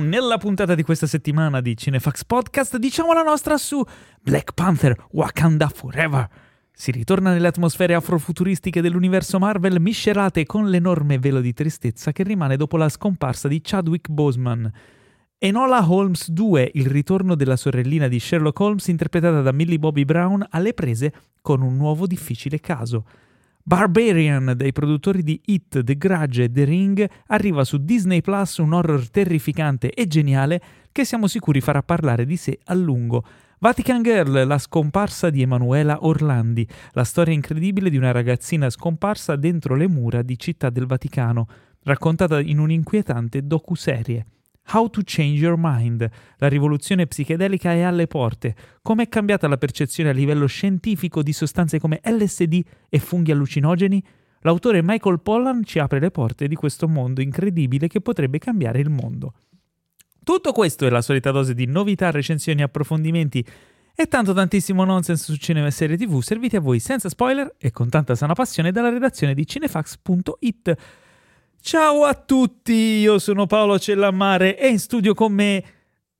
Nella puntata di questa settimana di Cinefax Podcast diciamo la nostra su Black Panther Wakanda Forever. Si ritorna nelle atmosfere afrofuturistiche dell'universo Marvel miscerate con l'enorme velo di tristezza che rimane dopo la scomparsa di Chadwick Boseman. Enola Holmes 2, il ritorno della sorellina di Sherlock Holmes interpretata da Millie Bobby Brown alle prese con un nuovo difficile caso. Barbarian dei produttori di It, The Grudge e The Ring arriva su Disney Plus un horror terrificante e geniale che siamo sicuri farà parlare di sé a lungo. Vatican Girl, la scomparsa di Emanuela Orlandi, la storia incredibile di una ragazzina scomparsa dentro le mura di Città del Vaticano, raccontata in un'inquietante docuserie. How to Change Your Mind. La rivoluzione psichedelica è alle porte. Come è cambiata la percezione a livello scientifico di sostanze come LSD e funghi allucinogeni? L'autore Michael Pollan ci apre le porte di questo mondo incredibile che potrebbe cambiare il mondo. Tutto questo è la solita dose di novità, recensioni, approfondimenti e tanto tantissimo nonsense su cinema e serie tv serviti a voi senza spoiler e con tanta sana passione dalla redazione di cinefax.it. Ciao a tutti, io sono Paolo Cellammare e in studio con me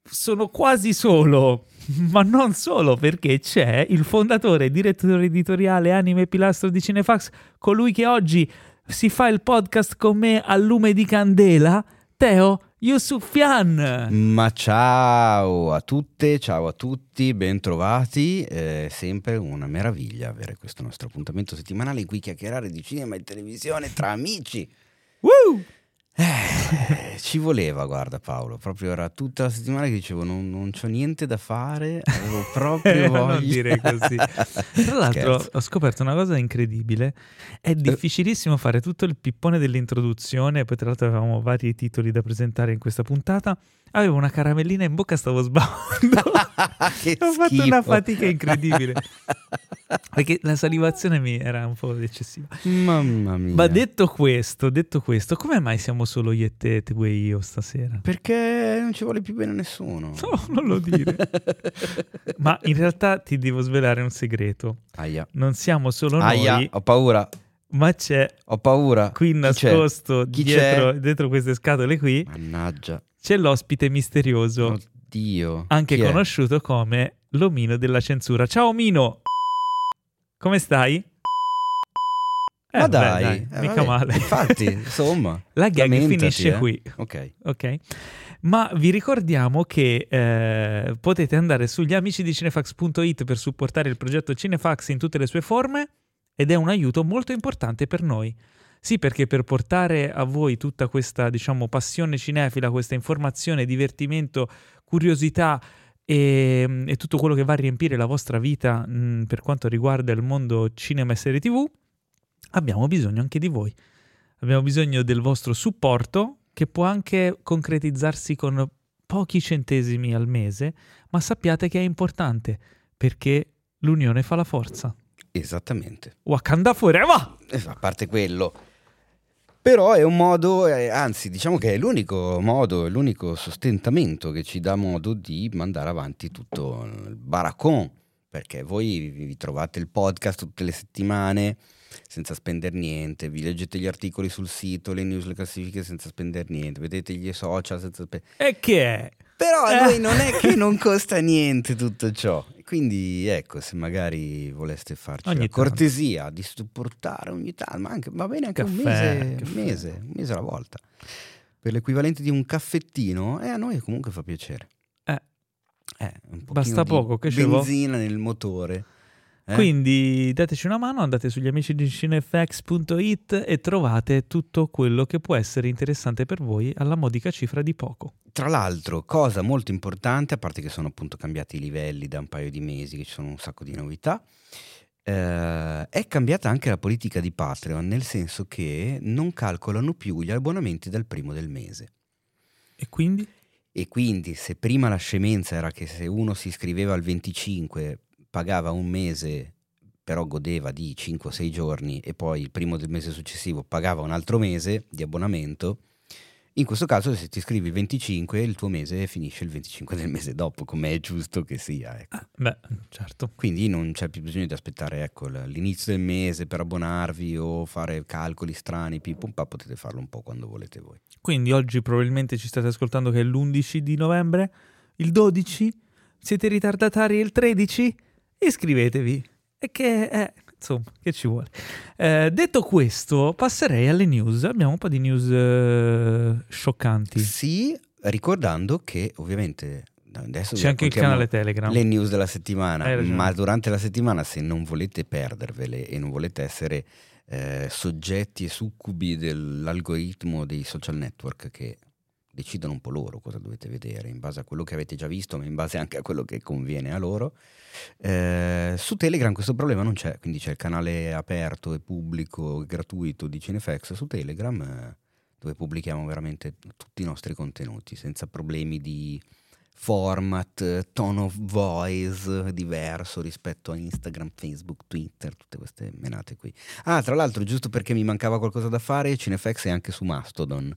sono quasi solo, ma non solo perché c'è il fondatore direttore editoriale anime pilastro di Cinefax, colui che oggi si fa il podcast con me a lume di candela, Teo Yusufian. Ma ciao a tutte, ciao a tutti, bentrovati. È sempre una meraviglia avere questo nostro appuntamento settimanale in cui chiacchierare di cinema e televisione tra amici. Woo! Eh, ci voleva, guarda Paolo, proprio era tutta la settimana che dicevo non, non c'ho niente da fare, avevo proprio voglia. non dire così. Tra l'altro Scherzo. ho scoperto una cosa incredibile, è difficilissimo fare tutto il pippone dell'introduzione, poi tra l'altro avevamo vari titoli da presentare in questa puntata, avevo una caramellina in bocca, stavo sbavando. che ho fatto schifo. una fatica incredibile. Perché la salivazione mi era un po' eccessiva. Mamma mia. Ma detto questo, detto questo, come mai siamo solo io e te, te e io stasera? Perché non ci vuole più bene nessuno. No, non lo dire. Ma in realtà ti devo svelare un segreto. Aia. Non siamo solo Aia, noi, ho paura, ma c'è ho paura. qui nascosto dietro, dietro queste scatole qui, Mannaggia. C'è l'ospite misterioso, Oddio. anche Chi è? conosciuto come l'omino della censura. Ciao Omino! Come stai? Eh, Ma vabbè, dai, eh, mica vabbè. male. Infatti, insomma. La gag finisce eh. qui. Ok. Ok. Ma vi ricordiamo che eh, potete andare sugli amici di cinefax.it per supportare il progetto Cinefax in tutte le sue forme ed è un aiuto molto importante per noi. Sì, perché per portare a voi tutta questa, diciamo, passione cinefila, questa informazione, divertimento, curiosità e, e tutto quello che va a riempire la vostra vita mh, per quanto riguarda il mondo cinema e serie TV, abbiamo bisogno anche di voi. Abbiamo bisogno del vostro supporto che può anche concretizzarsi con pochi centesimi al mese, ma sappiate che è importante perché l'unione fa la forza. Esattamente. Wakanda forever! Eh, A parte quello. Però è un modo, eh, anzi diciamo che è l'unico modo, è l'unico sostentamento che ci dà modo di mandare avanti tutto il baracon, perché voi vi trovate il podcast tutte le settimane senza spendere niente, vi leggete gli articoli sul sito, le news, le classifiche senza spendere niente, vedete gli social senza spendere... E che è? Però a Eh. noi non è che non costa niente tutto ciò. Quindi ecco, se magari voleste farci Ogni la tanto. cortesia di supportare ogni tanto, ma anche, va bene anche un Caffè, mese, un mese, un mese alla volta. Per l'equivalente di un caffettino, e a noi comunque fa piacere. Eh. Eh, un Basta poco, che ce benzina nel motore. Eh? Quindi dateci una mano, andate sugli amici di cinefax.it e trovate tutto quello che può essere interessante per voi alla modica cifra di poco. Tra l'altro, cosa molto importante, a parte che sono appunto cambiati i livelli da un paio di mesi, che ci sono un sacco di novità, eh, è cambiata anche la politica di Patreon, nel senso che non calcolano più gli abbonamenti dal primo del mese. E quindi? E quindi se prima la scemenza era che se uno si iscriveva al 25 pagava un mese, però godeva di 5 o 6 giorni e poi il primo del mese successivo pagava un altro mese di abbonamento, In questo caso se ti scrivi il 25 il tuo mese finisce il 25 del mese dopo, come è giusto che sia. Ecco. Ah, beh, certo. Quindi non c'è più bisogno di aspettare ecco, l'inizio del mese per abbonarvi o fare calcoli strani, pim pum, potete farlo un po' quando volete voi. Quindi oggi probabilmente ci state ascoltando che è l'11 di novembre, il 12, siete ritardatari il 13? Iscrivetevi. E che è insomma, che ci vuole. Eh, detto questo, passerei alle news. Abbiamo un po' di news eh, scioccanti. Sì, ricordando che ovviamente adesso c'è anche il canale Telegram. Le news della settimana, ma durante la settimana se non volete perdervele e non volete essere eh, soggetti e succubi dell'algoritmo dei social network che decidono un po' loro cosa dovete vedere in base a quello che avete già visto, ma in base anche a quello che conviene a loro. Eh, su Telegram questo problema non c'è, quindi c'è il canale aperto e pubblico, gratuito di Cinefx su Telegram, eh, dove pubblichiamo veramente tutti i nostri contenuti senza problemi di format, tone of voice diverso rispetto a Instagram, Facebook, Twitter, tutte queste menate qui. Ah, tra l'altro, giusto perché mi mancava qualcosa da fare, Cinefx è anche su Mastodon.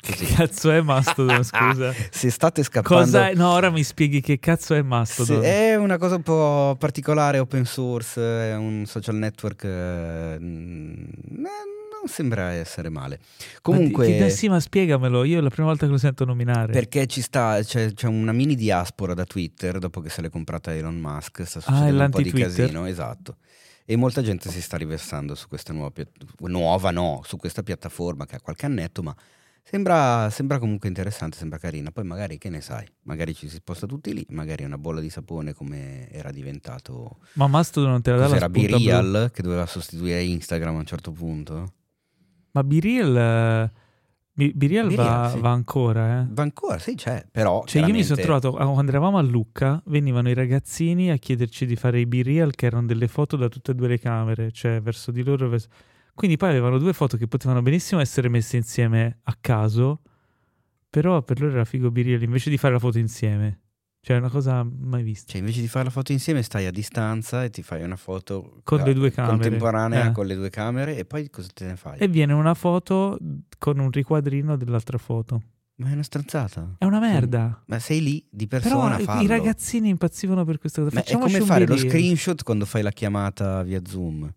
Che cazzo è Mastodon, scusa? Se state scappando... Cosa No, ora mi spieghi che cazzo è Mastodon. È una cosa un po' particolare, open source, è un social network... Eh, non sembra essere male. Comunque... Ma, di, sì, ma spiegamelo, io è la prima volta che lo sento nominare. Perché ci sta, c'è, c'è una mini diaspora da Twitter, dopo che se l'è comprata Elon Musk, sta succedendo ah, un po' di casino, esatto e molta gente si sta riversando su questa nuova, nuova no, su questa piattaforma che ha qualche annetto, ma Sembra, sembra, comunque interessante, sembra carina. Poi magari, che ne sai, magari ci si sposta tutti lì, magari è una bolla di sapone come era diventato... Ma Mastodon non te la dà la Era Birial che doveva sostituire Instagram a un certo punto? Ma Birial... Birial, va, sì. va, ancora, eh? Va ancora, sì, c'è, però... Cioè io mi sono trovato, quando eravamo a Lucca, venivano i ragazzini a chiederci di fare i Birial, che erano delle foto da tutte e due le camere, cioè verso di loro... Verso quindi poi avevano due foto che potevano benissimo essere messe insieme a caso, però per loro era figo Biriel invece di fare la foto insieme. Cioè, è una cosa mai vista. Cioè, invece di fare la foto insieme, stai a distanza e ti fai una foto con le due camere. contemporanea eh. con le due camere e poi cosa te ne fai? E viene una foto con un riquadrino dell'altra foto. Ma è una stronzata. È una merda. Ma sei lì di persona. Però fallo. i ragazzini impazzivano per questa cosa. Ma è come fare lo screenshot quando fai la chiamata via Zoom.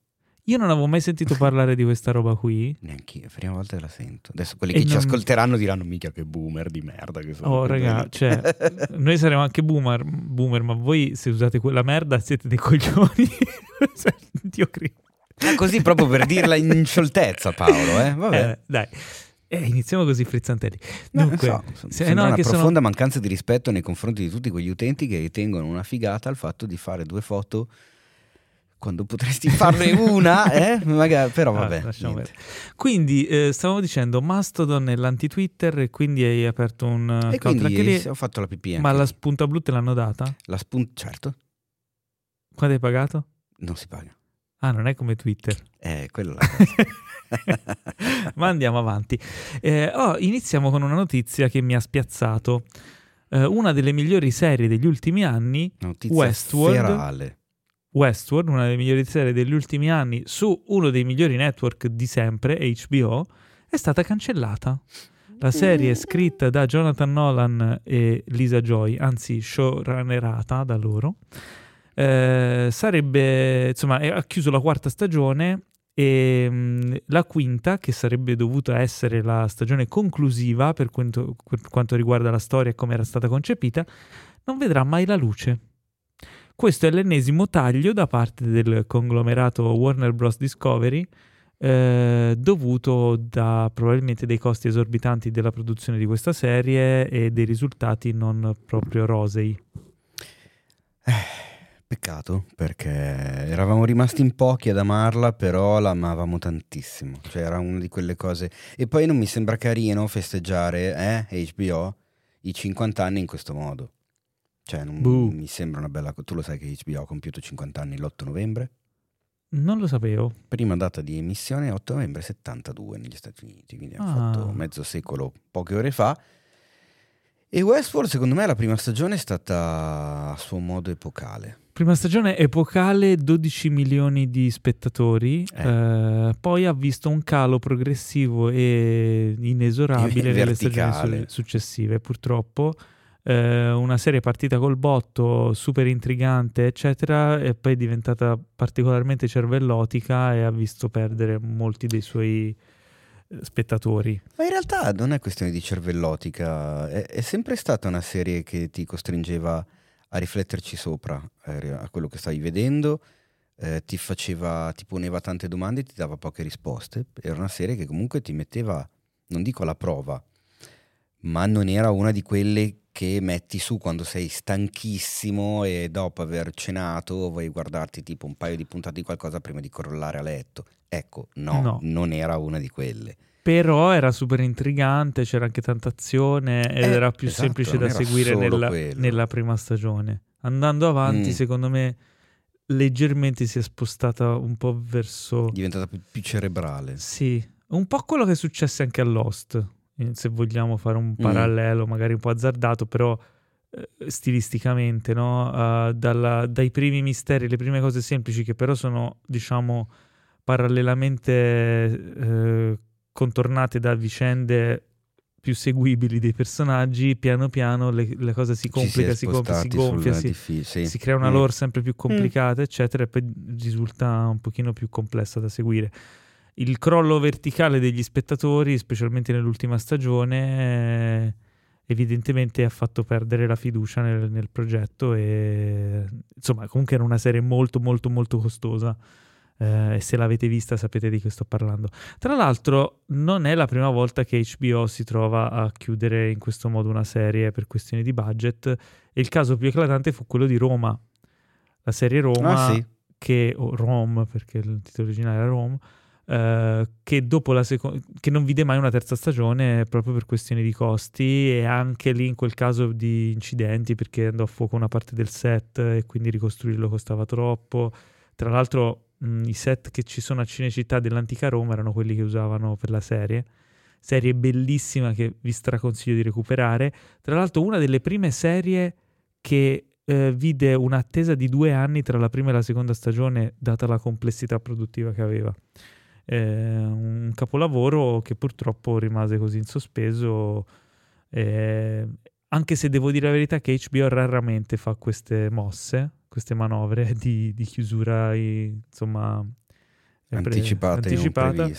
Io non avevo mai sentito parlare di questa roba qui. Neanche io, prima volta che la sento. Adesso quelli e che non... ci ascolteranno diranno mica che boomer di merda che sono. Oh, raga, cioè, noi saremo anche boomer, boomer, ma voi se usate quella merda siete dei coglioni. Dio. Ah, così proprio per dirla in scioltezza, Paolo, eh? Vabbè. Eh, dai. Eh, iniziamo così frizzantelli. Dunque, no, so, se, no, una profonda sono... mancanza di rispetto nei confronti di tutti quegli utenti che ritengono una figata il fatto di fare due foto quando potresti farne una, eh? Magari, però ah, vabbè. Ah, quindi eh, stavamo dicendo Mastodon è l'anti-Twitter e quindi hai aperto un e quindi lì, ho fatto la pipì Ma la spunta blu te l'hanno data? La spunta, certo. Quanto hai pagato? Non si paga. Ah, non è come Twitter. Eh, quello Ma andiamo avanti. Eh, oh, iniziamo con una notizia che mi ha spiazzato. Eh, una delle migliori serie degli ultimi anni, notizia Westworld. Ferale Westworld, una delle migliori serie degli ultimi anni, su uno dei migliori network di sempre, HBO, è stata cancellata. La serie è scritta da Jonathan Nolan e Lisa Joy, anzi showrunnerata da loro. Eh, sarebbe, insomma, ha chiuso la quarta stagione e mh, mm, la quinta, che sarebbe dovuta essere la stagione conclusiva per quanto, per quanto riguarda la storia e come era stata concepita, non vedrà mai la luce. Questo è l'ennesimo taglio da parte del conglomerato Warner Bros. Discovery eh, dovuto da probabilmente dei costi esorbitanti della produzione di questa serie e dei risultati non proprio rosei. Eh, peccato perché eravamo rimasti in pochi ad amarla, però la amavamo tantissimo. Cioè era una di quelle cose. E poi non mi sembra carino festeggiare eh, HBO i 50 anni in questo modo. Cioè, non Buh. mi sembra una bella... Tu lo sai che HBO ha compiuto 50 anni l'8 novembre? Non lo sapevo. Prima data di emissione 8 novembre 72 negli Stati Uniti, quindi ah. hanno fatto mezzo secolo poche ore fa. E Westworld, secondo me, la prima stagione è stata a suo modo epocale. Prima stagione epocale, 12 milioni di spettatori, Eh. eh, poi ha visto un calo progressivo e inesorabile nelle stagioni successive, purtroppo. Eh, una serie partita col botto, super intrigante, eccetera, e poi è diventata particolarmente cervellotica e ha visto perdere molti dei suoi eh, spettatori. Ma in realtà non è questione di cervellotica, è, è sempre stata una serie che ti costringeva a rifletterci sopra, eh, a quello che stavi vedendo, eh, ti faceva, ti poneva tante domande e ti dava poche risposte. Era una serie che comunque ti metteva, non dico alla prova, ma non era una di quelle che metti su quando sei stanchissimo e dopo aver cenato vuoi guardarti tipo un paio di puntate di qualcosa prima di crollare a letto. Ecco, no, No. non era una di quelle. Però era super intrigante, c'era anche tanta azione ed Eh, era più esatto, semplice da seguire nella, nella prima stagione. Andando avanti, Mm. secondo me, leggermente si è spostata un po' verso... diventata più, più cerebrale. Sì, un po' quello che è successo anche a Lost, se vogliamo fare un Mm. parallelo, magari un po' azzardato, però eh, stilisticamente, no? Eh, dalla- dai primi misteri, le prime cose semplici che però sono, diciamo, parallelamente eh, contornate da vicende più seguibili dei personaggi, piano piano le, le cose si Ci complica, è si, gonfia, si gonfia, si, diffi- sì. si crea una Mm. lore sempre più complicata, eccetera, e poi risulta un pochino più complessa da seguire. Il crollo verticale degli spettatori, specialmente nell'ultima stagione, eh, evidentemente ha fatto perdere la fiducia nel, nel progetto e insomma comunque era una serie molto molto molto costosa eh, e se l'avete vista sapete di che sto parlando. Tra l'altro non è la prima volta che HBO si trova a chiudere in questo modo una serie per questioni di budget e il caso più eclatante fu quello di Roma. La serie Roma Ah, sì. che o Rome perché il titolo originale era Rome eh, che seconda che non vide mai una terza stagione proprio per questioni di costi e anche lì in quel caso di incidenti perché andò a fuoco una parte del set e quindi ricostruirlo costava troppo. Tra l'altro mh, i set che ci sono a Cinecittà dell'antica Roma erano quelli che usavano per la serie. Serie bellissima che vi straconsiglio di recuperare. Tra l'altro una delle prime serie che eh, vide un'attesa di due anni tra la prima e la seconda stagione, data la complessità produttiva che aveva. Eh, un capolavoro che purtroppo rimase così in sospeso, eh, anche se devo dire la verità che HBO raramente fa queste mosse, queste manovre di, di chiusura, insomma, eh, pre- Anticipata, anticipata.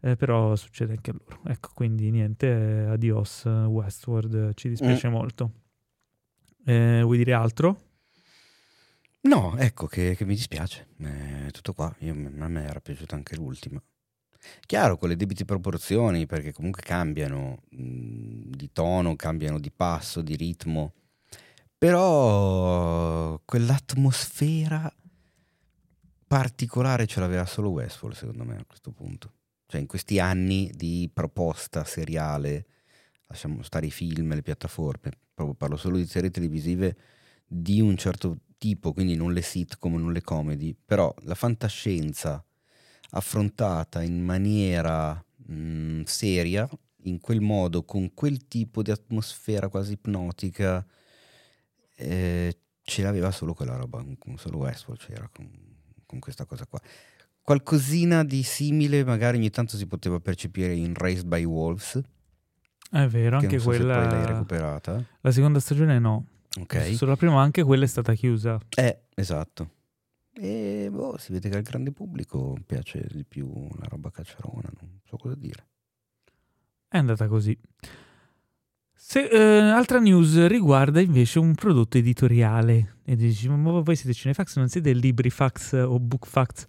Eh, però succede anche a loro. Ecco, quindi niente, eh, adios Westworld, eh, ci dispiace molto. Eh, vuoi dire altro? No, ecco che, che mi dispiace. È tutto qua. Io- a me era piaciuta anche l'ultima. Chiaro, con le debite proporzioni, perché comunque cambiano mh, di tono, cambiano di passo, di ritmo. Però quell'atmosfera particolare ce l'aveva solo Westworld, secondo me, a questo punto. Cioè, in questi anni di proposta seriale, lasciamo stare i film, le piattaforme, proprio parlo solo di serie televisive di un certo tipo, quindi non le sitcom, non le comedy, però la fantascienza affrontata in maniera mh, seria, in quel modo, con quel tipo di atmosfera quasi ipnotica, eh, ce l'aveva solo quella roba, solo Westworld c'era con, con questa cosa qua. Qualcosina di simile magari ogni tanto si poteva percepire in Raised by Wolves, È vero, che anche so poi l'hai quella... recuperata. La seconda stagione no. Ok. Solo la prima, anche quella è stata chiusa. Eh, esatto. E boh, si vede che al grande pubblico piace di più la roba cacciarona, non so cosa dire. È andata così. Se, eh, altra news riguarda invece un prodotto editoriale. E dici, ma voi siete Cinefax, non siete Librifax o Bookfax?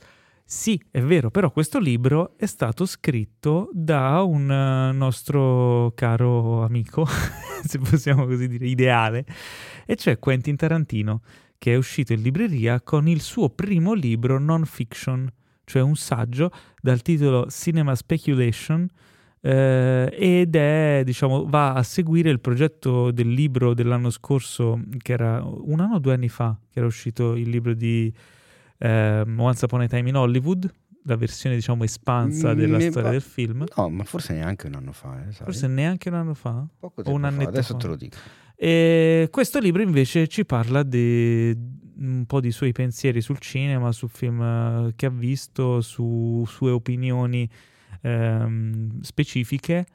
Sì, è vero, però questo libro è stato scritto da un eh, nostro caro amico, se possiamo così dire, ideale, e cioè Quentin Tarantino, che è uscito in libreria con il suo primo libro non fiction, cioè un saggio dal titolo Cinema Speculation, eh, ed è, diciamo, va a seguire il progetto del libro dell'anno scorso, che era un anno o due anni fa, che era uscito il libro di ehm, Once Upon a Time in Hollywood, la versione diciamo espansa della Mi- storia del film. No, ma forse neanche un anno fa, eh? Forse neanche un anno fa. Poco o un fa, annetto Adesso fa. te lo dico. E questo libro invece ci parla di un po' di suoi pensieri sul cinema, su film eh, che ha visto, su sue opinioni ehm, specifiche.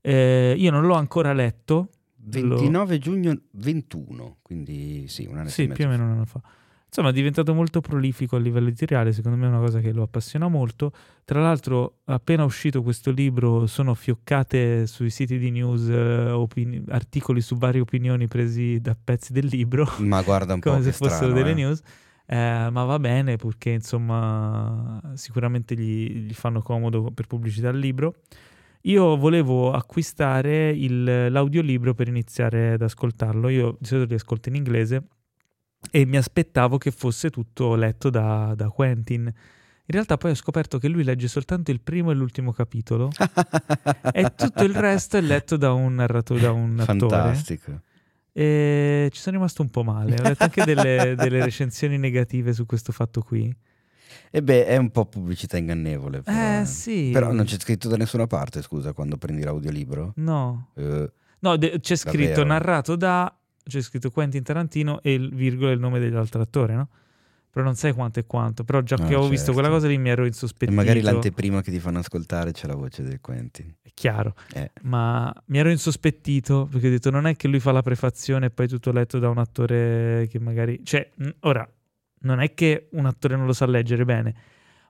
Eh, io non l'ho ancora letto, Lo- 29 giugno 21, quindi sì, un anno sì, più o meno un anno fa. Insomma, è diventato molto prolifico a livello editoriale, secondo me è una cosa che lo appassiona molto. Tra l'altro, appena uscito questo libro, sono fioccate sui siti di news eh, opini- articoli su varie opinioni presi da pezzi del libro, Ma guarda un po' come se fossero strano, delle eh. news. Eh, ma va bene perché insomma sicuramente gli, gli fanno comodo per pubblicità il libro. Io volevo acquistare il- l'audiolibro per iniziare ad ascoltarlo. Io di solito li ascolto in inglese e mi aspettavo che fosse tutto letto da, da Quentin. In realtà poi ho scoperto che lui legge soltanto il primo e l'ultimo capitolo e tutto il resto è letto da un narratore, da un attore. Fantastico. E ci sono rimasto un po' male. Ho letto anche delle, delle recensioni negative su questo fatto qui. E beh, è un po' pubblicità ingannevole. Però, Eh sì. Però non c'è scritto da nessuna parte, scusa, quando prendi l'audiolibro. No. Eh, No, de- c'è scritto Davvero? narrato da. C'è scritto Quentin Tarantino e il virgola è il nome dell'altro attore, no? Però non sai quanto è quanto. Però già Ah, che avevo visto certo. quella cosa lì mi ero e insospettito. magari l'anteprima che ti fanno ascoltare c'è la voce del Quentin. È chiaro. Eh. Ma mi ero insospettito perché ho detto non è che lui fa la prefazione e poi tutto letto da un attore che magari... Cioè, ora, non è che un attore non lo sa leggere bene,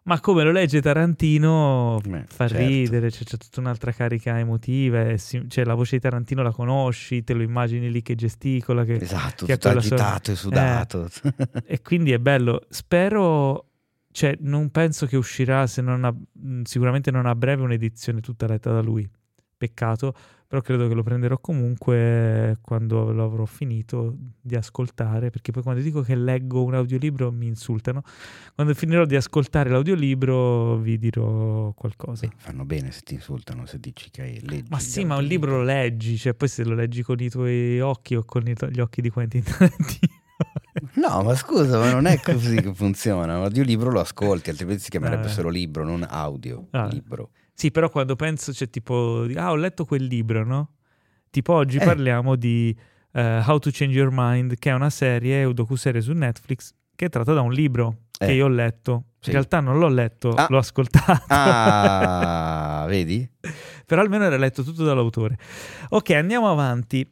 ma come lo legge Tarantino Eh, fa certo. ridere, c'è, c'è tutta un'altra carica emotiva, e si- cioè la voce di Tarantino la conosci, te lo immagini lì che gesticola, che... Esatto, che tutto quella sua- agitato e sudato. e quindi è bello. Spero, cioè non penso che uscirà se non a- sicuramente non a breve un'edizione tutta letta da lui. Peccato, però credo che lo prenderò comunque quando lo avrò finito di ascoltare, perché poi quando dico che leggo un audiolibro mi insultano. Quando finirò di ascoltare l'audiolibro vi dirò qualcosa. Sì, fanno bene se ti insultano, se dici che leggi. Ma sì, ma un libro lo leggi, cioè poi se lo leggi con i tuoi occhi o con to- gli occhi di Quentin Tarantino. No, ma scusa, ma non è così che funziona. L'audiolibro lo ascolti, altrimenti si chiamerebbe Eh. solo libro, non audio. Ah. Libro. Sì, però quando penso, c'è tipo, di- ah, ho letto quel libro, no? Tipo oggi Eh. parliamo di eh, How to Change Your Mind, che è una serie, un docuserie su Netflix, che è tratta da un libro che Eh. io ho letto. Sì. In realtà non l'ho letto, Ah. l'ho ascoltato. Ah, vedi? però almeno era letto tutto dall'autore. Ok, andiamo avanti.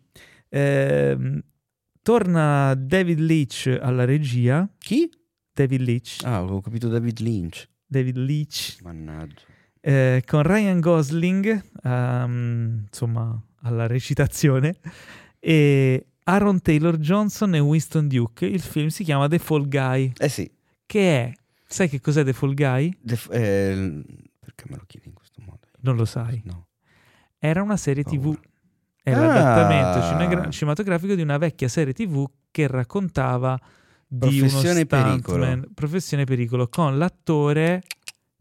Ehm, torna David Leitch alla regia. Chi? David Leitch. Ah, avevo capito David Lynch. David Leitch. Mannaggia. Eh, con Ryan Gosling, ehm, insomma, alla recitazione, e Aaron Taylor Johnson e Winston Duke. Il film si chiama The Fall Guy, Eh sì. che è, sai che cos'è The Fall Guy? Def- eh, perché me lo chiedi in questo modo? Non lo sai. No. Era una serie tv. Paura. È Ah. l'adattamento cinematografico di una vecchia serie tv che raccontava di Professione uno pericolo. stuntman, professione pericolo, con l'attore,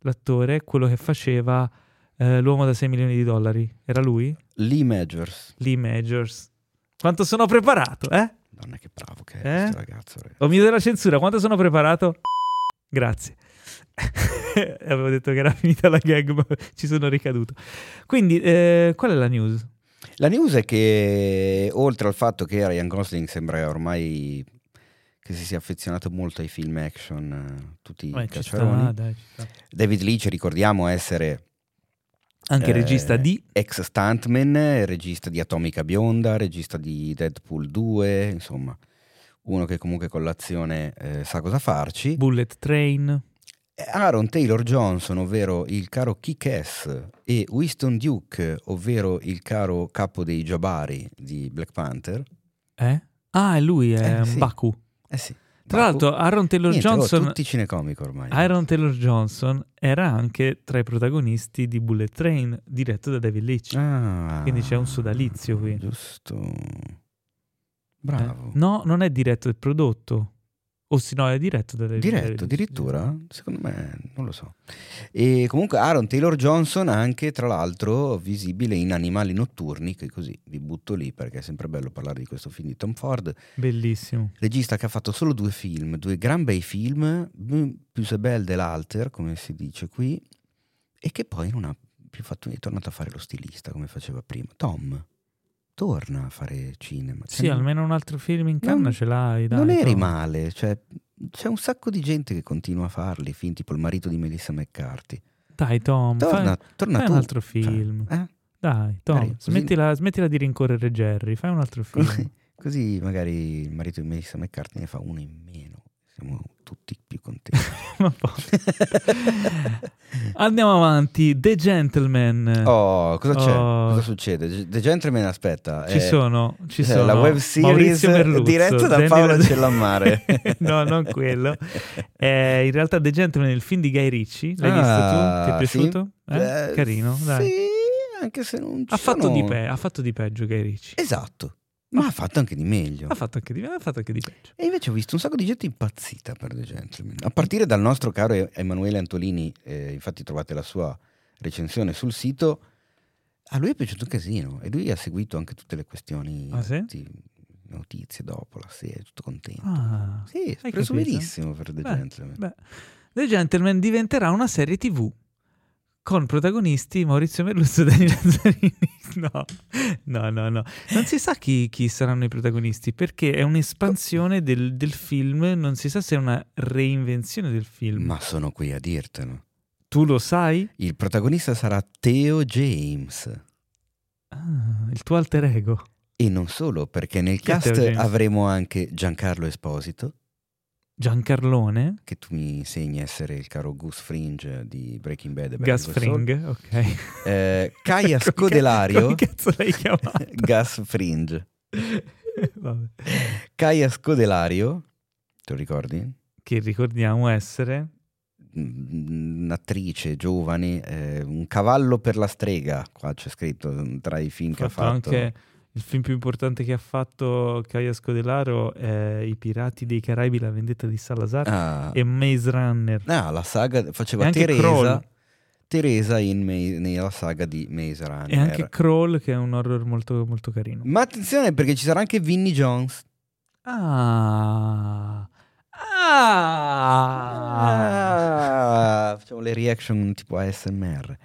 l'attore, quello che faceva eh, l'uomo da 6 milioni di dollari. Era lui? Lee Majors. Lee Majors. Quanto sono preparato, eh? Madonna che bravo che è Eh? questo ragazzo. Ho mio della censura, quanto sono preparato? Grazie. Avevo detto che era finita la gag, ma ci sono ricaduto. Quindi, eh, qual è la news? La news è che oltre al fatto che Ryan Gosling sembra ormai che si sia affezionato molto ai film action, eh, tutti Eh, i ci cacciaroni. sta, dai. David Leitch ricordiamo essere Anche Eh, regista di... ex stuntman, regista di Atomica Bionda, regista di Deadpool 2, insomma, uno che comunque con l'azione eh, sa cosa farci. Bullet Train. Aaron Taylor Johnson, ovvero il caro Kick-Ass, e Winston Duke, ovvero il caro capo dei Jabari di Black Panther. Eh? Ah, lui, è Eh, sì. Baku. Eh sì. Tra Baku. l'altro, Aaron Taylor Niente, oh, Johnson... tutti cinecomico ormai. Aaron Taylor Johnson era anche tra i protagonisti di Bullet Train, diretto da David Leitch. Ah, Quindi c'è un sodalizio qui. Giusto. Eh? Bravo. No, non è diretto, è prodotto. O se no è diretto dalle Diretto, addirittura? Secondo me, non lo so. E comunque Aaron Taylor Johnson anche, tra l'altro, visibile in Animali Notturni, che così vi butto lì perché è sempre bello parlare di questo film di Tom Ford. Bellissimo. Regista che ha fatto solo due film, due gran bei film, più se bel dell'alter, come si dice qui, e che poi non ha più fatto, è tornato a fare lo stilista come faceva prima. Tom torna a fare cinema. Sì, cioè, almeno un altro film in canna ce l'hai. Dai, non eri male, cioè, c'è un sacco di gente che continua a farli, film tipo il marito di Melissa McCarthy. Dai Tom, torna, fai, torna fai un altro film. Eh? Dai Tom, Dai, smettila, smettila, di rincorrere Jerry, fai un altro film. Così, così magari il marito di Melissa McCarthy ne fa uno in meno. Siamo tutti più contenti. Andiamo avanti. The Gentleman. Oh, cosa c'è? Oh. Cosa succede? The Gentleman, aspetta. Ci è, sono, ci sono. La web series diretta da Paolo Cellammare. no, non quello. Eh, in realtà The Gentleman è il film di Guy Ritchie. L'hai ah, visto tu? Ti è piaciuto? Sì. Eh? Carino, dai. Sì, anche se non ha fatto, di pe- ha fatto di peggio Guy Ritchie. Esatto. Ma ha fatto anche di meglio. Ha fatto anche di, ha fatto anche di peggio. E invece ho visto un sacco di gente impazzita per The Gentleman. A partire dal nostro caro Emanuele Antolini, eh, infatti trovate la sua recensione sul sito. A lui è piaciuto un casino e lui ha seguito anche tutte le questioni, ah, sì? tutti, notizie dopo la serie, tutto contento. Ah, sì, è preso benissimo per The beh, Gentleman. Beh. The Gentleman diventerà una serie TV con protagonisti Maurizio Merluzzo e Dani Lazzarini. No, no, no, no. Non si sa chi, chi saranno i protagonisti perché è un'espansione del, del, film, non si sa se è una reinvenzione del film. Ma sono qui a dirtelo. Tu lo sai? Il protagonista sarà Theo James. Ah, il tuo alter ego. E non solo, perché nel chi cast avremo anche Giancarlo Esposito. Giancarlone. Che tu mi insegni a essere il caro Gus Fringe di Breaking Bad. Gus Fringe, ok. Eh, Kaya Scodelario. Come cazzo l'hai chiamato? Gus Fringe. Kaya Scodelario, te lo ricordi? Che ricordiamo essere un'attrice giovane, eh, un cavallo per la strega, qua c'è scritto tra i film fatto che ha fatto. Anche il film più importante che ha fatto Caia Scodelaro è I Pirati dei Caraibi, la vendetta di Salazar ah. e Maze Runner. Ah, la saga faceva Teresa. Teresa in May, nella saga di Maze Runner. E anche Crawl, che è un horror molto, molto carino. Ma attenzione perché ci sarà anche Vinnie Jones. Ah. Ah. ah. Facciamo le reaction tipo ASMR.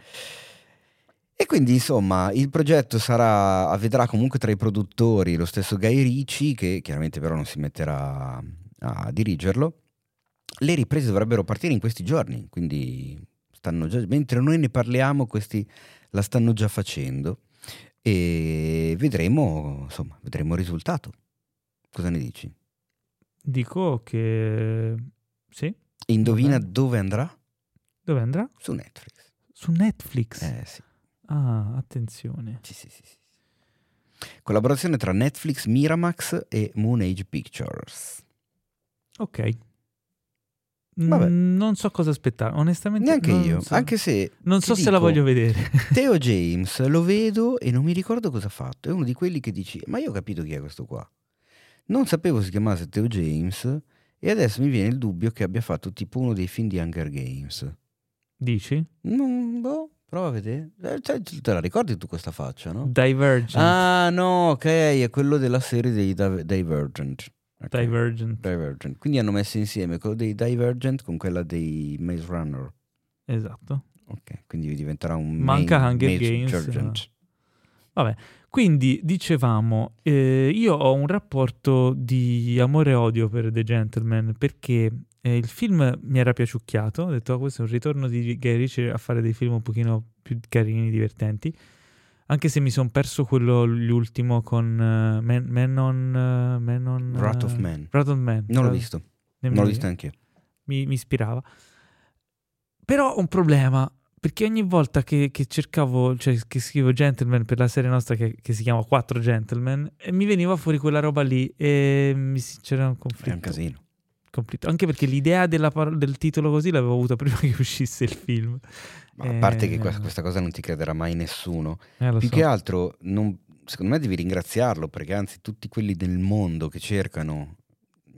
E quindi insomma il progetto sarà, vedrà comunque tra i produttori lo stesso Guy Ricci, che chiaramente però non si metterà a dirigerlo. Le riprese dovrebbero partire in questi giorni, quindi stanno già, mentre noi ne parliamo, questi la stanno già facendo e vedremo, insomma, vedremo il risultato. Cosa ne dici? Dico che sì. Indovina dove andrà? Dove andrà? Su Netflix. Su Netflix? Eh sì. Ah, attenzione. Sì, sì, sì, sì. Collaborazione tra Netflix, Miramax e Moon Age Pictures. Ok. Vabbè. non so cosa aspettare, onestamente. Neanche io, so. anche se... Non so dico, se la voglio vedere. Theo James, lo vedo e non mi ricordo cosa ha fatto. È uno di quelli che dici, ma io ho capito chi è questo qua. Non sapevo si chiamasse Theo James e adesso mi viene il dubbio che abbia fatto tipo uno dei film di Hunger Games. Dici? Non, boh. Prova a vedere. Cioè, te la ricordi tu questa faccia, no? Divergent. Ah, no, ok, è quello della serie dei Divergent. Okay. Divergent. Divergent. Quindi hanno messo insieme quello dei Divergent con quella dei Maze Runner. Esatto. Ok, quindi diventerà un Manca main, Hunger Games. No. Vabbè, quindi dicevamo, eh, io ho un rapporto di amore e odio per The Gentleman perché eh, il film mi era piaciucchiato, ho detto oh, questo è un ritorno di Guy Ritchie a fare dei film un pochino più carini, divertenti, anche se mi sono perso quello l'ultimo con uh, Man, Man, on... Uh, Man on uh, Wrath of Man. Wrath of Man. Non l'ho visto, non l'ho visto anche io. Mi, mi ispirava. Però ho un problema, perché ogni volta che, che, cercavo, cioè che scrivo Gentleman per la serie nostra che, che si chiama 4 Gentleman, mi veniva fuori quella roba lì e mi, c'era un conflitto. È un casino conflitto. Anche perché l'idea par- del titolo così l'avevo avuta prima che uscisse il film. Ma a parte che questa, questa, cosa non ti crederà mai nessuno. Eh, Più so. che altro, non, secondo me devi ringraziarlo perché anzi tutti quelli del mondo che cercano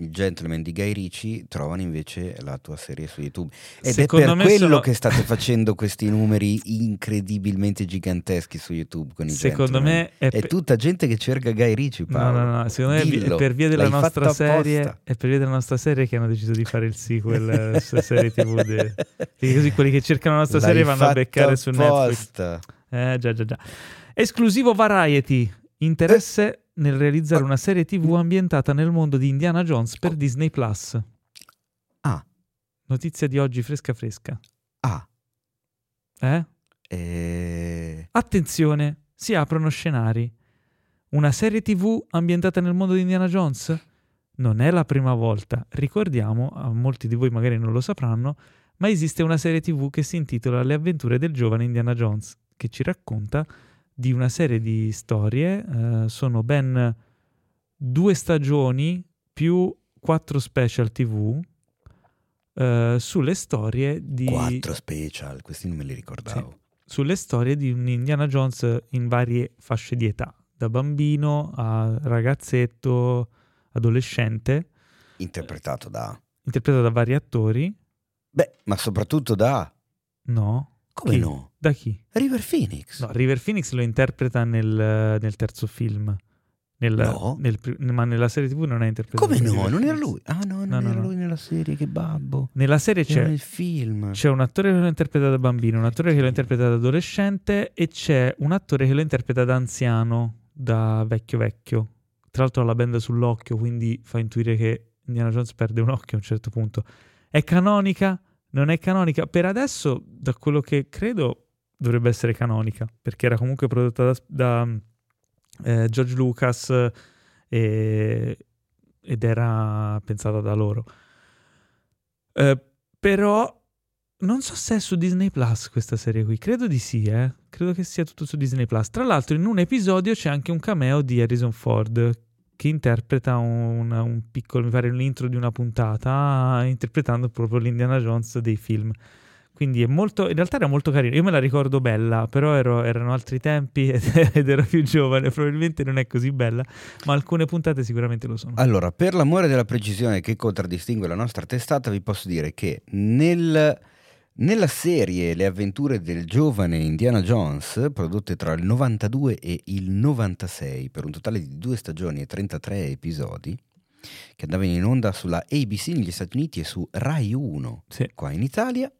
il Gentleman di Guy Ricci, trovano invece la tua serie su YouTube. Ed Secondo è per quello sono- che state facendo questi numeri incredibilmente giganteschi su YouTube con i Secondo Gentleman. me è, È tutta gente che cerca Guy Ricci, No, Paolo. no, no, secondo me è Dillo, per via della l'hai nostra serie apposta. è per via della nostra serie che hanno deciso di fare il sequel eh, sulla serie TV de- così quelli che cercano la nostra L'hai serie vanno a beccare su Netflix. apposta. Eh già già già. Esclusivo Variety, interesse nel realizzare una serie TV ambientata nel mondo di Indiana Jones per Disney Plus. Ah, Notizia di oggi fresca fresca. ah. Eh? Eh, Attenzione, si aprono scenari. Una serie TV ambientata nel mondo di Indiana Jones? Non è la prima volta. Ricordiamo, a molti di voi magari non lo sapranno, ma esiste una serie TV che si intitola Le avventure del giovane Indiana Jones, che ci racconta di una serie di storie. eh, sono ben due stagioni più quattro special TV eh, sulle storie di Quattro special, questi non me li ricordavo. sulle storie di un Indiana Jones in varie fasce di età, da bambino a ragazzetto, adolescente, Interpretato da... interpretato da vari attori. Beh, ma soprattutto da... No. Come Chi? no? Da chi? River Phoenix. No, River Phoenix lo interpreta nel, nel terzo film. Nel- No? nel ma nella serie TV non è interpretato. Come no? Non era lui. Ah no, non No, era no. lui nella serie, che babbo. Nella serie c'è, nel film. c'è un attore che lo interpreta da bambino, un attore che lo interpreta da adolescente e c'è un attore che lo interpreta da anziano, da vecchio vecchio. Tra l'altro ha la benda sull'occhio, quindi fa intuire che Indiana Jones perde un occhio a un certo punto. È canonica? Non è canonica? Per adesso, da quello che credo, dovrebbe essere canonica, perché era comunque prodotta da, da, eh, George Lucas e- ed era pensata da loro. Eh, però non so se è su Disney Plus questa serie qui, credo di sì, eh. Credo che sia tutto su Disney Plus. Tra l'altro, in un episodio c'è anche un cameo di Harrison Ford che interpreta un, un piccolo, mi pare, l'intro di una puntata, interpretando proprio l'Indiana Jones dei film. Quindi è molto, in realtà era molto carino. Io me la ricordo bella, però ero- erano altri tempi ed, ed ero più giovane. Probabilmente non è così bella, ma alcune puntate sicuramente lo sono. Allora, per l'amore della precisione che contraddistingue la nostra testata, vi posso dire che nel- nella serie Le avventure del giovane Indiana Jones, prodotte tra il 92 e il 96, per un totale di due stagioni e 33 episodi, che andavano in onda sulla ABC negli Stati Uniti e su Rai 1 Sì. qua in Italia,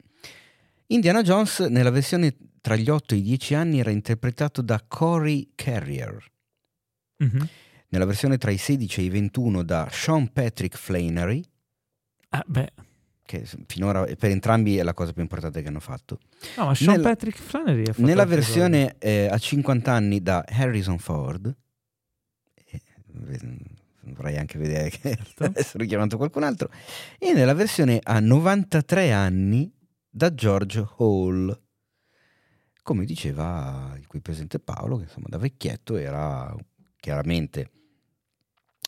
Indiana Jones nella versione tra gli 8 e i 10 anni era interpretato da Corey Carrier. Mhm. Nella versione tra i 16 e i 21 da Sean Patrick Flannery, Ah, beh. Che finora per entrambi è la cosa più importante che hanno fatto. No, ma Sean Nella- Patrick Flannery ha fatto Nella versione eh, a 50 anni da Harrison Ford, eh, vorrei anche vedere che Certo. adesso richiamato qualcun altro, e nella versione a 93 anni da George Hall. Come diceva il qui presente Paolo, che insomma da vecchietto era chiaramente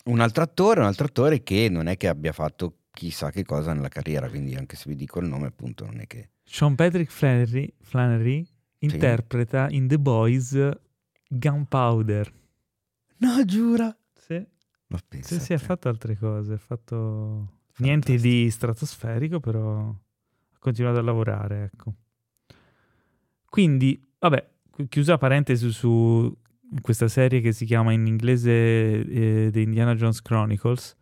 un altro attore, un altro attore che non è che abbia fatto chissà che cosa nella carriera, quindi anche se vi dico il nome appunto non è che... Sean Patrick Flannery, Flannery interpreta in The Boys Gunpowder. No, giura! Sì, Ma sì, pensa sì, ha a te. fatto altre cose. Ha fatto niente di stratosferico, però ha continuato a lavorare, ecco. Quindi, vabbè, chiusa parentesi su questa serie che si chiama in inglese eh, The Indiana Jones Chronicles,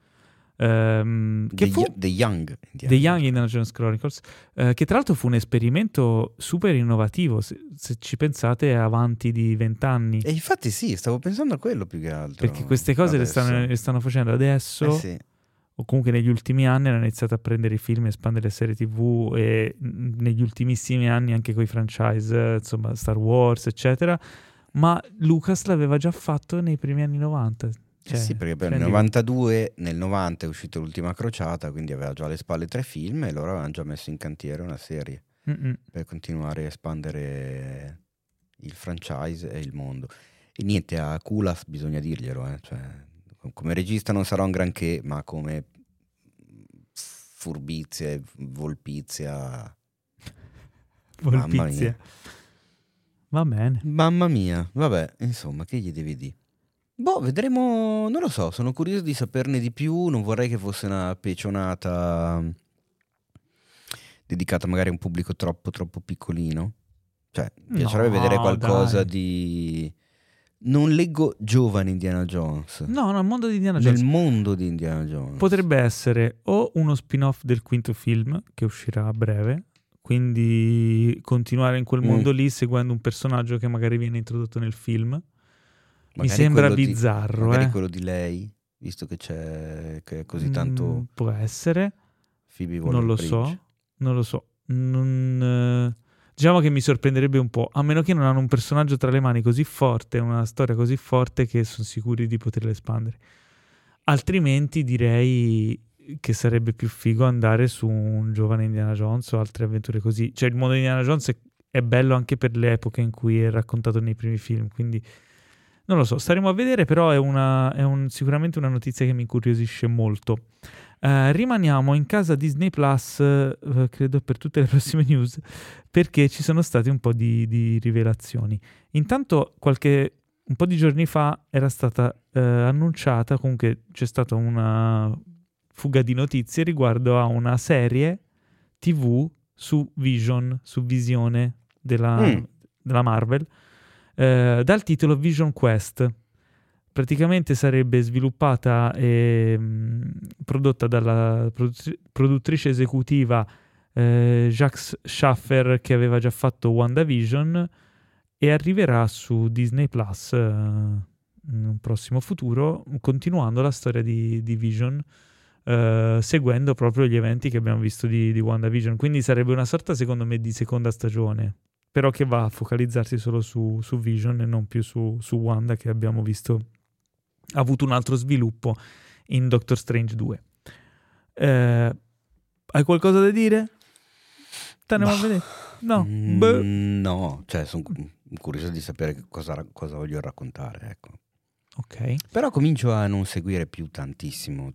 ehm, che The, fu... The Young. The Young Indiana Jones Chronicles, eh, che tra l'altro fu un esperimento super innovativo, se, se ci pensate è avanti di vent'anni, E infatti sì, stavo pensando a quello più che altro. perché queste cose le stanno, le stanno facendo adesso, Eh sì. o comunque negli ultimi anni hanno iniziato a prendere i film, espandere le serie tv e negli ultimissimi anni anche con i franchise, insomma Star Wars, eccetera, ma Lucas l'aveva già fatto nei primi anni 90. Cioè, sì, perché poi nel prendi- 92, nel 90 è uscita l'ultima crociata, quindi aveva già alle spalle tre film e loro avevano già messo in cantiere una serie Mm-mm. per continuare a espandere il franchise e il mondo. E niente, a Kulas bisogna dirglielo, eh, cioè, come regista non sarà un granché, ma come furbizia e volpizia... Mamma Volpizia. mia. Va bene. Mamma mia, vabbè, insomma, che gli devi dire? Boh, vedremo, non lo so, sono curioso di saperne di più, non vorrei che fosse una pecionata dedicata magari a un pubblico troppo troppo piccolino. Cioè, mi piacerebbe No, vedere qualcosa dai. di... Non leggo giovane Indiana Jones. No, no, il mondo di Indiana Nel Jones. mondo di Indiana Jones. Potrebbe essere o uno spin-off del quinto film che uscirà a breve, quindi continuare in quel Mm. mondo lì seguendo un personaggio che magari viene introdotto nel film. Mi sembra quello di- bizzarro, magari eh. quello di lei, visto che c'è che è così Mm, tanto può essere, Phoebe non lo so, non lo so. Non, eh, diciamo che mi sorprenderebbe un po', a meno che non hanno un personaggio tra le mani così forte, una storia così forte che sono sicuri di poterla espandere. Altrimenti direi che sarebbe più figo andare su un giovane Indiana Jones o altre avventure così. Cioè il mondo di Indiana Jones è, è bello anche per le epoche in cui è raccontato nei primi film, quindi non lo so, staremo a vedere, però è, una, è un- sicuramente una notizia che mi incuriosisce molto. Eh, rimaniamo in casa Disney Plus, eh, credo per tutte le prossime news, perché ci sono state un po' di, di rivelazioni. Intanto, qualche un po' di giorni fa era stata eh, annunciata, comunque c'è stata una fuga di notizie riguardo a una serie TV su Vision, su Visione della, Mm. della Marvel, eh, dal titolo Vision Quest. Praticamente sarebbe sviluppata e mh, prodotta dalla produttri- produttrice esecutiva eh, Jacques Schaffer che aveva già fatto WandaVision e arriverà su Disney Plus eh, in un prossimo futuro, continuando la storia di, di Vision, eh, seguendo proprio gli eventi che abbiamo visto di, di WandaVision. Quindi sarebbe una sorta, secondo me, di seconda stagione, però che va a focalizzarsi solo su, su Vision e non più su, su Wanda, che abbiamo visto ha avuto un altro sviluppo in Doctor Strange 2. Eh, hai qualcosa da dire? Te ne a vedere? No. Mm, Beh. no, cioè sono curioso di sapere cosa, cosa voglio raccontare, ecco. Ok. Però comincio a non seguire più tantissimo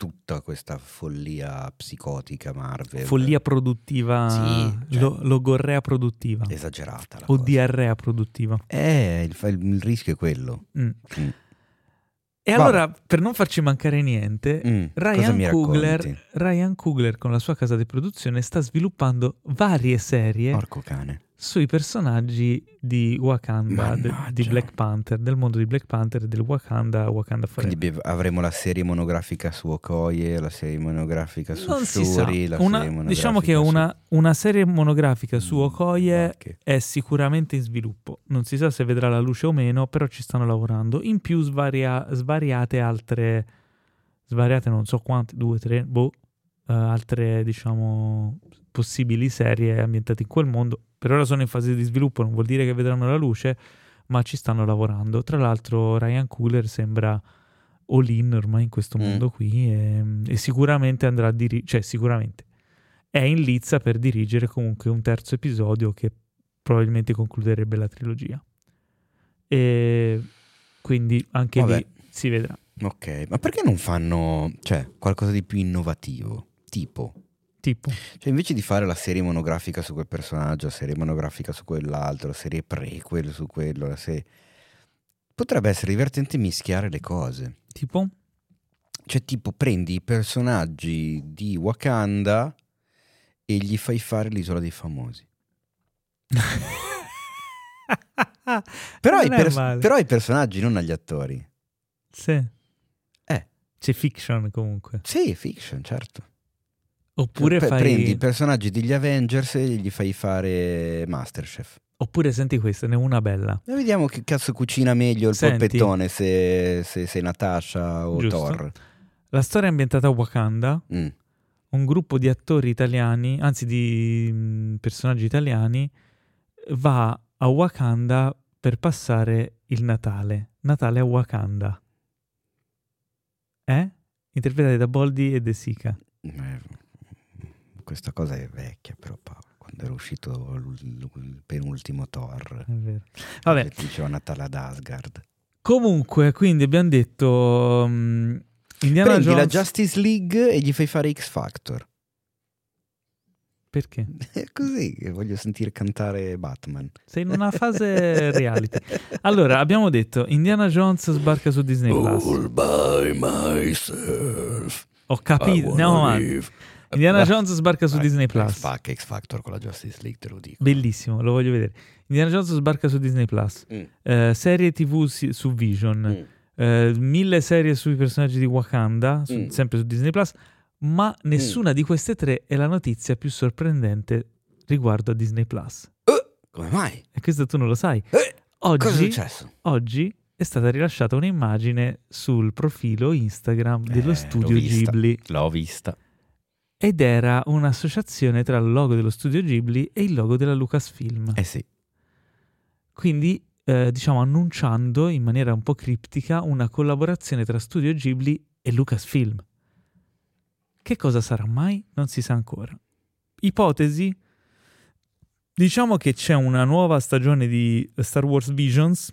tutta questa follia psicotica Marvel. Follia produttiva, Sì, cioè- lo- logorrea produttiva esagerata o cosa. diarrea produttiva. Eh, il, il- il rischio è quello. Mm. Mm. E Vabbè. allora, per non farci mancare niente, Mm, Ryan Coogler? Ryan Coogler con la sua casa di produzione sta sviluppando varie serie Porco cane. Sui personaggi di Wakanda, de- di Black Panther, del mondo di Black Panther e del Wakanda, Wakanda Forever. Quindi avremo la serie monografica su Okoye, la serie monografica su non. Shuri, la Una- serie diciamo che monografica una, una serie monografica su- su Okoye che- è sicuramente in sviluppo. Non si sa se vedrà la luce o meno, però ci stanno lavorando. In più svaria- svariate altre, svariate non so quante, due, tre, boh, eh, altre diciamo possibili serie ambientate in quel mondo. Per ora sono in fase di sviluppo, non vuol dire che vedranno la luce, ma ci stanno lavorando. Tra l'altro Ryan Cooler sembra all-in ormai in questo Mm. mondo qui e, e sicuramente andrà a dirigere, cioè sicuramente è in lizza per dirigere comunque un terzo episodio che probabilmente concluderebbe la trilogia. E quindi anche Vabbè. lì si vedrà. Ok, ma perché non fanno cioè, qualcosa di più innovativo? Tipo, Tipo, cioè invece di fare la serie monografica su quel personaggio, la serie monografica su quell'altro, la serie prequel su quello, la serie... Potrebbe essere divertente mischiare le cose. tipo, Cioè, tipo, prendi i personaggi di Wakanda e gli fai fare l'isola dei famosi. Però, ai, male. però ai personaggi, non agli attori. Sì. Eh. C'è fiction comunque. Sì, fiction, certo. Oppure Pre- fai... Prendi i personaggi degli Avengers e gli fai fare Masterchef. Oppure senti questa, ne è una bella. E vediamo che cazzo cucina meglio il Senti. polpettone, se, se, se Natasha o Giusto. Thor. La storia è ambientata a Wakanda, Mm. un gruppo di attori italiani, anzi di mh, personaggi italiani, va a Wakanda per passare il Natale. Natale a Wakanda. Eh? Interpretati da Boldi e De Sica. Eh, Questa cosa è vecchia, però Paolo, quando era uscito l- il penultimo Thor, È vero. Vabbè, che diceva Natale ad Asgard. comunque, quindi abbiamo detto... mh, Indiana Prendi la Jones... Justice League e gli fai fare X Factor. Perché? È così che voglio sentire cantare Batman. Sei in una fase reality. Allora, abbiamo detto Indiana Jones sbarca su Disney Plus. All by myself. Ho capito, andiamo avanti. Indiana Jones sbarca su Vai, Disney X Plus. Fac- X Factor con la Justice League, te lo dico. Bellissimo, lo voglio vedere. Indiana Jones sbarca su Disney Plus. Mm, Eh, serie TV si- su Vision. mm. Eh, mille serie sui personaggi di Wakanda, su- Mm. sempre su Disney Plus. Ma nessuna di queste tre è la notizia più sorprendente riguardo a Disney Plus. Eh, come mai? E questo tu non lo sai. Eh, cosa è Oggi, successo? oggi è stata rilasciata un'immagine sul profilo Instagram dello Eh, studio l'ho vista. Ghibli L'ho vista. Ed era un'associazione tra il logo dello studio Ghibli e il logo della Lucasfilm. Eh sì. Quindi, eh, diciamo, annunciando in maniera un po' criptica una collaborazione tra studio Ghibli e Lucasfilm. Che cosa sarà mai? Non si sa ancora. Ipotesi? Diciamo che c'è una nuova stagione di Star Wars Visions,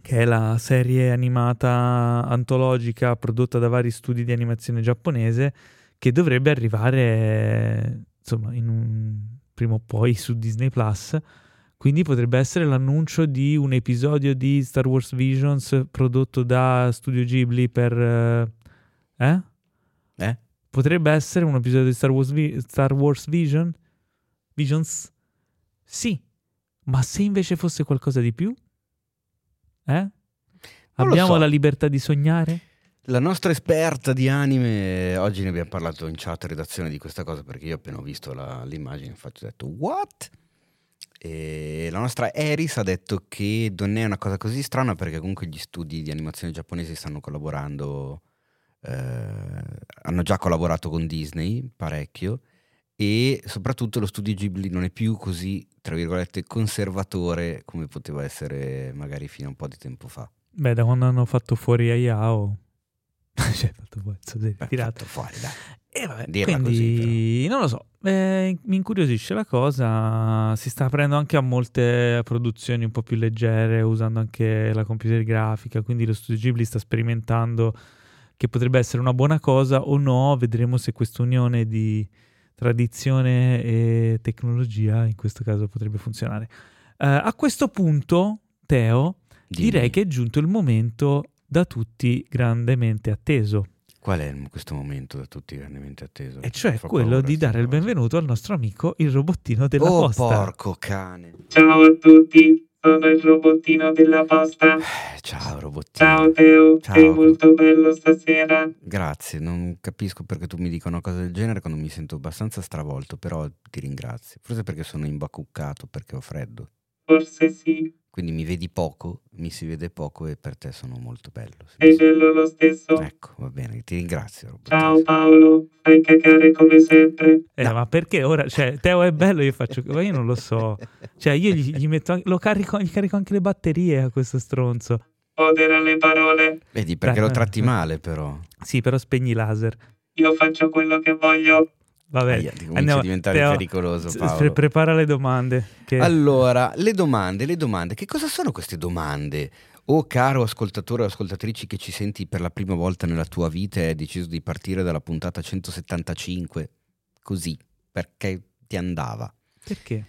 che è la serie animata antologica prodotta da vari studi di animazione giapponese, che dovrebbe arrivare, insomma, in un prima o poi su Disney Plus. Quindi potrebbe essere l'annuncio di un episodio di Star Wars Visions prodotto da Studio Ghibli per... eh? eh? Eh? Potrebbe essere un episodio di Star Wars, Vi- Star Wars Vision? Visions? Sì, ma se invece fosse qualcosa di più? Eh? lo Abbiamo so. la libertà di sognare? La nostra esperta di anime, oggi ne abbiamo parlato in chat redazione di questa cosa perché io appena ho visto la- l'immagine infatti ho detto what? E la nostra Eris ha detto che non è una cosa così strana perché comunque gli studi di animazione giapponesi stanno collaborando, eh, hanno già collaborato con Disney parecchio e soprattutto lo studio Ghibli non è più così, tra virgolette, conservatore come poteva essere magari fino a un po' di tempo fa. Beh, da quando hanno fatto fuori Ayao... cioè, fatto sì, Beh, tirato. fuori, dai. E vabbè, Dirla quindi non lo so, eh, mi incuriosisce la cosa, si sta aprendo anche a molte produzioni un po' più leggere, usando anche la computer grafica, quindi lo studio Ghibli sta sperimentando che potrebbe essere una buona cosa o no, vedremo se questa unione di tradizione e tecnologia in questo caso potrebbe funzionare. Eh, a questo punto, Teo, Dimmi. direi che è giunto il momento da tutti grandemente atteso. Qual è questo momento da tutti grandemente atteso? E cioè quello paura di dare il benvenuto al nostro amico il robottino della Oh, posta. porco cane. Ciao a tutti, sono il robottino della posta. Eh, Ciao, robottino. Ciao Teo, Ciao. sei molto bello stasera. Grazie, non capisco perché tu mi dica una cosa del genere quando mi sento abbastanza stravolto, però ti ringrazio. Forse perché sono imbacuccato, perché ho freddo. Forse sì, Quindi mi vedi poco, mi si vede poco e per te sono molto bello. Sì, sei sì. bello lo stesso. Ecco, va bene, ti ringrazio. robottino. Ciao Paolo, fai cagare come sempre. Eh, No. ma perché ora, cioè, Teo è bello, io faccio, ma io non lo so. Cioè, io gli, gli metto, anche- lo carico, gli carico anche le batterie a questo stronzo. Odere alle parole, Vedi, perché Dai, lo tratti male però. Sì, però spegni i laser. io faccio quello che voglio. Vabbè, Aia, comincia andiamo- a diventare Teo, pericoloso, Paolo. pre- prepara le domande. Che... Allora, le domande, le domande. Che cosa sono queste domande? O caro ascoltatore o ascoltatrici che ci senti per la prima volta nella tua vita e hai deciso di partire dalla puntata 175, così, perché ti andava? Perché?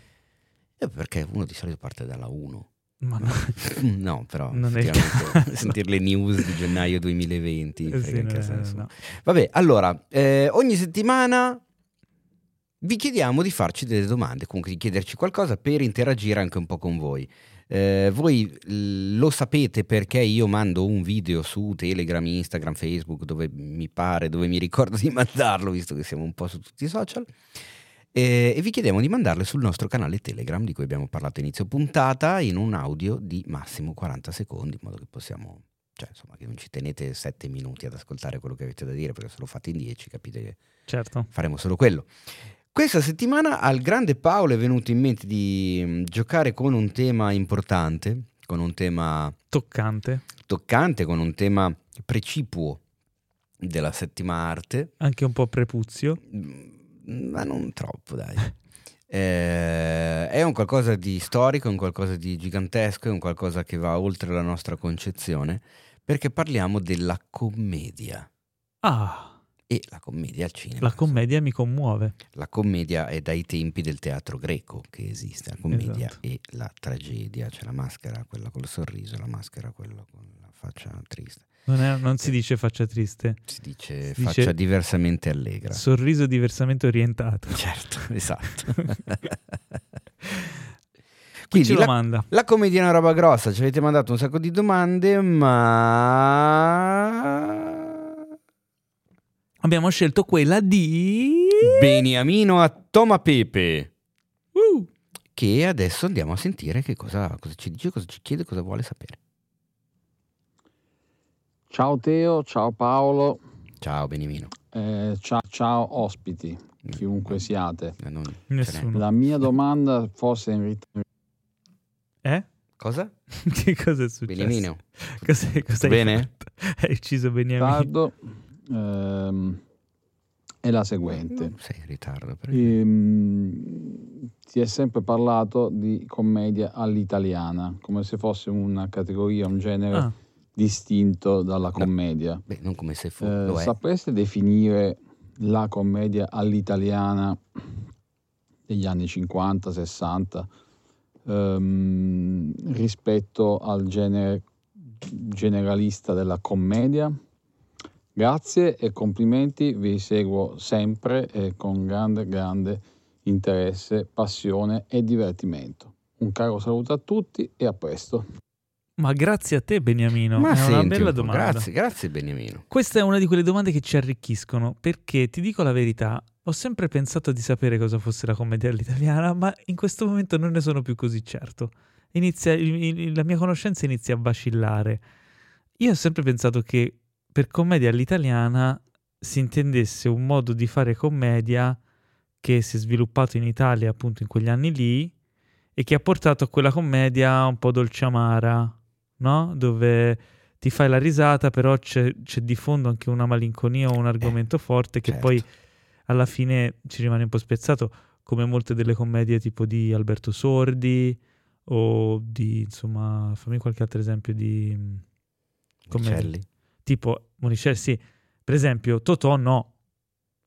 Eh, perché uno di solito parte dalla 1. Ma no. No, però Non è sentire le news di gennaio 2020 Eh sì, no, no. Vabbè, allora, eh, ogni settimana vi chiediamo di farci delle domande, comunque di chiederci qualcosa per interagire anche un po' con voi. Eh, voi lo sapete perché io mando un video su Telegram, Instagram, Facebook, dove mi pare, dove mi ricordo di mandarlo, visto che siamo un po' su tutti i social. Eh, e vi chiediamo di mandarle sul nostro canale Telegram, di cui abbiamo parlato inizio puntata, in un audio di massimo 40 secondi, in modo che possiamo, cioè insomma, che non ci tenete 7 minuti ad ascoltare quello che avete da dire, perché se lo fate in 10 capite che Certo. faremo solo quello. Questa settimana al grande Paolo è venuto in mente di mm, giocare con un tema importante, con un tema Toccante. toccante, con un tema precipuo della settima arte, Anche un po' prepuzio. Mm, ma non troppo, dai. Eh, è un qualcosa di storico, è un qualcosa di gigantesco, è un qualcosa che va oltre la nostra concezione, perché parliamo della commedia. Ah, e la commedia al cinema. La commedia mi commuove. La commedia è dai tempi del teatro greco che esiste, la commedia Esatto. e la tragedia, c'è la maschera, quella col sorriso, la maschera, quella con la faccia triste. Non, è- non si dice faccia triste, Si dice Si faccia dice- diversamente allegra. sorriso diversamente orientato. Certo, esatto. Chi Quindi lo la, manda? la commedia è una roba grossa, ci avete mandato un sacco di domande, ma... Abbiamo scelto quella di... Beniamino a Toma Pepe, Uh, che adesso andiamo a sentire che cosa, cosa ci dice, cosa ci chiede, cosa vuole sapere. Ciao Teo, ciao Paolo, Ciao Beniamino. eh, ciao, ciao ospiti, chiunque siate. Eh, non-. Nessuno. La mia domanda forse in rit- eh? Cosa? che cosa è successo? Beniamino. Cos'è, hai bene? Hai ucciso Beniamino. ritardo ehm, è la seguente. Sei in ritardo. Ehm, si è sempre parlato di commedia all'italiana, come se fosse una categoria, un genere Ah, distinto dalla commedia. Beh, non come se fu, Eh, sapreste definire la commedia all'italiana degli anni 50, 60 ehm, rispetto al genere generalista della commedia? Grazie e complimenti, vi seguo sempre e con grande, grande interesse, passione e divertimento. Un caro saluto a tutti e a presto. ma grazie a te Beniamino, Ma è senti una un bella domanda. Grazie, grazie Beniamino. Questa è una di quelle domande che ci arricchiscono, perché ti dico la verità, ho sempre pensato di sapere cosa fosse la commedia all'italiana, ma in questo momento non ne sono più così certo. Inizia, il- il- la mia conoscenza inizia a vacillare. Io ho sempre pensato che per commedia all'italiana si intendesse un modo di fare commedia che si è sviluppato in Italia appunto in quegli anni lì e che ha portato a quella commedia un po' dolce amara, no? Dove ti fai la risata, però c'è, c'è di fondo anche una malinconia o un argomento forte che certo. poi alla fine ci rimane un po' spezzato, come molte delle commedie tipo di Alberto Sordi o di, insomma, fammi qualche altro esempio di mm, commedia. Uccelli. Tipo Monicelli, sì. Per esempio, Totò no.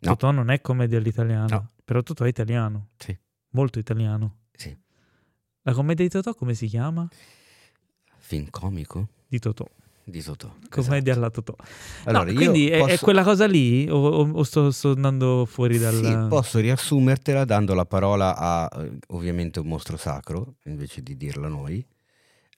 No. Totò non è commedia all'italiana, No. però Totò è italiano. Sì. Molto italiano. Sì. La commedia di Totò come si chiama? Film comico Di Totò. di Totò. Commedia Esatto. alla Totò. Allora, no, quindi è, è posso- quella cosa lì o, o- o sto, sto andando fuori dal... Sì, posso riassumertela dando la parola a eh, ovviamente un mostro sacro, invece di dirla noi,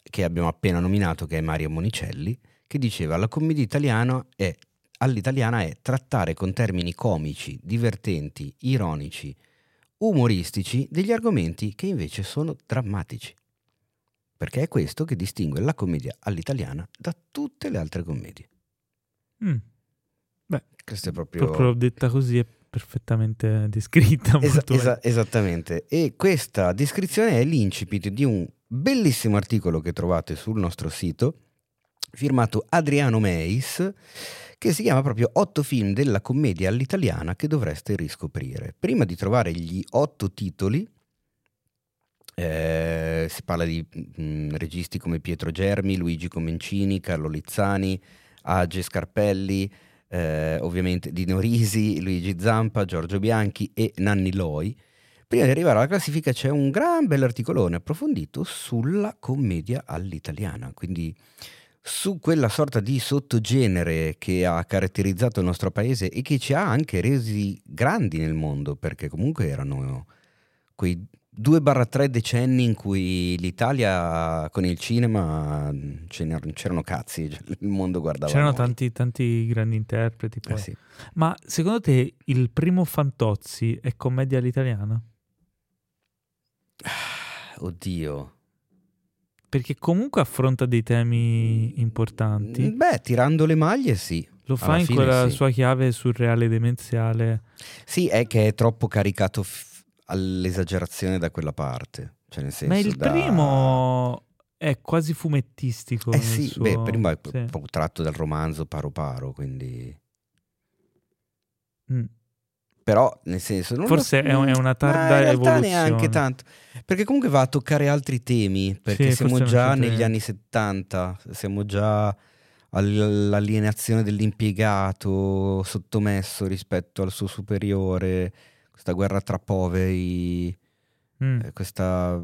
che abbiamo appena nominato, che è Mario Monicelli, che diceva la commedia italiana è, all'italiana è trattare con termini comici, divertenti, ironici, umoristici degli argomenti che invece sono drammatici. Perché è questo che distingue la commedia all'italiana da tutte le altre commedie. Mm, Questo è proprio... proprio detta così è perfettamente descritta. Esa- esa- esattamente. E questa descrizione è l'incipit di un bellissimo articolo che trovate sul nostro sito, firmato Adriano Meis, che si chiama proprio Otto film della commedia all'italiana che dovreste riscoprire. Prima di trovare gli otto titoli, eh, si parla di mm, registi come Pietro Germi, Luigi Comencini, Carlo Lizzani, Age Scarpelli, eh, ovviamente Dino Risi, Luigi Zampa, Giorgio Bianchi e Nanni Loi. Prima di arrivare alla classifica c'è un gran bell'articolone approfondito sulla commedia all'italiana, quindi su quella sorta di sottogenere che ha caratterizzato il nostro paese e che ci ha anche resi grandi nel mondo, perché comunque erano quei 2-3 decenni in cui l'Italia con il cinema c'erano cazzi, cioè, il mondo guardava C'erano tanti, tanti grandi interpreti. Eh sì. Ma secondo te il primo Fantozzi è commedia all'italiana? Oddio. Perché comunque affronta dei temi importanti. Mm, Beh, tirando le maglie sì. Lo fa in quella sì. sua chiave surreale demenziale. Sì, è che è troppo caricato f- all'esagerazione da quella parte. Cioè, nel senso Ma il da- primo è quasi fumettistico. Eh sì, suo- beh, prima è sì. proprio tratto dal romanzo Paro Paro, quindi... Mm. Però, nel senso... Forse lo- è un- è una tarda Ma in evoluzione. neanche tanto. Perché comunque va a toccare altri temi, perché Sì, siamo già negli niente. anni 70, siamo già all'alienazione dell'impiegato sottomesso rispetto al suo superiore, questa guerra tra poveri, Mm. eh, questa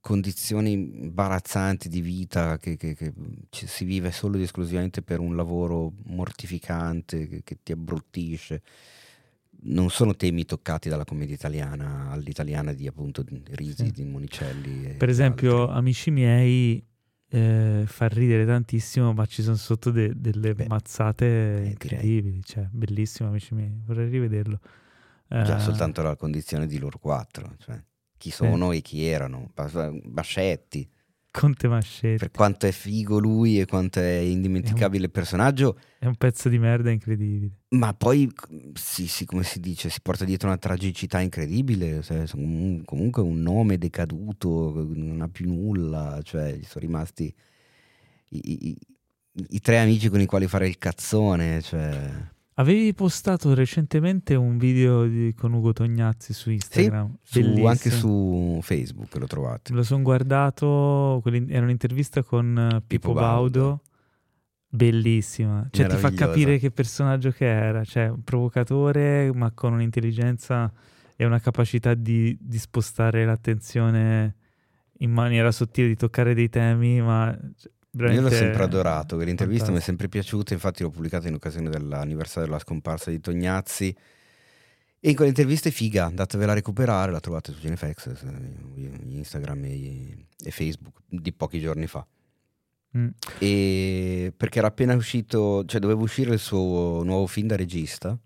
condizioni imbarazzanti di vita che, che- che si vive solo ed esclusivamente per un lavoro mortificante che, che ti abbruttisce. Non sono temi toccati dalla commedia italiana, all'italiana di appunto Risi, Sì. di Monicelli. Per esempio, altri. amici miei eh, fa ridere tantissimo, ma ci sono sotto de- delle Beh, mazzate direi. incredibili. Cioè, bellissimo, amici miei. Vorrei rivederlo. Già Eh, soltanto la condizione di loro quattro, cioè chi sono e chi erano. Bas- Bascetti, Conte Mascetti. per quanto è figo lui e quanto è indimenticabile il personaggio, È un pezzo di merda incredibile. Ma poi, sì, sì, come si dice, si porta dietro una tragicità incredibile, cioè, un- comunque un nome decaduto, non ha più nulla, cioè gli sono rimasti i, i- i tre amici con i quali fare il cazzone, cioè... Avevi postato recentemente un video di- con Ugo Tognazzi su Instagram. Su- Bellissimo. anche su Facebook lo trovate. Lo sono guardato, era un'intervista con eh, Pippo Pippo Baudo. Baudo. Bellissima, cioè ti fa capire che personaggio che era, cioè un provocatore ma con un'intelligenza e una capacità di, di spostare l'attenzione in maniera sottile, di toccare dei temi, ma cioè, Io l'ho sempre adorato, quell'intervista mi è fantastico. sempre piaciuta, infatti l'ho pubblicata in occasione dell'anniversario della scomparsa di Tognazzi. E in quell'intervista è figa, andatevela a recuperare, la trovate su Genefx, su Instagram e, e Facebook di pochi giorni fa. Mm. E perché era appena uscito, cioè doveva uscire il suo nuovo film da regista,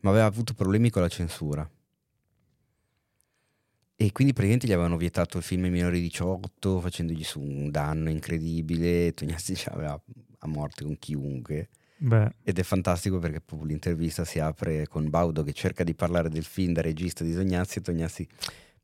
ma aveva avuto problemi con la censura. E quindi praticamente gli avevano vietato il film ai minori di 18, facendogli su un danno incredibile. Tognazzi ce l'aveva a morte con chiunque. Beh, Ed è fantastico perché l'intervista si apre con Baudo che cerca di parlare del film da regista di Tognazzi e Tognazzi.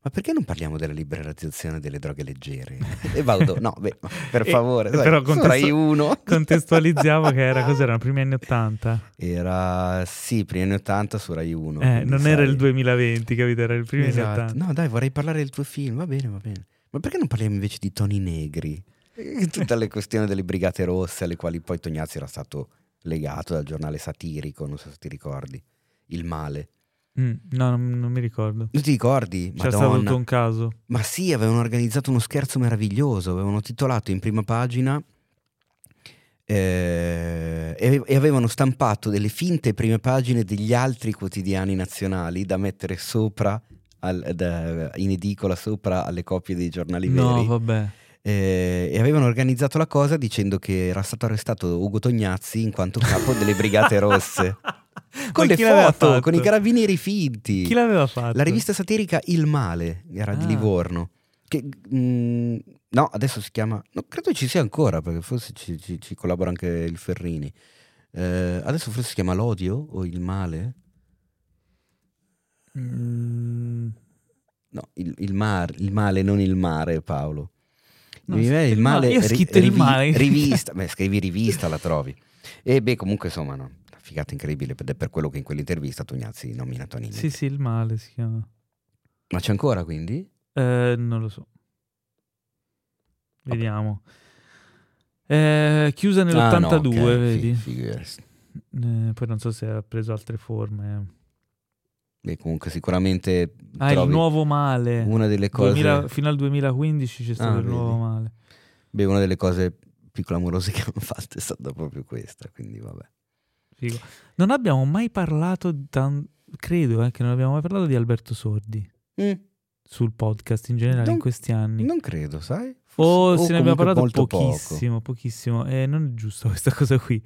Ma perché non parliamo della liberalizzazione delle droghe leggere? E Baudo, no, beh, per favore, dai, però Rai 1. contestualizziamo che era cos'erano, primi anni 80. Era, sì, primi anni 80 su Rai 1. Eh, non era sai- il 2020, capito? Era il primi anni Esatto. 80. No, dai, vorrei parlare del tuo film, va bene, va bene. Ma perché non parliamo invece di Toni Negri? E Tutte le questioni delle Brigate Rosse alle quali poi Tognazzi era stato legato dal giornale satirico, non so se ti ricordi. Il male. Mm, no, non, non mi ricordo. Non ti ricordi? Stato tutto Madonna. un caso. Ma sì, avevano organizzato uno scherzo meraviglioso, avevano titolato in prima pagina eh, e, avevano stampato delle finte prime pagine degli altri quotidiani nazionali da mettere sopra, al- da- in edicola sopra alle copie dei giornali No, veri. vabbè. Eh, e avevano organizzato la cosa dicendo che era stato arrestato Ugo Tognazzi in quanto capo delle Brigate Rosse. Con Ma le foto, con i carabinieri finti. Chi l'aveva fatto? La rivista satirica Il Male era di Ah. Livorno. Che, mm, no, adesso si chiama. No, credo ci sia ancora perché forse ci, ci- ci collabora anche il Ferrini. Eh, adesso forse si chiama L'Odio o Il Male? Mm, No, il, il mar- il male, non il mare, Paolo. Viene il il ma- male, io ho scritto il male. rivista, beh, scrivi rivista, la trovi. E beh, comunque, insomma, no, una figata incredibile ed è per quello che in quell'intervista Tognazzi nomina Tonini. sì, sì, il male si chiama. Ma c'è ancora quindi? Eh, non lo so. Vediamo. Eh, chiusa Ah, no, nell'82, ok, vedi? Eh, poi non so se ha preso altre forme. Beh, comunque sicuramente Ah, il nuovo male. una delle cose 2000 fino al 2015 c'è stato Ah, il nuovo vedi. male. beh, una delle cose più clamorose che hanno fatto è stata proprio questa, quindi vabbè. Figo. Non abbiamo mai parlato, tan- credo eh, che non abbiamo mai parlato di Alberto Sordi Mm, sul podcast in generale Non- in questi anni. non credo, sai? O Forse- se ne abbiamo parlato molto poco. pochissimo, pochissimo. E non è giusto questa cosa qui.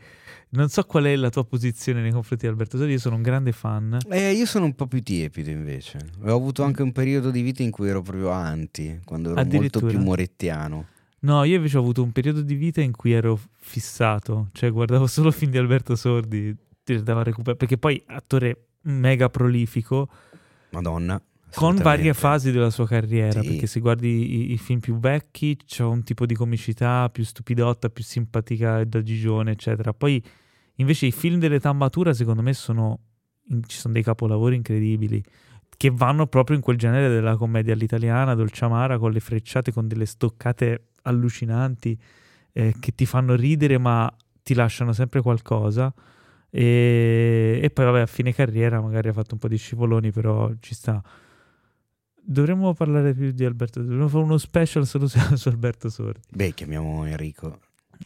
Non so qual è la tua posizione nei confronti di Alberto Sordi, io sono un grande fan. Eh, io sono un po' più tiepido invece. Ho avuto anche un periodo di vita in cui ero proprio anti, quando ero molto più morettiano. No, io invece ho avuto un periodo di vita in cui ero fissato, cioè guardavo solo film di Alberto Sordi, ti dava perché poi attore mega prolifico, Madonna. Con varie fasi della sua carriera, Sì. perché se guardi i, i film più vecchi c'è un tipo di comicità più stupidotta, più simpatica da Gigione, eccetera. Poi invece i film dell'età matura secondo me sono, ci sono dei capolavori incredibili che vanno proprio in quel genere della commedia all'italiana, dolciamara, con le frecciate, con delle stoccate allucinanti eh, che ti fanno ridere ma ti lasciano sempre qualcosa. E, e poi, vabbè, a fine carriera magari ha fatto un po' di scivoloni, però ci sta. Dovremmo parlare più di Alberto. Dovremmo fare uno special solo su, su Alberto Sordi. Beh, chiamiamo Enrico.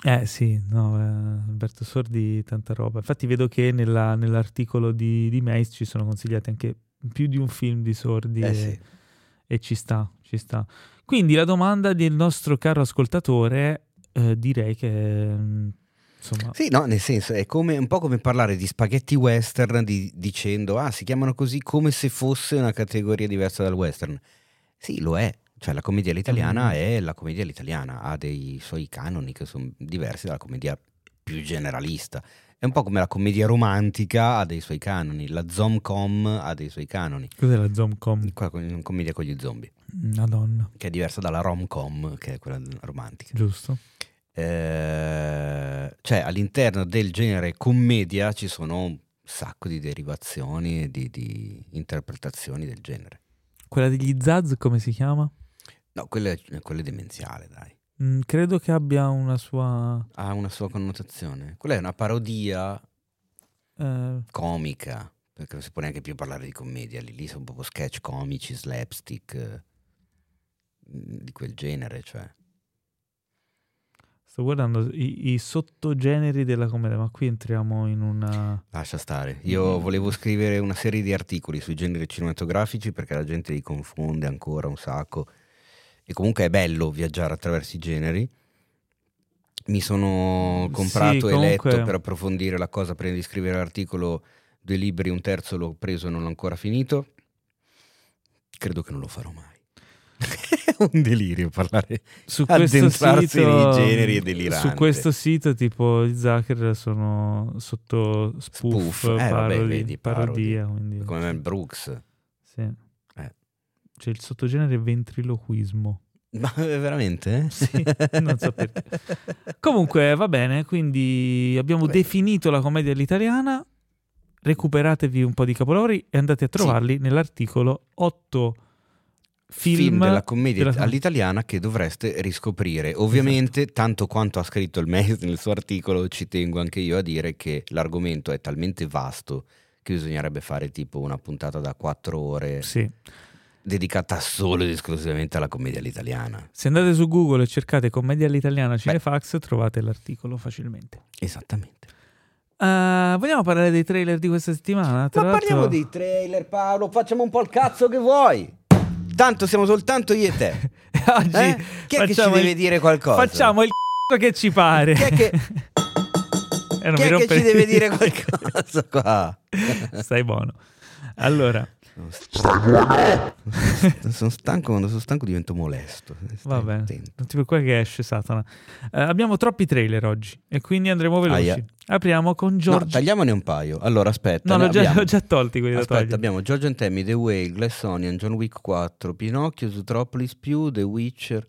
Eh sì, no, eh, Alberto Sordi, tanta roba. Infatti, vedo che nella- nell'articolo di, di Mace ci sono consigliati anche più di un film di Sordi. Eh e, sì. e ci sta, ci sta. Quindi la domanda del nostro caro ascoltatore, eh, direi che mm, insomma, Sì, no, nel senso, è come, un po' come parlare di spaghetti western di- dicendo, ah, si chiamano così come se fosse una categoria diversa dal western. Sì, lo è. Cioè, la commedia all'italiana Mm. è la commedia all'italiana, ha dei suoi canoni che sono diversi dalla commedia più generalista. È un po' come la commedia romantica ha dei suoi canoni, la zomcom ha dei suoi canoni. cos'è la Zomcom? Qua una commedia con gli zombie, Madonna, che è diversa dalla romcom, che è quella romantica. giusto? Eh, cioè all'interno del genere commedia ci sono un sacco di derivazioni e di, di interpretazioni del genere. Quella degli Zaz come si chiama? No, quello è, quello è demenziale, dai. Mm, credo che abbia una sua... Ha una sua connotazione. Quella è una parodia eh, comica, perché non si può neanche più parlare di commedia, lì, lì sono proprio sketch comici, slapstick, eh, di quel genere, cioè. Sto guardando i, i sottogeneri della commedia, ma qui entriamo in una... Lascia stare. Io Mm. volevo scrivere una serie di articoli sui generi cinematografici perché la gente li confonde ancora un sacco. E comunque è bello viaggiare attraverso i generi. Mi sono Sì, comprato e comunque- letto per approfondire la cosa prima di scrivere l'articolo. Due libri, un terzo l'ho preso e non l'ho ancora finito. Credo che non lo farò mai. È un delirio parlare. Su questo Addentrarsi sito, nei generi è delirante. Su questo sito, tipo i Zucker sono sotto spoof, Spoof. Eh, vabbè, parodi- vedi, parodia. Quindi, Come Brooks. sì. Eh. C'è il sottogenere ventriloquismo. Ma veramente? eh? Sì, non so perché. Comunque va bene, quindi abbiamo Beh. definito la commedia all'italiana. Recuperatevi un po' di capolavori e andate a trovarli nell'articolo 8 film, film, della commedia della all'italiana che dovreste riscoprire. Ovviamente, tanto quanto ha scritto il Mace nel suo articolo, ci tengo anche io a dire che l'argomento è talmente vasto che bisognerebbe fare tipo una puntata da quattro ore Sì. dedicata solo ed esclusivamente alla commedia all'italiana. Se andate su Google e cercate commedia all'italiana Cinefax trovate l'articolo facilmente. Esattamente. Eh, vogliamo parlare dei trailer di questa settimana? Tra Ma parliamo dei trailer, Paolo. Facciamo un po' il cazzo che vuoi. Tanto siamo soltanto io e te. Oggi Eh? Chi è che ci deve il- dire qualcosa? Facciamo il c***o che ci pare. Chi è che, Eh, chi è che ci deve dire qualcosa qua? Stai buono. Allora, Sono stanco, quando sono stanco divento molesto. Stai va bene. attento. Non ti preoccupare che esce Satana. Eh, abbiamo troppi trailer oggi e quindi andremo veloci. Aia. Apriamo con No, George. tagliamone un paio. Allora, aspetta. No, l'ho già, abbiamo- l'ho già tolti quelli da Aspetta, togliere. abbiamo George and Tammy, The Whale, Glass Onion, John Wick 4, Pinocchio, Zootropolis più, The Witcher.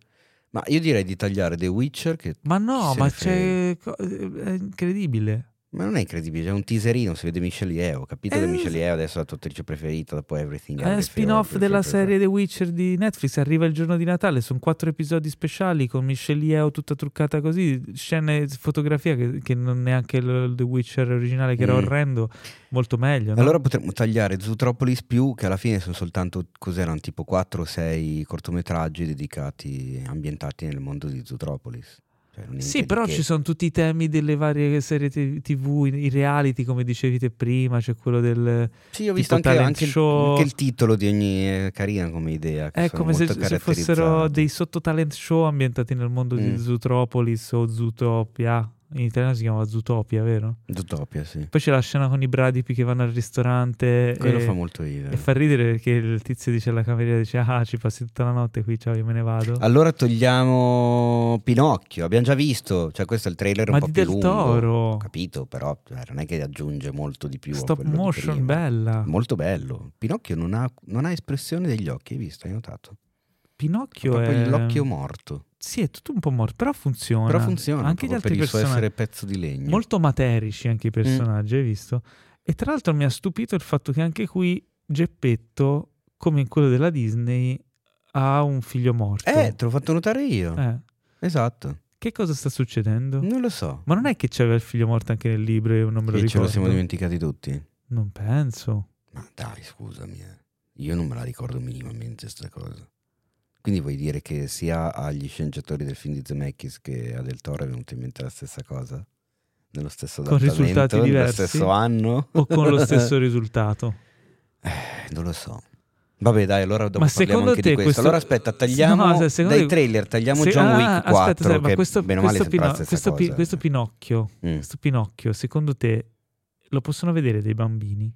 Ma io direi di tagliare The Witcher, che Ma no, ma c'è... co- È incredibile. Ma non è incredibile, c'è un teaserino, si vede Michelle Yeoh. Ho capito Eh, che Michelle Yeoh adesso è la tua attrice preferita dopo Everything. È Everything, spin-off della serie The Witcher di Netflix. Arriva il giorno di Natale. Sono quattro episodi speciali con Michelle Yeoh tutta truccata così. Scene, fotografia che, che non è anche il The Witcher originale che era Mm. orrendo. Molto meglio. no? Allora potremmo tagliare Zootropolis più, che alla fine sono soltanto, cos'erano, tipo 4 o 6 cortometraggi dedicati, ambientati nel mondo di Zootropolis. Cioè, Sì, però di che. ci sono tutti i temi delle varie serie TV, i reality, come dicevi te prima. C'è quello del. Sì, ho visto anche, anche il, anche il titolo di ogni è carina come idea. È come se, se fossero dei sottotalent show ambientati nel mondo di Mm. Zootropolis o Zootopia. In italiano si chiama Zootopia, vero? Zootopia, sì. Poi c'è la scena con i bradipi che vanno al ristorante. Quello e, fa molto ridere. e fa ridere perché il tizio dice alla cameriera: dice, Ah, ci passi tutta la notte qui, ciao, io me ne vado. Allora togliamo Pinocchio, abbiamo già visto, cioè questo è il trailer un Ma po' di più Del lungo. Toro. Capito, però cioè, non è che aggiunge molto di più. Stop motion, bella. Molto bello. Pinocchio non ha, non ha espressione degli occhi, hai visto? Hai notato? Pinocchio Proprio è. l'occhio morto. Sì, è tutto un po' morto, però funziona. Però funziona Anche gli altri per il suo essere pezzo di legno. Molto materici anche Mm. i personaggi, hai visto? E tra l'altro mi ha stupito il fatto che anche qui Geppetto, come in quello della Disney, ha un figlio morto. Eh, te l'ho fatto notare io. Eh, Esatto. Che cosa sta succedendo? Non lo so. Ma non è che c'aveva il figlio morto anche nel libro e non me lo Che ce lo ricordo? siamo dimenticati tutti? Non penso. Ma dai, scusami, eh. io non me la ricordo minimamente sta cosa. Quindi vuoi dire che sia agli sceneggiatori del film di Zemeckis che a Del Toro è venuta in mente la stessa cosa? Nello stesso Con risultati nello diversi? stesso anno? O con lo stesso risultato? Eh, non lo so. Vabbè, dai, allora dopo Ma parliamo secondo anche te di questo. questo- Allora aspetta, tagliamo No, se- dai trailer, tagliamo Se- John ah, Wick 4 aspetta, aspetta, ma che questo, bene questo, Pino- questo, Pi- questo Pinocchio, Mm. questo Pinocchio, secondo te lo possono vedere dei bambini?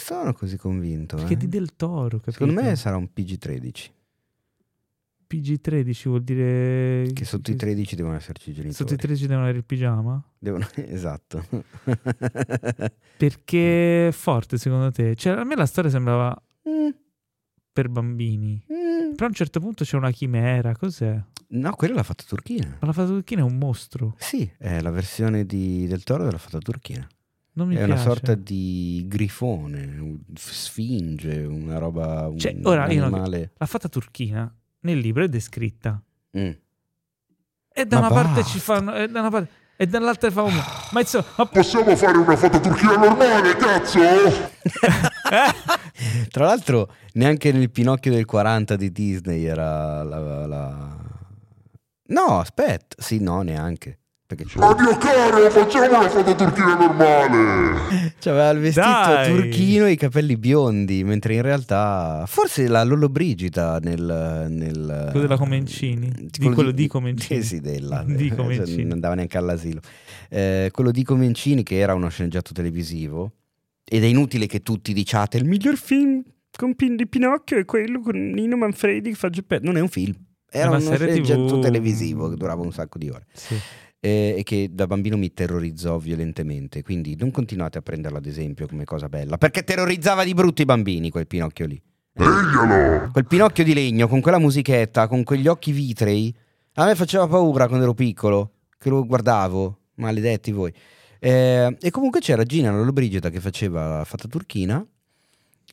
Sono così convinto. Perché eh. di Del Toro, capito? Secondo me sarà un PG-13. PG13 vuol dire Che sotto i 13 devono esserci i genitori. Sotto i 13 devono avere il pigiama? Devono- Esatto. Perché è forte secondo te? Cioè, a me la storia sembrava Mm, per bambini. mm. Però a un certo punto c'è una chimera, cos'è? No, quella l'ha fatta turchina. Ma la fata turchina è un mostro. Sì, è la versione di- del toro della fatta turchina. Non mi è piace. una sorta di grifone, un- sfinge, una roba, un Cioè, ora io non- animale. La fata turchina nel libro è descritta. Mm. E da Ma una parte basta. ci fanno. E, da una parte, e dall'altra fa un. Ma insomma. ma- Possiamo fare una foto turchina normale, cazzo? Tra l'altro, neanche nel Pinocchio del 40 di Disney era la. la- No, aspetta, sì, no, neanche. Perché c'aveva Oddio caro, facciamo una foto turchina normale. c'aveva il vestito Dai. turchino e i capelli biondi, mentre in realtà. Forse la Lollobrigida nel. nel Quello della Comencini? Di quello di Comencini. Eh, sì, della. Di cioè, Comencini. non andava neanche all'asilo. Eh, quello di Comencini, che era uno sceneggiato televisivo. Ed è inutile che tutti diciate il miglior film con Pin di Pinocchio è quello con Nino Manfredi che fa Geppetto. Non è un film. Era una uno sceneggiato TV. televisivo che durava un sacco di ore Sì. Eh, e che da bambino mi terrorizzò violentemente. Quindi non continuate a prenderlo ad esempio come cosa bella, perché terrorizzava di brutto i bambini quel Pinocchio lì. Eglielo. Quel Pinocchio di legno, con quella musichetta, con quegli occhi vitrei, a me faceva paura quando ero piccolo, che lo guardavo, maledetti voi. Eh, e comunque c'era Gina Lollobrigida che faceva la fatta turchina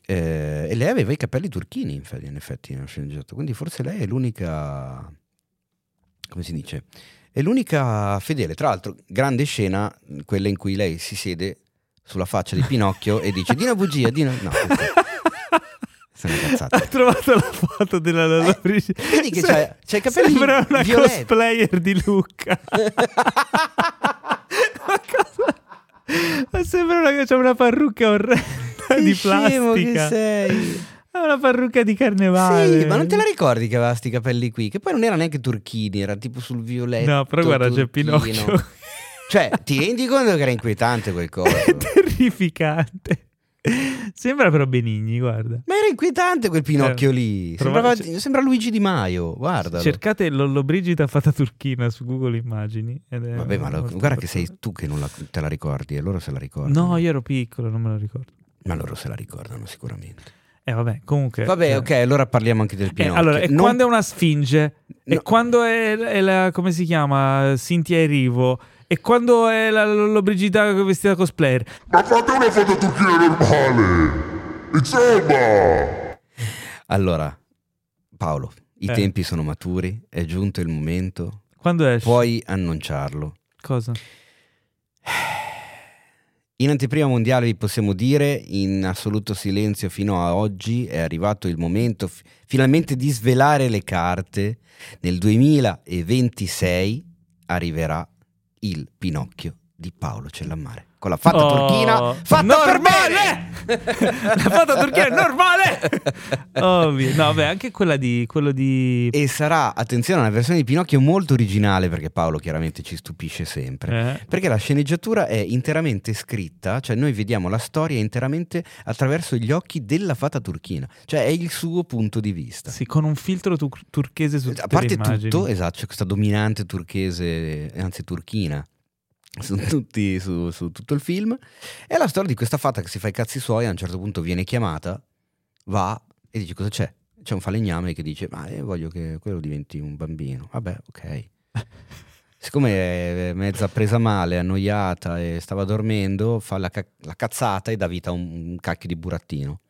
eh, e lei aveva i capelli turchini, in effetti, in effetti. Quindi forse lei è l'unica, come si dice, è l'unica fedele. Tra l'altro, grande scena, quella in cui lei si siede sulla faccia di Pinocchio e dice: Di una bugia, di una. No, sono cazzate. Ha trovato la foto della Brigida. Eh, vedi che Se- c'ha i capelli Sembra una violetti. cosplayer di Luca. Ma cosa- Ma sembra una, c'ha una parrucca orrenda di Che che plastica. sei. Ha una parrucca di carnevale. Sì, ma non te la ricordi che aveva sti capelli qui? Che poi non era neanche turchini, era tipo sul violetto. No, però guarda, c'è turchino. Pinocchio. Cioè, ti rendi conto che era inquietante quel coso? È terrificante. Sembra però Benigni, guarda. Ma era inquietante quel Pinocchio lì. Prova- Sembrava- sembra Luigi Di Maio, guarda. Cercate Lollobrigida fatta turchina su Google Immagini. è Vabbè, ma lo- guarda che sei tu che non la- te la ricordi e loro se la ricordano. No, io ero piccolo, non me lo ricordo. Ma loro se la ricordano sicuramente. Eh, vabbè, comunque. Vabbè, eh, ok, allora parliamo anche del eh, Pinocchio. allora, e Non- quando è una sfinge? E No. quando è, è la. come si chiama? Cintia Erivo? E quando è la Lollobrigida vestita cosplayer? Ma fate una foto turchina normale. Insomma. Allora, Paolo, i Eh. tempi sono maturi, è giunto il momento, Quando esce? puoi annunciarlo. Cosa? In anteprima mondiale vi possiamo dire, in assoluto silenzio fino a oggi, è arrivato il momento fi- finalmente di svelare le carte. Nel 2026 arriverà il Pinocchio di Paolo Cellammare. Con la fatta Oh, turchina fatta normale! per bene! la foto turchina è normale! Ovvio. No, beh, anche quella di. quello di. E sarà, attenzione, una versione di Pinocchio molto originale perché Paolo chiaramente ci stupisce sempre. Eh, Perché la sceneggiatura è interamente scritta, cioè noi vediamo la storia interamente attraverso gli occhi della fata turchina, cioè è il suo punto di vista. sì, con un filtro tur- turchese su tutte A parte tutto, esatto, c'è questa dominante turchese, anzi turchina, su, tutti- su- su tutto il film. È la storia di questa fata che si fa i cazzi suoi, a un certo punto viene chiamata, va e dice cosa c'è? C'è un falegname che dice ma io voglio che quello diventi un bambino. Vabbè, ok. Siccome è mezza presa male, annoiata e stava dormendo, fa la, ca- la cazzata e dà vita a un, un cacchio di burattino.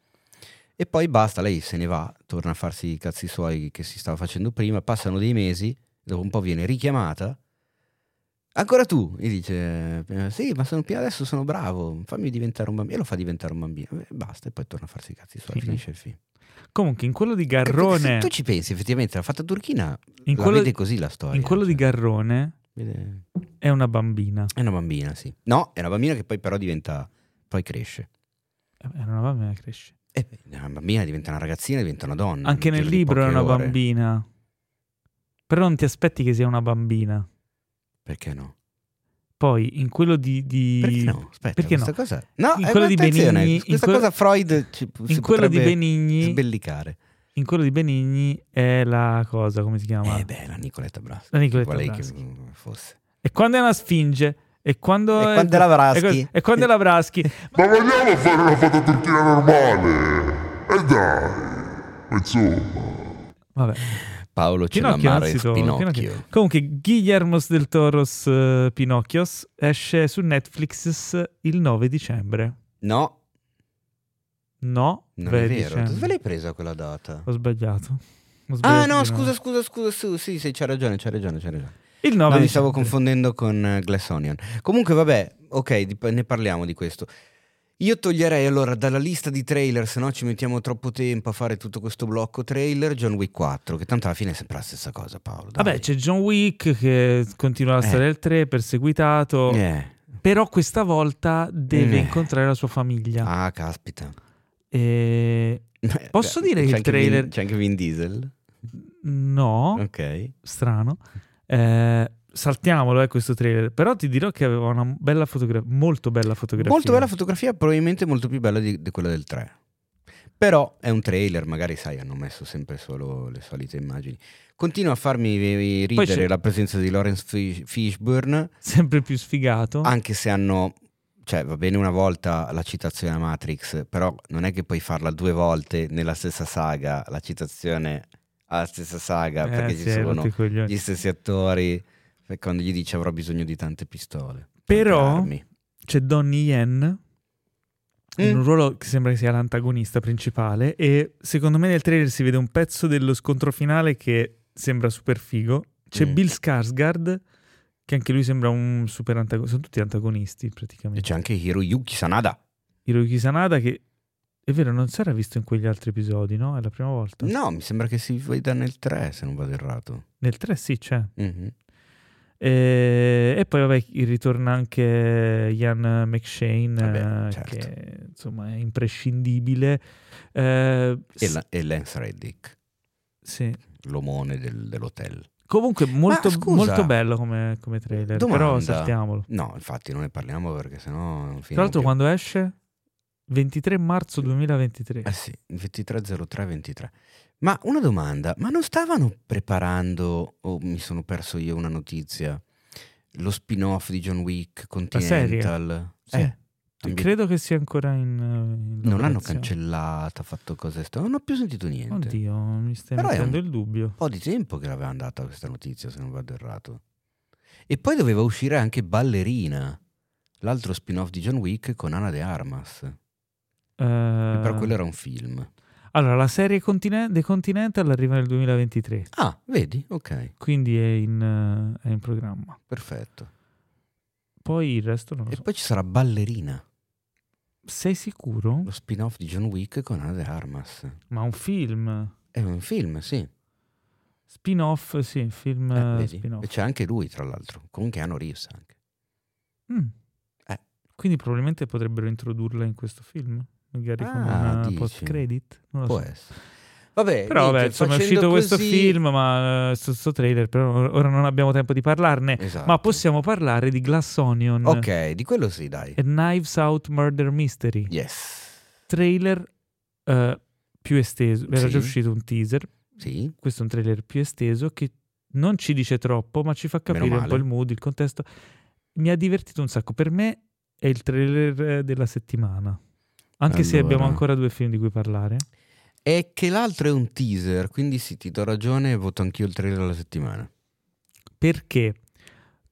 E poi basta, lei se ne va, torna a farsi i cazzi suoi che si stava facendo prima, passano dei mesi, dopo un po' viene richiamata. Ancora tu, gli dice, eh, sì, ma sono, adesso sono bravo, fammi diventare un bambino. E lo fa diventare un bambino. E basta, e poi torna a farsi i cazzi suoi, Sì. finisce il film. Comunque, in quello di Garrone, Se tu ci pensi, effettivamente, la fatta turchina in la quello, vede così la storia. in quello di cioè, Garrone vede- è una bambina. È una bambina, sì. No, è una bambina che poi però diventa, poi cresce. Eh, È una bambina che cresce. E beh, una bambina diventa una ragazzina, diventa una donna. Anche nel di libro è una ore. bambina. Però non ti aspetti che sia una bambina. Perché no? Poi in quello di. di- Perché no? Aspetta, Perché no? questa cosa... No, In eh, quello di Benigni- in Questa que- cosa Freud ci, si In quello di Benigni. sbellicare. In quello di Benigni è la cosa, come si chiama? Eh beh, la Nicoletta Braschi. La Nicoletta Braschi. che mm, fosse. E quando è una sfinge? E quando, E quando è la Braschi? E, quando è la Braschi? Ma vogliamo fare una foto turchina normale? E dai, ma insomma. Vabbè. Paolo ce Pinocchio Pinocchio. Pinocchio. Comunque, Guillermos del Toros eh, Pinocchios esce su Netflix il 9 dicembre. No, No, non è vero. dicembre. Dove l'hai presa quella data? Ho sbagliato. Ho Ah sbagliato no, di nuovo. scusa, scusa, scusa, su, sì, sì, c'hai ragione, c'hai ragione, c'hai ragione. Il 9 No, mi stavo dicembre. confondendo con eh, Glass Onion. Comunque, vabbè, ok, di- ne parliamo di questo. Io toglierei allora dalla lista di trailer, se no ci mettiamo troppo tempo a fare tutto questo blocco trailer, John Wick 4, che tanto alla fine è sempre la stessa cosa, Paolo. dai. Vabbè, c'è John Wick che continua la Eh. storia del 3, perseguitato. Eh. Però questa volta deve Eh. incontrare la sua famiglia. Ah, caspita. E... Posso dire che il trailer- Vin- c'è anche Vin Diesel? No, Ok. strano. Eh, saltiamolo, eh, questo trailer. Però ti dirò che aveva una bella fotografia, molto bella fotografia. Molto bella fotografia, probabilmente molto più bella di, di quella del 3. Però è un trailer, magari sai, hanno messo sempre solo le solite immagini. Continua a farmi ridere la presenza di Lawrence Fish- Fishburne, Sempre più sfigato. anche se hanno, cioè va bene una volta la citazione a Matrix, però non è che puoi farla due volte nella stessa saga, la citazione alla stessa saga, Eh, perché sì, ci sono gli stessi attori, quando gli dice avrò bisogno di tante pistole. Però-. C'è Donnie Yen in Mm. un ruolo che sembra che sia l'antagonista principale e secondo me nel trailer si vede un pezzo dello scontro finale che sembra super figo. C'è Mm. Bill Skarsgård che anche lui sembra un super antagonista, sono tutti antagonisti E praticamente. c'è anche Hiroyuki Sanada. Hiroyuki Sanada che è vero non si era visto in quegli altri episodi, no? È la prima volta. No, mi sembra che si veda nel 3, se non vado errato. Nel 3 sì c'è. Mhm. E, e poi vabbè ritorna anche Ian McShane Vabbè, eh, certo. che insomma è imprescindibile. Eh, E, la- e Lance Reddick, sì. l'omone del- dell'hotel. Comunque molto, scusa. molto bello come, come trailer, però Domanda. saltiamolo. No, infatti non ne parliamo perché sennò Tra l'altro più. quando esce? 23 marzo 2023. Eh sì, 230323. Ma una domanda, ma non stavano preparando, o mi sono perso io una notizia, lo spin-off di John Wick Continental? Sì. Eh, ambi- Credo che sia ancora in, in non l'hanno cancellata, fatto cose strane, non ho più sentito niente. Oddio, mi stai Però è mettendo un- il dubbio. Un po' di tempo che l'aveva andata questa notizia, se non vado errato. E poi doveva uscire anche Ballerina, l'altro spin-off di John Wick con Ana de Armas. Eh, Però quello era un film. Allora, la serie Continen- The Continental arriva nel 2023, Ah, vedi? Ok, quindi è in, eh, è in programma. perfetto. Poi il resto non lo E so. poi ci sarà Ballerina, Sei sicuro? lo spin-off di John Wick con Ana de Armas. Ma un film? È un film, sì. Spin-off, sì, film Eh, spin-off. E c'è anche lui, tra l'altro. Comunque hanno Reeves anche. Mm. Eh. Quindi probabilmente potrebbero introdurla in questo film, magari Ah, come una dici. post-credit. Non lo Può so. essere. Vabbè, Però niente, vabbè, insomma è uscito questo così- film, ma questo trailer, però ora non abbiamo tempo di parlarne. Esatto. Ma possiamo parlare di Glass Onion Ok, di quello sì, dai. e Knives Out Murder Mystery. Yes. Trailer eh, più esteso. Era Sì. già uscito un teaser. Sì. Questo è un trailer più esteso che non ci dice troppo, ma ci fa capire un po' il mood, il contesto. Mi ha divertito un sacco. Per me è il trailer eh, della settimana. Anche se Allora. abbiamo ancora due film di cui parlare. È che l'altro è un teaser, quindi sì, ti do ragione, voto anch'io il trailer della settimana. perché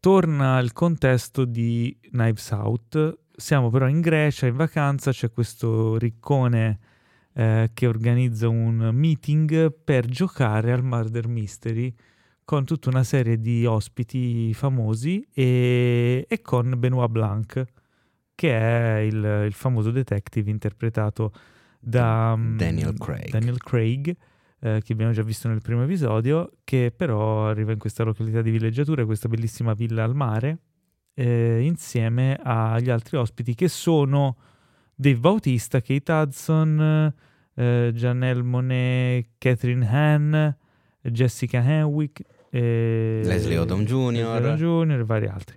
torna il contesto di Knives Out. Siamo però in Grecia, in vacanza, c'è questo riccone eh, che organizza un meeting per giocare al Murder Mystery con tutta una serie di ospiti famosi e, e con Benoit Blanc, che è il, il famoso detective interpretato da mm, Daniel Craig. Daniel Craig, eh, che abbiamo già visto nel primo episodio, che però arriva in questa località di villeggiatura, questa bellissima villa al mare, eh, insieme agli altri ospiti che sono Dave Bautista, Kate Hudson, eh, Janelle Monet, Catherine Hahn, Jessica Henwick, eh, Leslie Odom Jr. Leslie Odom Jr. e vari altri.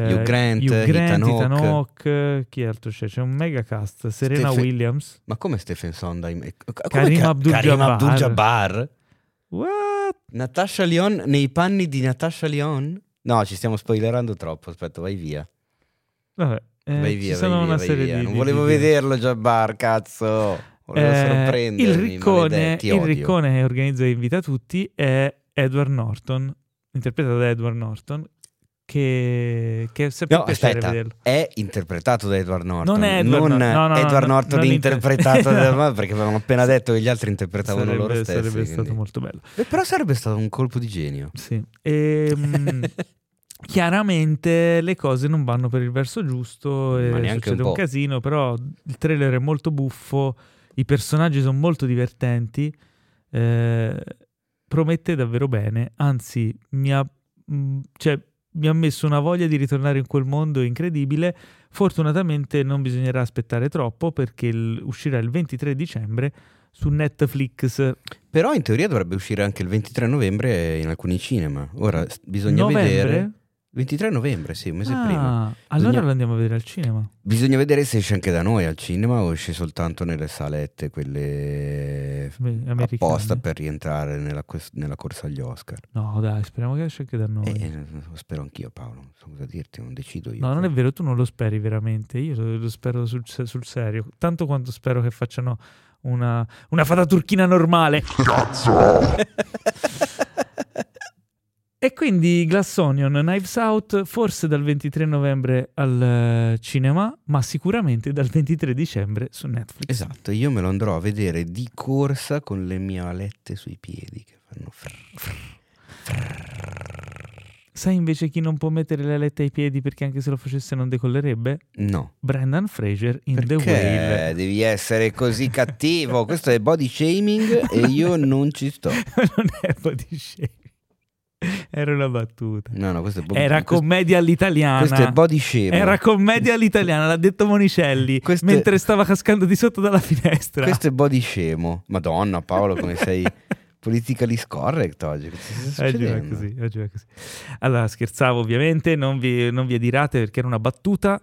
Eh, Hugh Grant, Hugh Grant, Ethan Hawke. Chi altro c'è? C'è un mega cast, Serena Stephen- Williams. Ma come Stephen Sondheim? Eh, co- come Karim Ka- Abdul-Jabbar. What? Natasha Lyon nei panni di Natasha Lyon? No, ci stiamo spoilerando troppo. Aspetta, vai via. Vabbè, eh, vai ci via, sono vai via, vai via. di Non volevo di- vederlo Jabbar, cazzo. Volevo Eh, sorprendermi. il riccone, il riccone che organizza e invita tutti è Edward Norton, interpretato da Edward Norton, che, che è sempre No, aspetta, vederlo. è interpretato da Edward Norton. Non è Edward non no, no, Edward no, Norton non inter- interpretato da ma perché avevamo appena detto che gli altri interpretavano sarebbe, loro stessi. sarebbe stato quindi- molto bello. Eh, Però sarebbe stato un colpo di genio. Sì. Ehm, chiaramente le cose non vanno per il verso giusto e Ma succede un un, casino, però il trailer è molto buffo, i personaggi sono molto divertenti, eh, promette davvero bene, anzi mi ha, mh, cioè, mi ha messo una voglia di ritornare in quel mondo incredibile. Fortunatamente non bisognerà aspettare troppo perché il- uscirà il 23 dicembre su Netflix. Però in teoria dovrebbe uscire anche il 23 novembre in alcuni cinema. Ora bisogna Novembre? vedere. 23 novembre, sì, un mese Ah, prima. allora Bisogna- lo andiamo a vedere al cinema. Bisogna vedere se esce anche da noi al cinema o esce soltanto nelle salette, quelle americane. apposta per rientrare nella, nella corsa agli Oscar. No, dai, speriamo che esce anche da noi. Eh, lo spero anch'io, Paolo. Non so cosa dirti, non decido io. no, non è vero, tu non lo speri veramente. Io lo, lo spero sul, sul serio. Tanto quanto spero che facciano una, una fata turchina normale. E quindi Glass Onion, Knives Out, forse dal 23 novembre al eh, cinema, ma sicuramente dal 23 dicembre su Netflix. Esatto, io me lo andrò a vedere di corsa con le mie alette sui piedi che fanno frrr. Sai invece chi non può mettere le alette ai piedi perché anche se lo facesse non decollerebbe? No, Brendan Fraser in The perché Whale. devi essere così cattivo? Questo è body shaming e io non ci sto. non è body shaming. Era una battuta. No, no, questo è bo- Era questo- commedia all'italiana. Questo è body shaming. Era commedia all'italiana, l'ha detto Monicelli Questo è- mentre stava cascando di sotto dalla finestra. Questo è body scemo. Madonna, Paolo, come sei politically scorrect oggi. Eh, giù, è così, eh, giù, è così. Allora, scherzavo ovviamente, non vi, non vi adirate perché era una battuta.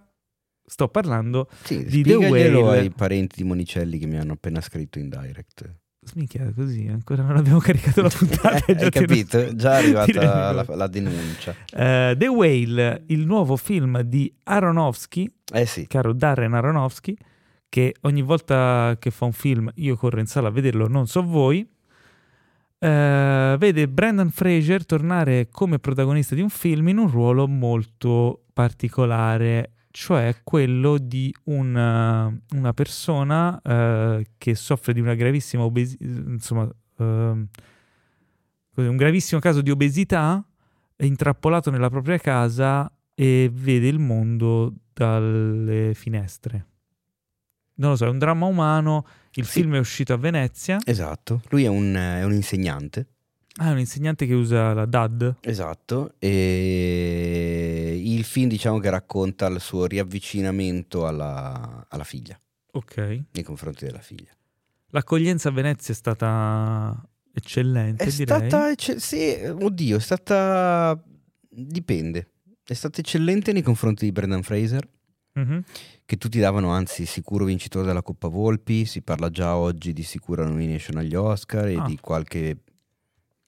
Sto parlando Sì, Di The Whale. ai parenti di Monicelli che mi hanno appena scritto in direct. Minchia, così ancora non abbiamo caricato la puntata. Eh, già hai capito? Già è rendi arrivata la, la denuncia. Eh, The Whale, il nuovo film di Aronofsky, Eh sì, caro Darren Aronofsky, che ogni volta che fa un film io corro in sala a vederlo, non so voi, eh, vede Brendan Fraser tornare come protagonista di un film in un ruolo molto particolare, cioè quello di una, una persona eh, che soffre di una gravissima obesità, insomma, così, un gravissimo caso di obesità, è intrappolato nella propria casa e vede il mondo dalle finestre. Non lo so, è un dramma umano. Il Sì. film è uscito a Venezia. esatto. Lui è un, è un insegnante. Ah, è un insegnante che usa la DAD. Esatto. E il film diciamo che racconta il suo riavvicinamento alla, alla figlia, Ok. nei confronti della figlia. L'accoglienza a Venezia è stata eccellente, È direi. stata, ecce- sì, oddio, è stata, dipende. È stata eccellente nei confronti di Brendan Fraser. Mhm. che tutti davano anzi sicuro vincitore della Coppa Volpi, si parla già oggi di sicura nomination agli Oscar e Ah. di qualche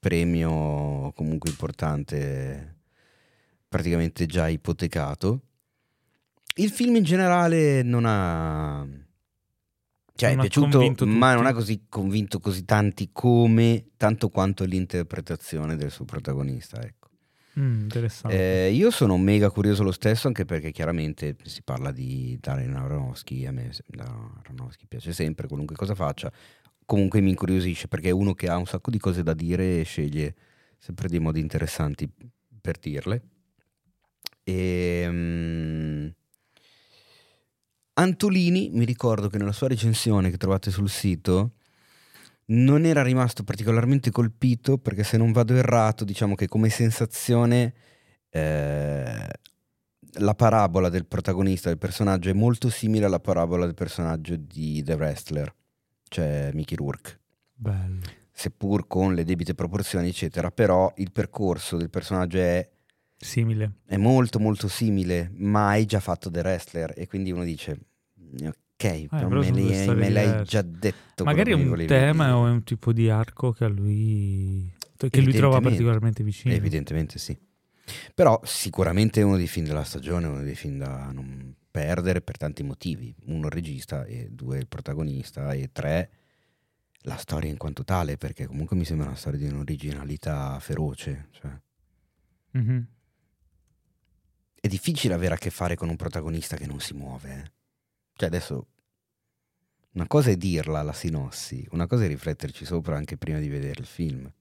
premio comunque importante praticamente già ipotecato. Il film in generale non ha... Cioè Non è piaciuto, ma non ha così convinto così tanti come, tanto quanto l'interpretazione del suo protagonista, ecco. Mm, interessante. Eh, io sono mega curioso lo stesso, anche perché chiaramente si parla di Darren Aronofsky. A me Aronofsky piace sempre, qualunque cosa faccia. Comunque mi incuriosisce perché è uno che ha un sacco di cose da dire e sceglie sempre dei modi interessanti per dirle. E, mm, Antolini, mi ricordo che nella sua recensione che trovate sul sito, non era rimasto particolarmente colpito perché se non vado errato, diciamo che come sensazione eh, la parabola del protagonista, del personaggio, è molto simile alla parabola del personaggio di The Wrestler, cioè Mickey Rourke Bello. seppur con le debite proporzioni, eccetera, però il percorso del personaggio è, Simile. è molto molto simile, ma hai già fatto The Wrestler e quindi uno dice, ok, Eh, me, li- me l'hai già detto. Magari è un tema dire. o è un tipo di arco che a lui, che lui trova particolarmente vicino. Evidentemente sì. Però sicuramente è uno dei film della stagione, uno dei film da non perdere per tanti motivi. Uno il regista, e due il protagonista, e tre la storia in quanto tale, perché comunque mi sembra una storia di un'originalità feroce. Cioè. Mhm. È difficile avere a che fare con un protagonista che non si muove. eh. Cioè adesso una cosa è dirla la sinossi, una cosa è rifletterci sopra anche prima di vedere il film.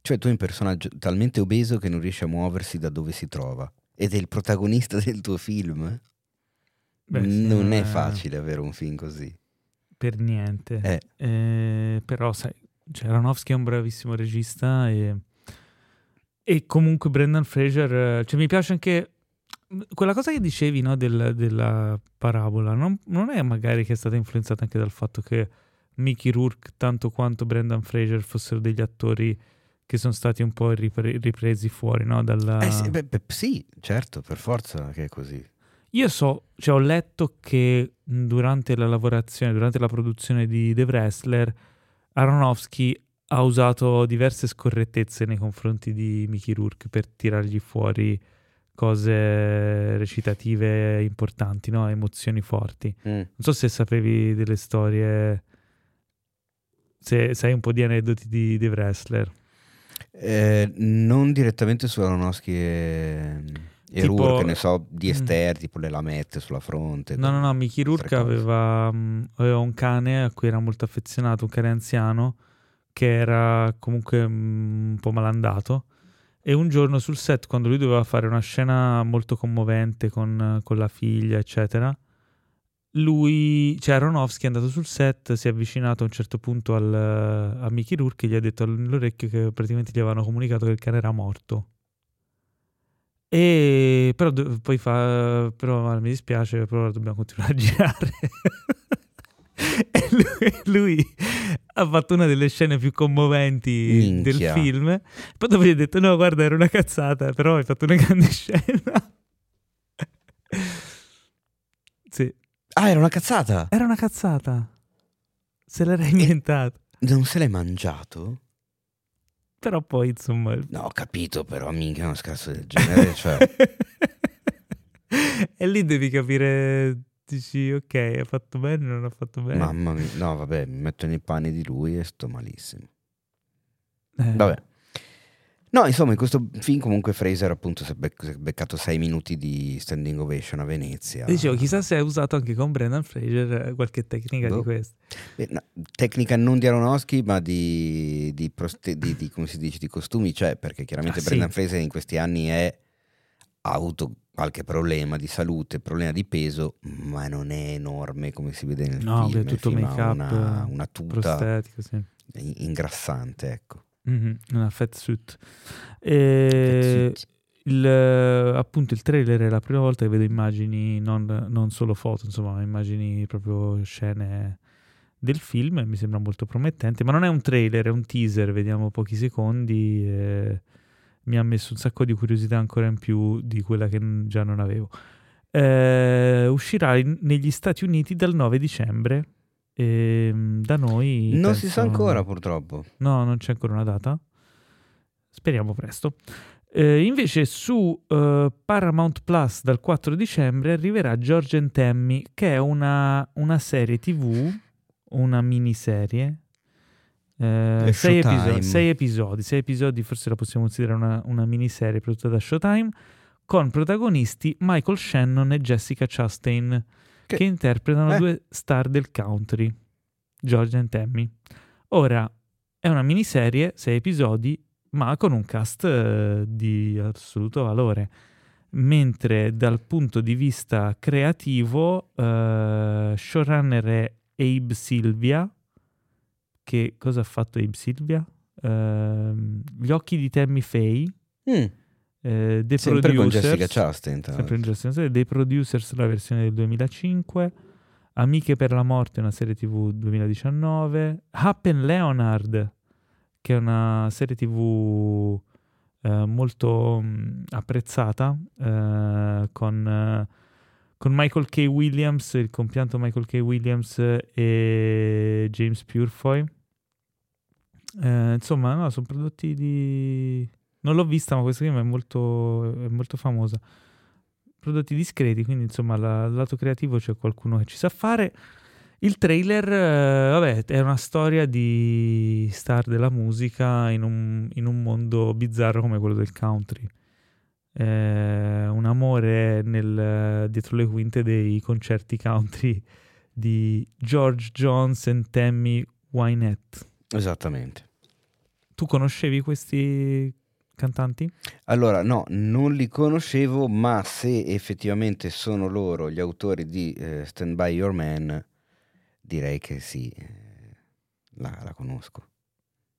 Cioè tu hai un personaggio talmente obeso che non riesce a muoversi da dove si trova ed è il protagonista del tuo film? Beh, non è facile avere un film così. Per niente. Eh, Eh, però, sai, cioè, Aronofsky è un bravissimo regista e, e comunque Brendan Fraser, cioè, mi piace anche quella cosa che dicevi no, del- della parabola, non, non è magari che è stata influenzata anche dal fatto che Mickey Rourke, tanto quanto Brendan Fraser, fossero degli attori che sono stati un po' ripre- ripresi fuori no, dalla... eh sì, beh, beh, sì, certo, per forza che è così. Io so, cioè ho letto che durante la lavorazione, durante la produzione di The Wrestler, Aronofsky ha usato diverse scorrettezze nei confronti di Mickey Rourke per tirargli fuori cose recitative importanti, no? emozioni forti. Mm. Non so se sapevi delle storie, se sai un po' di aneddoti di The Wrestler. Eh, non direttamente su Aronofsky e, e Tipo- Rourke, ne so di Mm. esterni, tipo le lamette sulla fronte. No, no, no, Mickey Rourke aveva, mh, aveva un cane a cui era molto affezionato, un cane anziano che era comunque mh, un po' malandato. E un giorno sul set, quando lui doveva fare una scena molto commovente con, con la figlia, eccetera, lui, cioè Aronofsky è andato sul set, si è avvicinato a un certo punto al, a Mickey Rourke e gli ha detto all'orecchio che praticamente gli avevano comunicato che il cane era morto. E però poi fa, però mi dispiace, però dobbiamo continuare a girare. e lui, lui ha fatto una delle scene più commoventi del Minchia. film. Poi dopo gli ha detto: No, guarda, era una cazzata, però hai fatto una grande scena. sì, Ah, era una cazzata! era una cazzata. Se l'era inventata. Non se l'hai mangiato? Però poi, insomma. No, ho capito, però minchia uno scherzo del genere, cioè... e lì devi capire. Dici, ok, ha fatto bene, non ha fatto bene. Mamma mia, no vabbè, mi metto nei panni di lui e sto malissimo. Eh. Vabbè. No, insomma, in questo film comunque Fraser appunto si è, bec- si è beccato sei minuti di standing ovation a Venezia. Dicevo, chissà se hai usato anche con Brendan Fraser eh, qualche tecnica Boh. di queste. Eh, no, tecnica non di Aronofsky, ma di, di, proste- di- di- come si dice, di costumi, cioè, perché chiaramente Ah, sì. Brendan Fraser in questi anni è, ha avuto qualche problema di salute, problema di peso, ma non è enorme come si vede nel No, film. Il tutto make-up, una, una tuta sì. in- ingrassante, ecco. Mhm, Una fat suit. E il, eh, appunto il trailer è la prima volta che vedo immagini, non, non solo foto, insomma, ma immagini proprio scene del film mi sembra molto promettente. Ma non è un trailer, è un teaser, vediamo pochi secondi. E mi ha messo un sacco di curiosità ancora in più di quella che già non avevo. Eh, uscirà in- negli Stati Uniti dal 9 dicembre. E mm, da noi Non penso- si sa ancora purtroppo. No, non c'è ancora una data. Speriamo presto. Eh, invece su eh, Paramount Plus dal 4 dicembre arriverà George and Tammy, che è una, una serie tv, una miniserie. Eh, sei, episodi, sei episodi, sei episodi, forse la possiamo considerare una, una miniserie prodotta da Showtime, con protagonisti Michael Shannon e Jessica Chastain, Che- che, interpretano eh. due star del country, George and Tammy. Ora, È una miniserie, sei episodi, ma con un cast eh, di assoluto valore. Mentre dal punto di vista creativo, eh, showrunner è Abe Silvia. Che cosa ha fatto Abe Silvia? Ehm, gli occhi di Tammy Faye. Mm, eh, The sempre con Producers. Jessica Chastain. Sempre in l'altro. gestione dei producers la versione del 2005 Amiche per la morte una serie tv 2019 Happen Leonard che è una serie tv eh, molto mh, apprezzata eh, con, eh, con Michael K. Williams il compianto Michael K. Williams e James Purefoy Eh, insomma no, sono prodotti di non l'ho vista ma questa film è molto, è molto famosa prodotti discreti, quindi insomma la- al lato creativo c'è qualcuno che ci sa fare. Il trailer, eh, vabbè, è una storia di star della musica in un, in un mondo bizzarro come quello del country. Eh, un amore nel- dietro le quinte dei concerti country di George Jones e Tammy Wynette. Esattamente. Tu conoscevi questi cantanti? Allora, no, non li conoscevo, ma se effettivamente sono loro gli autori di eh, Stand By Your Man, direi che sì, eh, la, la conosco.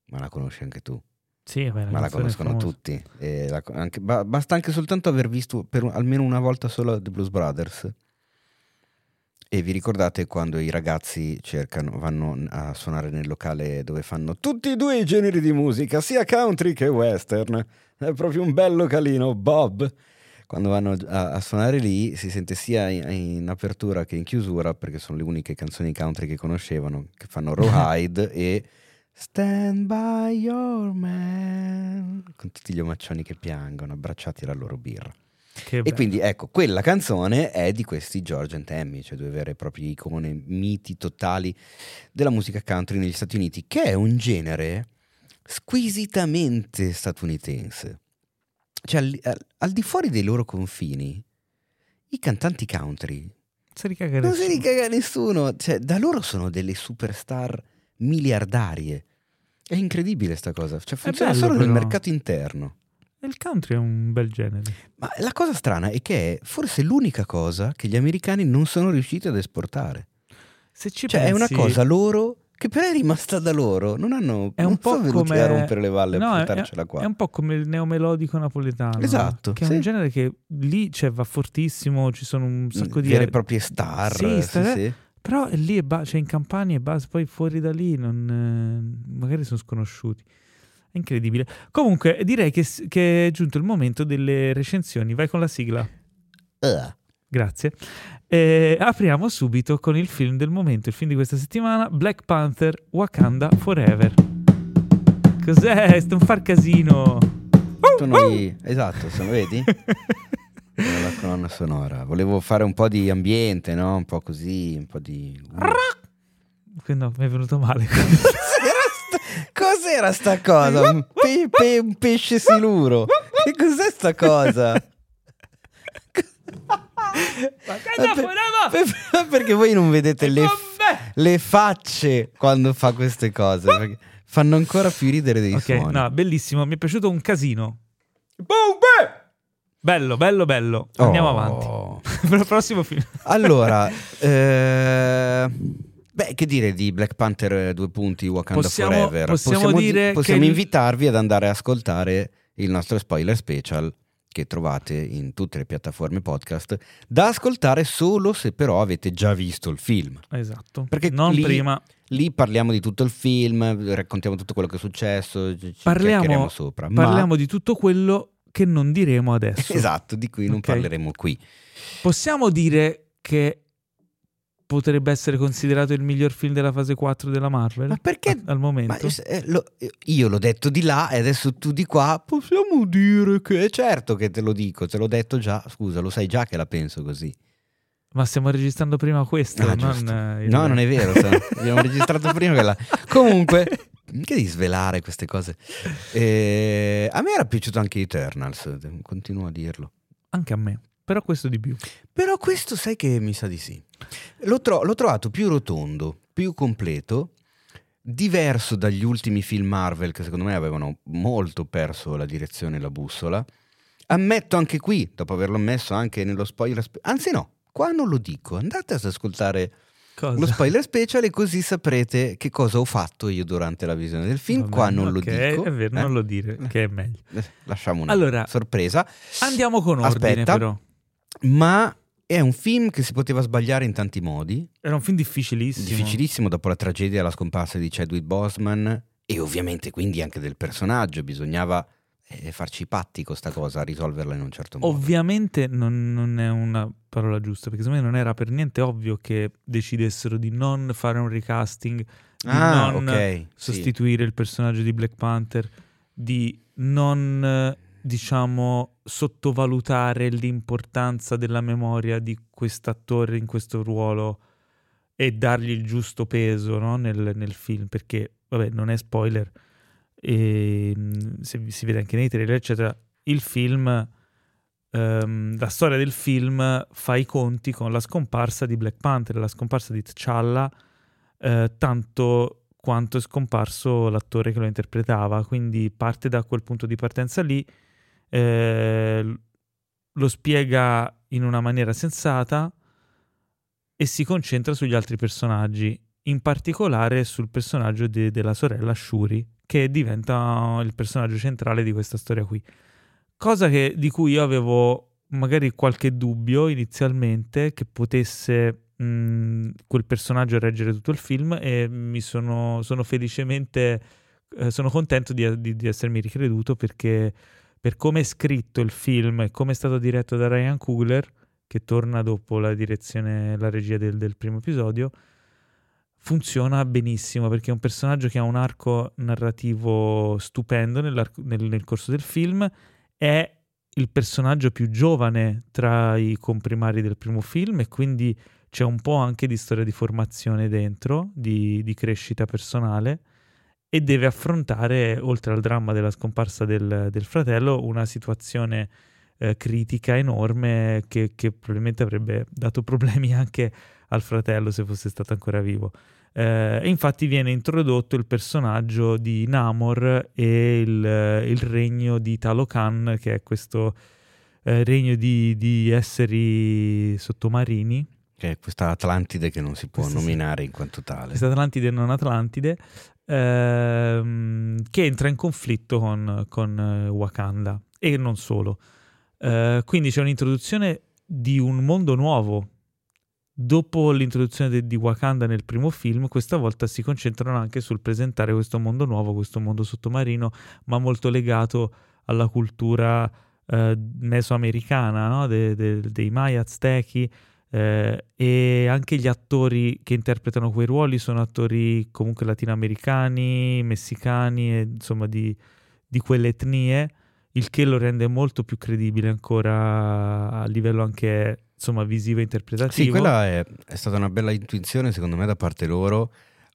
Ma la conosci anche tu. Sì, Ma la canzone è conoscono tutti. E la anche- ba- basta anche soltanto aver visto per almeno una volta solo The Blues Brothers. E vi ricordate quando i ragazzi cercano, vanno a suonare nel locale dove fanno tutti e due i generi di musica, sia country che western. È proprio un bel localino, Bob. Quando vanno a, a suonare lì si sente sia in, in apertura che in chiusura, perché sono le uniche canzoni country che conoscevano, che fanno Rawhide e Stand by your man. Con tutti gli omaccioni che piangono, abbracciati alla loro birra. E quindi ecco, quella canzone è di questi George and Tammy, cioè due vere e proprie icone, miti totali della musica country negli Stati Uniti, che è un genere squisitamente statunitense. Cioè al, al- al di fuori dei loro confini, i cantanti country Si ricaga non si ricaga nessuno, cioè da loro sono delle superstar miliardarie. È incredibile sta cosa, cioè funziona bello, solo nel però. mercato interno. Il country è un bel genere. Ma la cosa strana è che è forse l'unica cosa che gli americani non sono riusciti ad esportare. Se ci Cioè è una pensi- cosa loro che però è rimasta da loro. Non hanno È un po' venuti come- a rompere le valle No, a è, portarcela qua. è un po' come il neomelodico napoletano. Esatto, Che è sì. un genere che lì cioè, va fortissimo, ci sono un sacco di... vere e proprie star. Sì, star- sì. Però è lì, ba- cioè in campagna e basta, poi fuori da lì non, eh, magari sono sconosciuti. È incredibile. Comunque direi che, che è giunto il momento delle recensioni. Vai con la sigla. Ah. Grazie. E apriamo subito con il film del momento, il film di questa settimana, Black Panther Wakanda Forever. Cos'è? Sto un far casino. Sono i- Esatto, se lo vedi? Era la colonna sonora. Volevo fare un po' di ambiente, no? Un po' così, un po' di... No, mi è venuto male. Cos'era sta, cosa? Un, pe- pe- un pesce siluro. Che cos'è sta cosa? Per- perché voi non vedete le, f- le facce quando fa queste cose? Perché fanno ancora più ridere dei Ok, suoni. no, bellissimo, mi è piaciuto un casino. Bello, bello, bello. Andiamo Oh. avanti. Per il prossimo film. Allora, eh, beh, che dire di Black Panther eh, due punti Wakanda Possiamo- Forever? possiamo di- dire possiamo che invitarvi ad andare a ascoltare il nostro spoiler special che trovate in tutte le piattaforme podcast, da ascoltare solo se però avete già visto il film. Esatto. Perché non lì- prima. Lì parliamo di tutto il film, raccontiamo tutto quello che è successo, ci Parliamo- sopra. ma- Parliamo di tutto quello che non diremo adesso. Esatto, di cui non Ok. parleremo qui. Possiamo dire che potrebbe essere considerato il miglior film della fase 4 della Marvel? Ma perché A- al momento? Ma eh, lo- io l'ho detto di là e adesso tu di qua possiamo dire che certo che te lo dico, te l'ho detto già, scusa, lo sai già che la penso così. Ma stiamo registrando prima questo, Ah, non eh, il- No, non è vero, abbiamo registrato prima quella. Comunque, che di svelare queste cose. Eh, a me era piaciuto anche Eternals, continuo a dirlo. Anche a me, però questo di più. Però questo sai che mi sa di sì. L'ho, tro- l'ho trovato più rotondo, più completo, diverso dagli ultimi film Marvel che secondo me avevano molto perso la direzione e la bussola. Ammetto anche qui, dopo averlo ammesso anche nello spoiler, spe- anzi no, qua non lo dico, andate ad ascoltare Cosa? lo spoiler special e così saprete che cosa ho fatto io durante la visione del film. Va qua non lo ok, dico. È vero, eh? non lo dire, che è meglio. Eh, Lasciamo una Allora, sorpresa. Andiamo con ordine Aspetta. però. Ma è un film che si poteva sbagliare in tanti modi. Era un film difficilissimo. Difficilissimo dopo la tragedia e la scomparsa di Chadwick Boseman e ovviamente quindi anche del personaggio. Bisognava eh, farci i patti con sta cosa, risolverla in un certo modo. Ovviamente non, non è una parola giusta, perché secondo me non era per niente ovvio che decidessero di non fare un recasting, di ah, non ok. sì. sostituire il personaggio di Black Panther, di non, eh, diciamo, sottovalutare l'importanza della memoria di quest'attore in questo ruolo e dargli il giusto peso no, nel, nel film, perché, vabbè, non è spoiler, e, mh, se si vede anche nei trailer, eccetera, il film, ehm, la storia del film fa i conti con la scomparsa di Black Panther, la scomparsa di T'Challa, eh, tanto quanto è scomparso l'attore che lo interpretava, quindi parte da quel punto di partenza lì, eh, lo spiega in una maniera sensata e si concentra sugli altri personaggi, in particolare sul personaggio de- della sorella Shuri, che diventa il personaggio centrale di questa storia qui. Cosa che- di cui io avevo magari qualche dubbio inizialmente che potesse quel personaggio reggere tutto il film e mi sono, sono felicemente eh, sono contento di, di- di essermi ricreduto perché per come è scritto il film e come è stato diretto da Ryan Coogler che torna dopo la direzione la regia del, del primo episodio funziona benissimo perché è un personaggio che ha un arco narrativo stupendo nel, nel corso del film è il personaggio più giovane tra i comprimari del primo film e quindi c'è un po' anche di storia di formazione dentro, di, di crescita personale e deve affrontare, oltre al dramma della scomparsa del, del fratello, una situazione eh, critica enorme che, che probabilmente avrebbe dato problemi anche al fratello se fosse stato ancora vivo. Eh, e infatti viene introdotto il personaggio di Namor e il, il regno di Talocan, che è questo eh, regno di, di esseri sottomarini, Che è questa Atlantide che non si può Questa nominare in quanto tale. questa Atlantide e non Atlantide, ehm, che entra in conflitto con, con, eh, Wakanda e non solo. Eh, quindi c'è un'introduzione di un mondo nuovo. Dopo l'introduzione de- di Wakanda nel primo film, questa volta si concentrano anche sul presentare questo mondo nuovo, questo mondo sottomarino, ma molto legato alla cultura eh, mesoamericana, no? De- de- dei Maya, Aztechi, eh, e anche gli attori che interpretano quei ruoli sono attori comunque latinoamericani, messicani, e, insomma di, di quelle etnie, il che lo rende molto più credibile ancora a livello anche insomma visivo e interpretativo. Sì, quella è, è stata una bella intuizione secondo me da parte loro.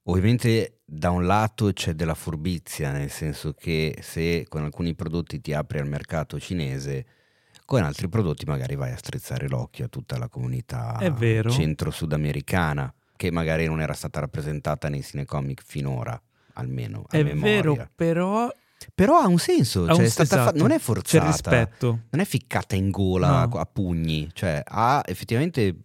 Ovviamente da un lato c'è della furbizia, nel senso che se con alcuni prodotti ti apri al mercato cinese, con altri prodotti magari vai a strizzare l'occhio a tutta la comunità centro-sudamericana, che magari non era stata rappresentata nei cinecomic finora, almeno a È memoria. vero, però Però ha un senso, ha cioè un- è fa- esatto, non è c'è forzata rispetto. non è ficcata in gola No. a pugni, cioè ha effettivamente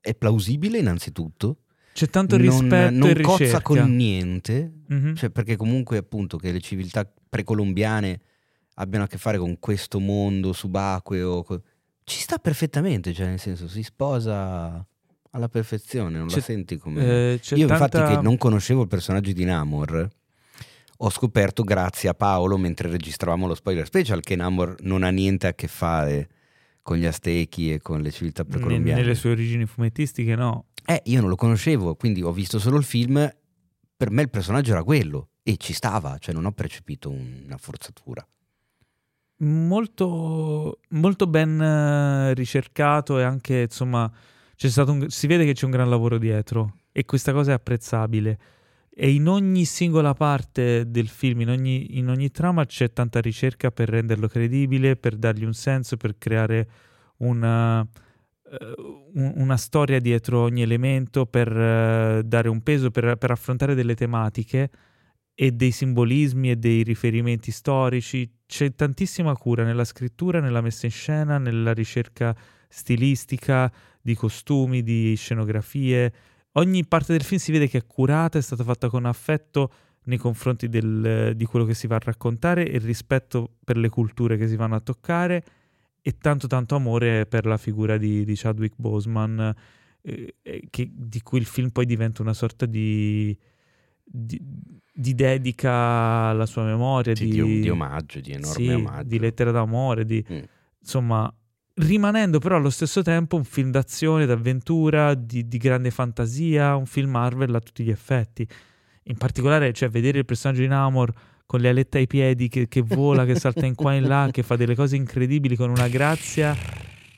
è plausibile innanzitutto, C'è tanto non, rispetto non e cozza ricerca. con niente, Mhm. cioè perché comunque appunto che le civiltà precolombiane abbiano a che fare con questo mondo subacqueo, co- ci sta perfettamente, cioè nel senso si sposa alla perfezione, non C'è- la senti come... Eh, Io tanta... infatti che non conoscevo il personaggio di Namor, ho scoperto grazie a Paolo mentre registravamo lo spoiler special che Namor non ha niente a che fare con gli Aztechi e con le civiltà ne- precolombiane. nelle sue origini fumettistiche no. Eh, io non lo conoscevo, quindi ho visto solo il film, per me il personaggio era quello e ci stava, cioè non ho percepito una forzatura. Molto, molto ben eh, ricercato e anche insomma c'è stato un- si vede che c'è un gran lavoro dietro e questa cosa è apprezzabile e in ogni singola parte del film in ogni, in ogni trama c'è tanta ricerca per renderlo credibile per dargli un senso per creare una eh, un- una storia dietro ogni elemento per eh, dare un peso, per, per affrontare delle tematiche e dei simbolismi e dei riferimenti storici. C'è tantissima cura nella scrittura, nella messa in scena, nella ricerca stilistica, di costumi, di scenografie. Ogni parte del film si vede che è curata, è stata fatta con affetto nei confronti del- di quello che si va a raccontare e rispetto per le culture che si vanno a toccare e tanto tanto amore per la figura di, di Chadwick Boseman eh, eh, che- di cui il film poi diventa una sorta di, di, di dedica alla sua memoria, Sì, di, di, di omaggio, di enorme sì, omaggio. di lettera d'amore, di, Mm. insomma, rimanendo però allo stesso tempo un film d'azione, d'avventura, di, di grande fantasia, un film Marvel a tutti gli effetti. In particolare, cioè, vedere il personaggio di Namor con le alette ai piedi che, che vola, che salta in qua e in là, che fa delle cose incredibili con una grazia,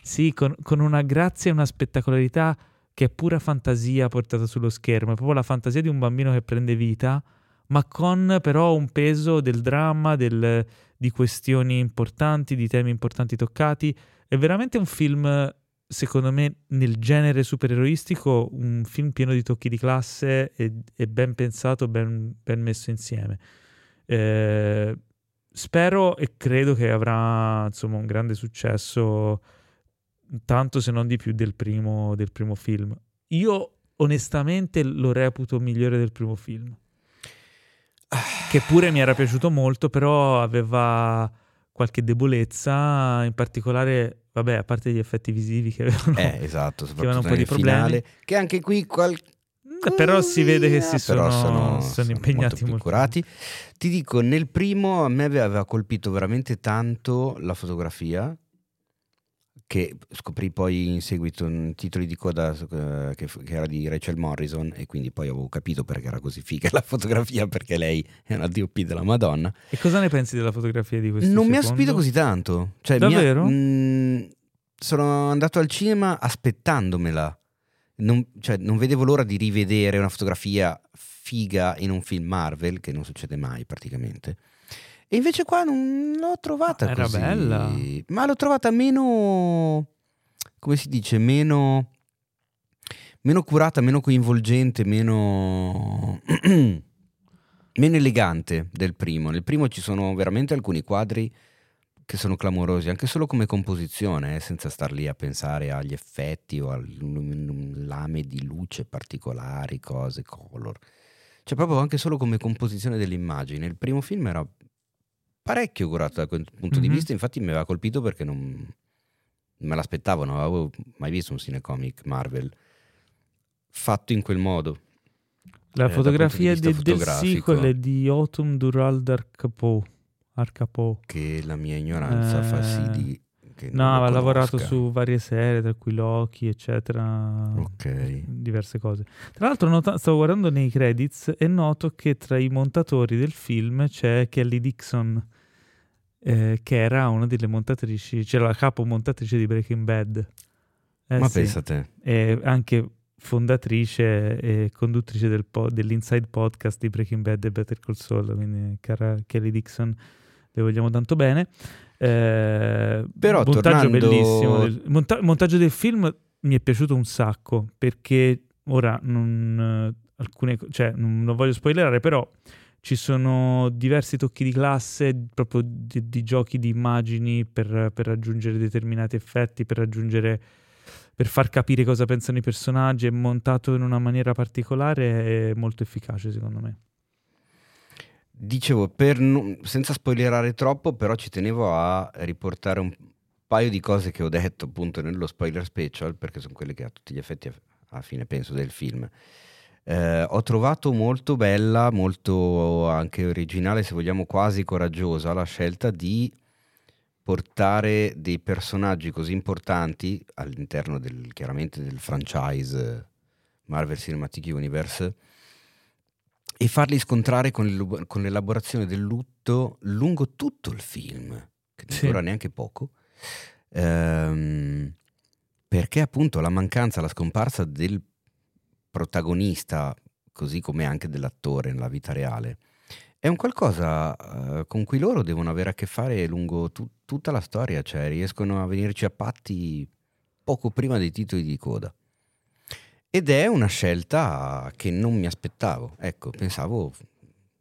sì, con, con una grazia e una spettacolarità che è pura fantasia portata sullo schermo, è proprio la fantasia di un bambino che prende vita, ma con però un peso del dramma, del- di questioni importanti, di temi importanti toccati. È veramente un film, secondo me, nel genere supereroistico, un film pieno di tocchi di classe e, e ben pensato, ben, ben messo insieme. Eh, spero e credo che avrà insomma un grande successo, tanto se non di più del primo, del primo film. Io onestamente lo reputo migliore del primo film che pure mi era piaciuto molto, però aveva qualche debolezza, in particolare, vabbè, a parte gli effetti visivi che avevano. Eh, esatto, avevano soprattutto un po' di problemi. finale, che anche qui qual- Mm, però si vede che si Però sono, sono impegnati molto molto. curati. Ti dico, nel primo a me aveva colpito veramente tanto la fotografia, che scoprì poi in seguito in titoli di coda eh, che, che era di Rachel Morrison e quindi poi avevo capito perché era così figa la fotografia, perché lei è una DOP della Madonna. E cosa ne pensi della fotografia di questo Non mi ha secondo? stupito così tanto. Cioè, mi ha- Davvero? mm, sono andato al cinema aspettandomela. Non, cioè, non vedevo l'ora di rivedere una fotografia figa in un film Marvel, che non succede mai praticamente. E invece qua non l'ho trovata Era così. bella. Ma l'ho trovata meno... come si dice? Meno... Meno curata, meno coinvolgente, meno... meno elegante del primo. Nel primo ci sono veramente alcuni quadri che sono clamorosi, anche solo come composizione, eh, senza star lì a pensare agli effetti o al lame di luce particolari, cose, color. Cioè proprio anche solo come composizione dell'immagine. Il primo film era parecchio curato da quel punto di Mhm. vista, infatti mi aveva colpito perché non me l'aspettavo, non avevo mai visto un cinecomic Marvel fatto in quel modo. La eh, fotografia di de- del sequel è di Autumn Durald Arcapo. Arcapo. Che la mia ignoranza fa sì Eh, di... No, ha lavorato su varie serie, tra cui Loki, eccetera. Ok. Diverse cose. Tra l'altro, nota- stavo guardando nei credits e noto che tra i montatori del film c'è Kelly Dixon, eh, che era una delle montatrici, c'era la capo montatrice di Breaking Bad. Eh Ma sì. pensa te. E anche fondatrice e conduttrice del po- dell'Inside Podcast di Breaking Bad e Better Call Saul, quindi cara Kelly Dixon, le vogliamo tanto bene. Eh, Però, montaggio tornando- bellissimo. del- monta- montaggio del film mi è piaciuto un sacco perché ora non, eh, alcune, cioè, non, non voglio spoilerare, però ci sono diversi tocchi di classe proprio di, di giochi di immagini per, per raggiungere determinati effetti, per raggiungere per far capire cosa pensano i personaggi, è montato in una maniera particolare e molto efficace secondo me. Dicevo, non- senza spoilerare troppo, però ci tenevo a riportare un paio di cose che ho detto appunto nello spoiler special, perché sono quelle che a tutti gli effetti alla fine penso del film. Eh, ho trovato molto bella, molto anche originale, se vogliamo quasi coraggiosa, la scelta di portare dei personaggi così importanti all'interno del, chiaramente del franchise Marvel Cinematic Universe e farli scontrare con, con l'elaborazione del lutto lungo tutto il film, che non Sì. dura neanche poco, ehm, perché appunto la mancanza, la scomparsa del protagonista, così come anche dell'attore nella vita reale, è un qualcosa eh, con cui loro devono avere a che fare lungo tu- tutta la storia, cioè riescono a venirci a patti poco prima dei titoli di coda. Ed è una scelta che non mi aspettavo. Ecco, pensavo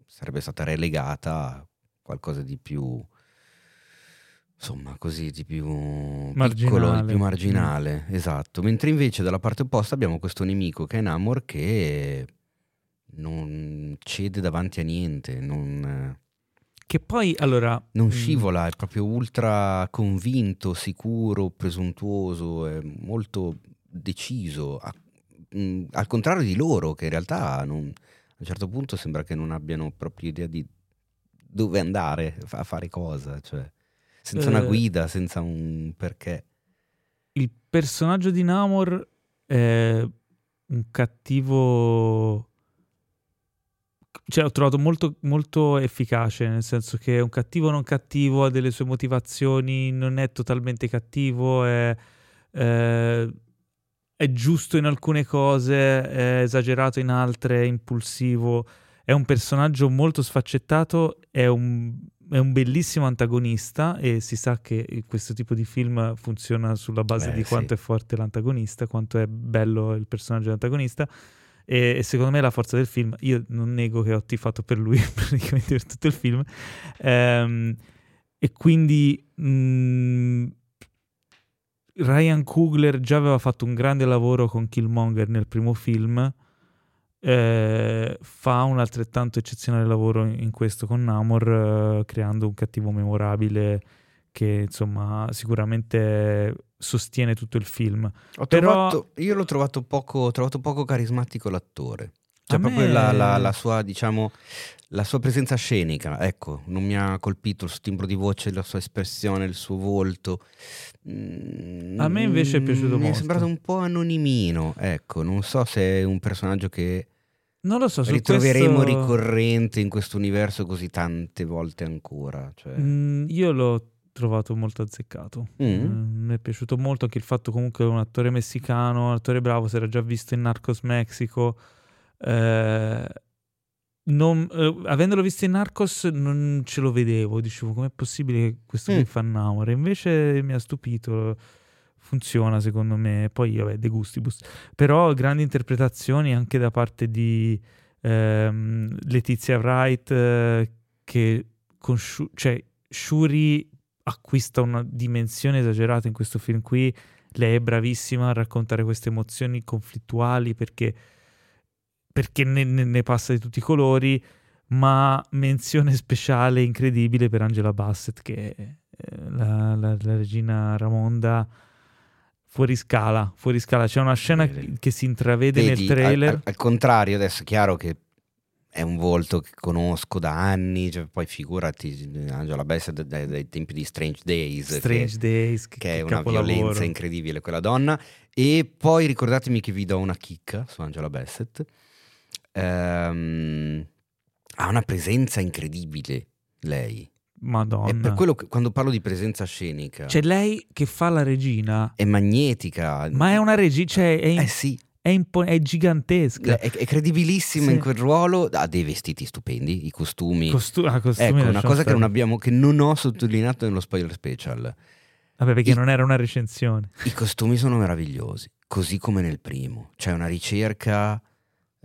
sarebbe stata relegata a qualcosa di più insomma, così di più piccolo, Marginale. di più marginale, esatto. Mentre invece dalla parte opposta abbiamo questo nemico che è Namor che non cede davanti a niente, non, Che poi, allora... non mm, scivola, è proprio ultra convinto, sicuro, presuntuoso, è molto deciso. a- mm, al contrario di loro, che in realtà non- a un certo punto sembra che non abbiano proprio idea di dove andare a fare cosa, cioè senza una Eh. guida, senza un perché. il personaggio di Namor è un cattivo cioè ho trovato molto, molto efficace nel senso che è un cattivo non cattivo ha delle sue motivazioni non è totalmente cattivo è, eh, è giusto in alcune cose è esagerato in altre è impulsivo è un personaggio molto sfaccettato è un è un bellissimo antagonista e si sa che questo tipo di film funziona sulla base Eh, di sì. quanto è forte l'antagonista, quanto è bello il personaggio dell'antagonista e, e secondo me la forza del film. Io non nego che ho tifato per lui praticamente per tutto il film Ehm, e quindi mh, Ryan Coogler già aveva fatto un grande lavoro con Killmonger nel primo film eh, fa un altrettanto eccezionale lavoro in questo con Namor, eh, creando un cattivo memorabile che insomma sicuramente sostiene tutto il film. Ho Però- trovato- io l'ho trovato poco, trovato poco carismatico l'attore. Cioè, A proprio me- la, la- la sua, diciamo, la sua presenza scenica, ecco, non mi ha colpito il suo timbro di voce, la sua espressione, il suo volto. Mm, A me invece è piaciuto Mi è molto. sembrato un po' anonimino, ecco, non so se è un personaggio che Non lo so, su ritroveremo questo- ricorrente in questo universo così tante volte ancora. Cioè. Mm, io l'ho trovato molto azzeccato. Mm. Mm, mi è piaciuto molto anche il fatto comunque che un attore messicano, un attore bravo, si era già visto in Narcos Mexico. Eh, non- eh, avendolo visto in Narcos non ce lo vedevo, dicevo com'è possibile che questo Mm. fa Namor? E invece mi ha stupito, funziona secondo me, poi vabbè, de gustibus. Però grandi interpretazioni anche da parte di ehm, Letizia Wright eh, che con Shu- cioè, Shuri acquista una dimensione esagerata in questo film qui. Lei è bravissima a raccontare queste emozioni conflittuali perché, perché ne, ne- passa di tutti i colori, ma menzione speciale incredibile per Angela Bassett che è eh, la, la- la regina Ramonda fuori scala, fuori scala. C'è una scena che si intravede Vedi, nel trailer. Al, al contrario, adesso è chiaro che è un volto che conosco da anni, cioè, poi figurati Angela Bassett dai, dai tempi di Strange Days, che- Strange Days, che, che, è che una capolavoro. violenza incredibile quella donna. E poi ricordatemi che vi do una chicca su Angela Bassett. Ehm, ha una presenza incredibile lei. Madonna. È per quello che quando parlo di presenza scenica C'è lei che fa la regina, è magnetica. ma è una regina, cioè è, Eh sì, è impo- è gigantesca. è, è credibilissima Sì. in quel ruolo. Ha dei vestiti stupendi, i costumi. Costu- ah, costumi ecco, una cosa che non abbiamo, che non ho sottolineato nello spoiler special. Vabbè, perché I- non era una recensione. I costumi sono meravigliosi, così come nel primo. C'è una ricerca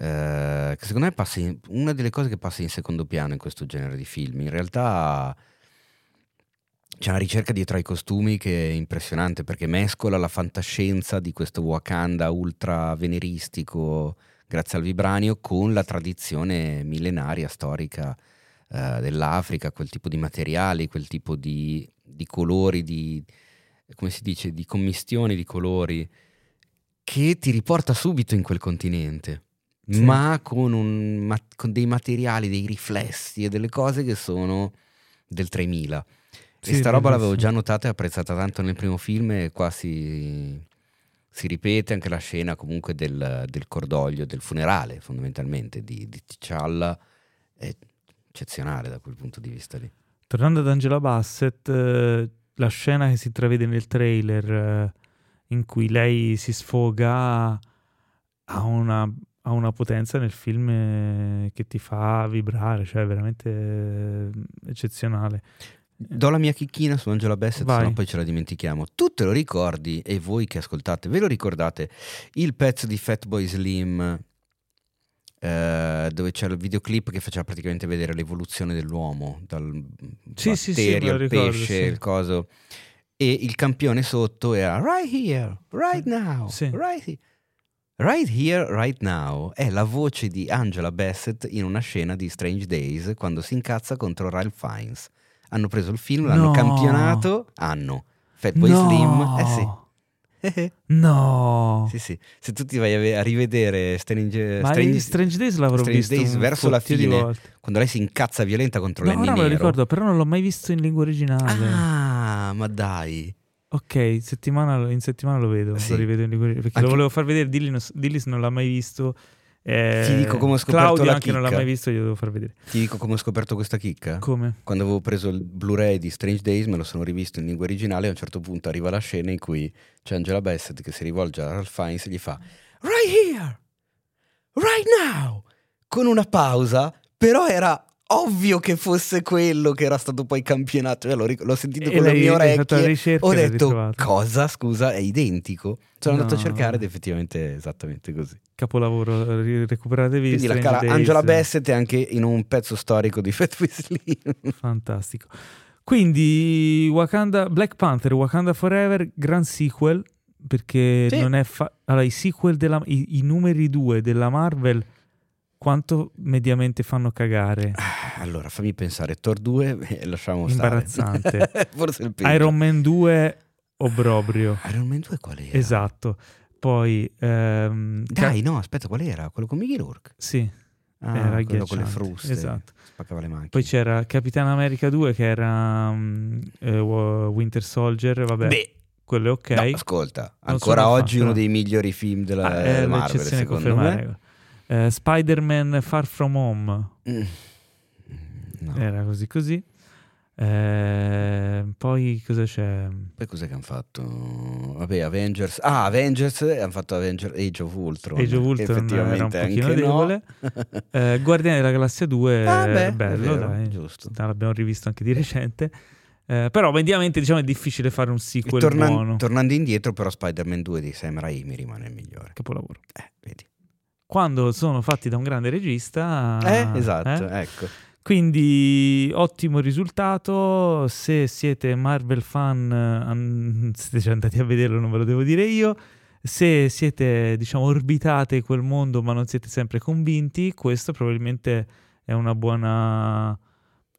eh, che secondo me passa in- una delle cose che passa in secondo piano in questo genere di film. In realtà c'è una ricerca dietro ai costumi che è impressionante perché mescola la fantascienza di questo Wakanda ultra veneristico grazie al vibranio con la tradizione millenaria storica eh, dell'Africa, quel tipo di materiali, quel tipo di, di colori, di, come si dice, di commistioni di colori che ti riporta subito in quel continente, Sì. ma, con, un- ma- con dei materiali, dei riflessi e delle cose che sono del 3000. Sì, e sta roba l'avevo già notata e apprezzata tanto nel primo film e qua si, si ripete anche la scena comunque del, del cordoglio, del funerale fondamentalmente di, di T'Challa, è eccezionale da quel punto di vista lì. Tornando ad Angela Bassett, eh, la scena che si intravede nel trailer eh, in cui lei si sfoga ha una, ha una potenza nel film eh, che ti fa vibrare, cioè veramente eh, eccezionale. Do la mia chicchina su Angela Bassett, Vai. sennò poi ce la dimentichiamo. Tu te lo ricordi, e voi che ascoltate, ve lo ricordate, il pezzo di Fatboy Slim eh, dove c'era il videoclip che faceva praticamente vedere l'evoluzione dell'uomo, dal Sì, sì, sì, al ricordo, pesce, sì. il coso. E il campione sotto era Right here, right now, Sì. right here. Right Here, Right Now è la voce di Angela Bassett in una scena di Strange Days quando si incazza contro Ralph Fiennes. Hanno preso il film, l'hanno No. campionato, hanno. Fatboy no. Slim, eh sì. No. sì, sì. Se tu ti vai a, ve- a rivedere Strange, Ma Strange- Strange Days l'avrò Strange visto Days verso la fine, volte. quando lei si incazza violenta contro No, Lenny ora me lo ricordo, però non l'ho mai visto in lingua originale. Ah, ma dai. Ok, settimana- in settimana lo vedo, Sì. lo rivedo in lingua originale. Perché Anche- lo volevo far vedere, Dillis non l'ha mai visto. Eh, Ti dico come ho scoperto Claudio la anche non l'ha chicca. mai visto, glielo devo far vedere. Ti dico come ho scoperto questa chicca? Come? Quando avevo preso il Blu-ray di Strange Days, me lo sono rivisto in lingua originale. A un certo punto arriva la scena in cui c'è Angela Bassett che si rivolge a Ralph Fiennes e gli fa Right here, right now, con una pausa, però era ovvio che fosse quello che era stato poi campionato. Cioè, l'ho, ric- l'ho sentito E con le mie orecchie. Ho detto cosa? Scusa, è identico. Sono andato a No. cercare ed effettivamente è esattamente così. Capolavoro, ri- recuperatevi Quindi la cara. Angela Bassett è anche in un pezzo storico di Fatboy Slim. Fantastico. Quindi Wakanda, Black Panther, Wakanda Forever, gran sequel, perché Sì. non è... Fa- allora, i sequel, della, i, i numeri due della Marvel, quanto mediamente fanno cagare? Ah, Allora, fammi pensare, Thor 2 eh, lasciamo stare. Imbarazzante. Forse il peggio. Iron Man 2, obbrobrio. Iron Man 2 qual era? Esatto. Poi... ehm, Dai, no, aspetta, qual era? Quello con Mickey Rourke? Sì, Ah, era quello con le fruste. Esatto. Spaccava le macchine. Poi c'era Capitan America 2 che era mm, eh, Winter Soldier, vabbè, Beh, quello è ok. no, ascolta, Non ancora oggi fan, uno dei migliori film della Ah, è Marvel, secondo confermare. me. Eh, Spider-Man Far From Home Mm. No. era così così. Eh, poi cosa c'è? Poi cos'è che hanno fatto? Vabbè, Avengers. Ah, Avengers, hanno fatto Avengers Age of Ultron. Age of Ultron era un effettivamente pochino anche no. debole. Eh, Guardiani della Galassia 2 Ah, beh, è è bello, vero, dai. giusto. L'abbiamo rivisto anche di recente. Eh, però mediamente diciamo è difficile fare un sequel tornan- tornando indietro, però, Spider-Man 2 di Sam Raimi rimane il migliore. Capolavoro. Eh, vedi. Quando sono fatti da un grande regista... Eh, esatto, eh? ecco. Quindi ottimo risultato, se siete Marvel fan an- siete già andati a vederlo, non ve lo devo dire io, se siete diciamo orbitate quel mondo ma non siete sempre convinti, questo probabilmente è una buona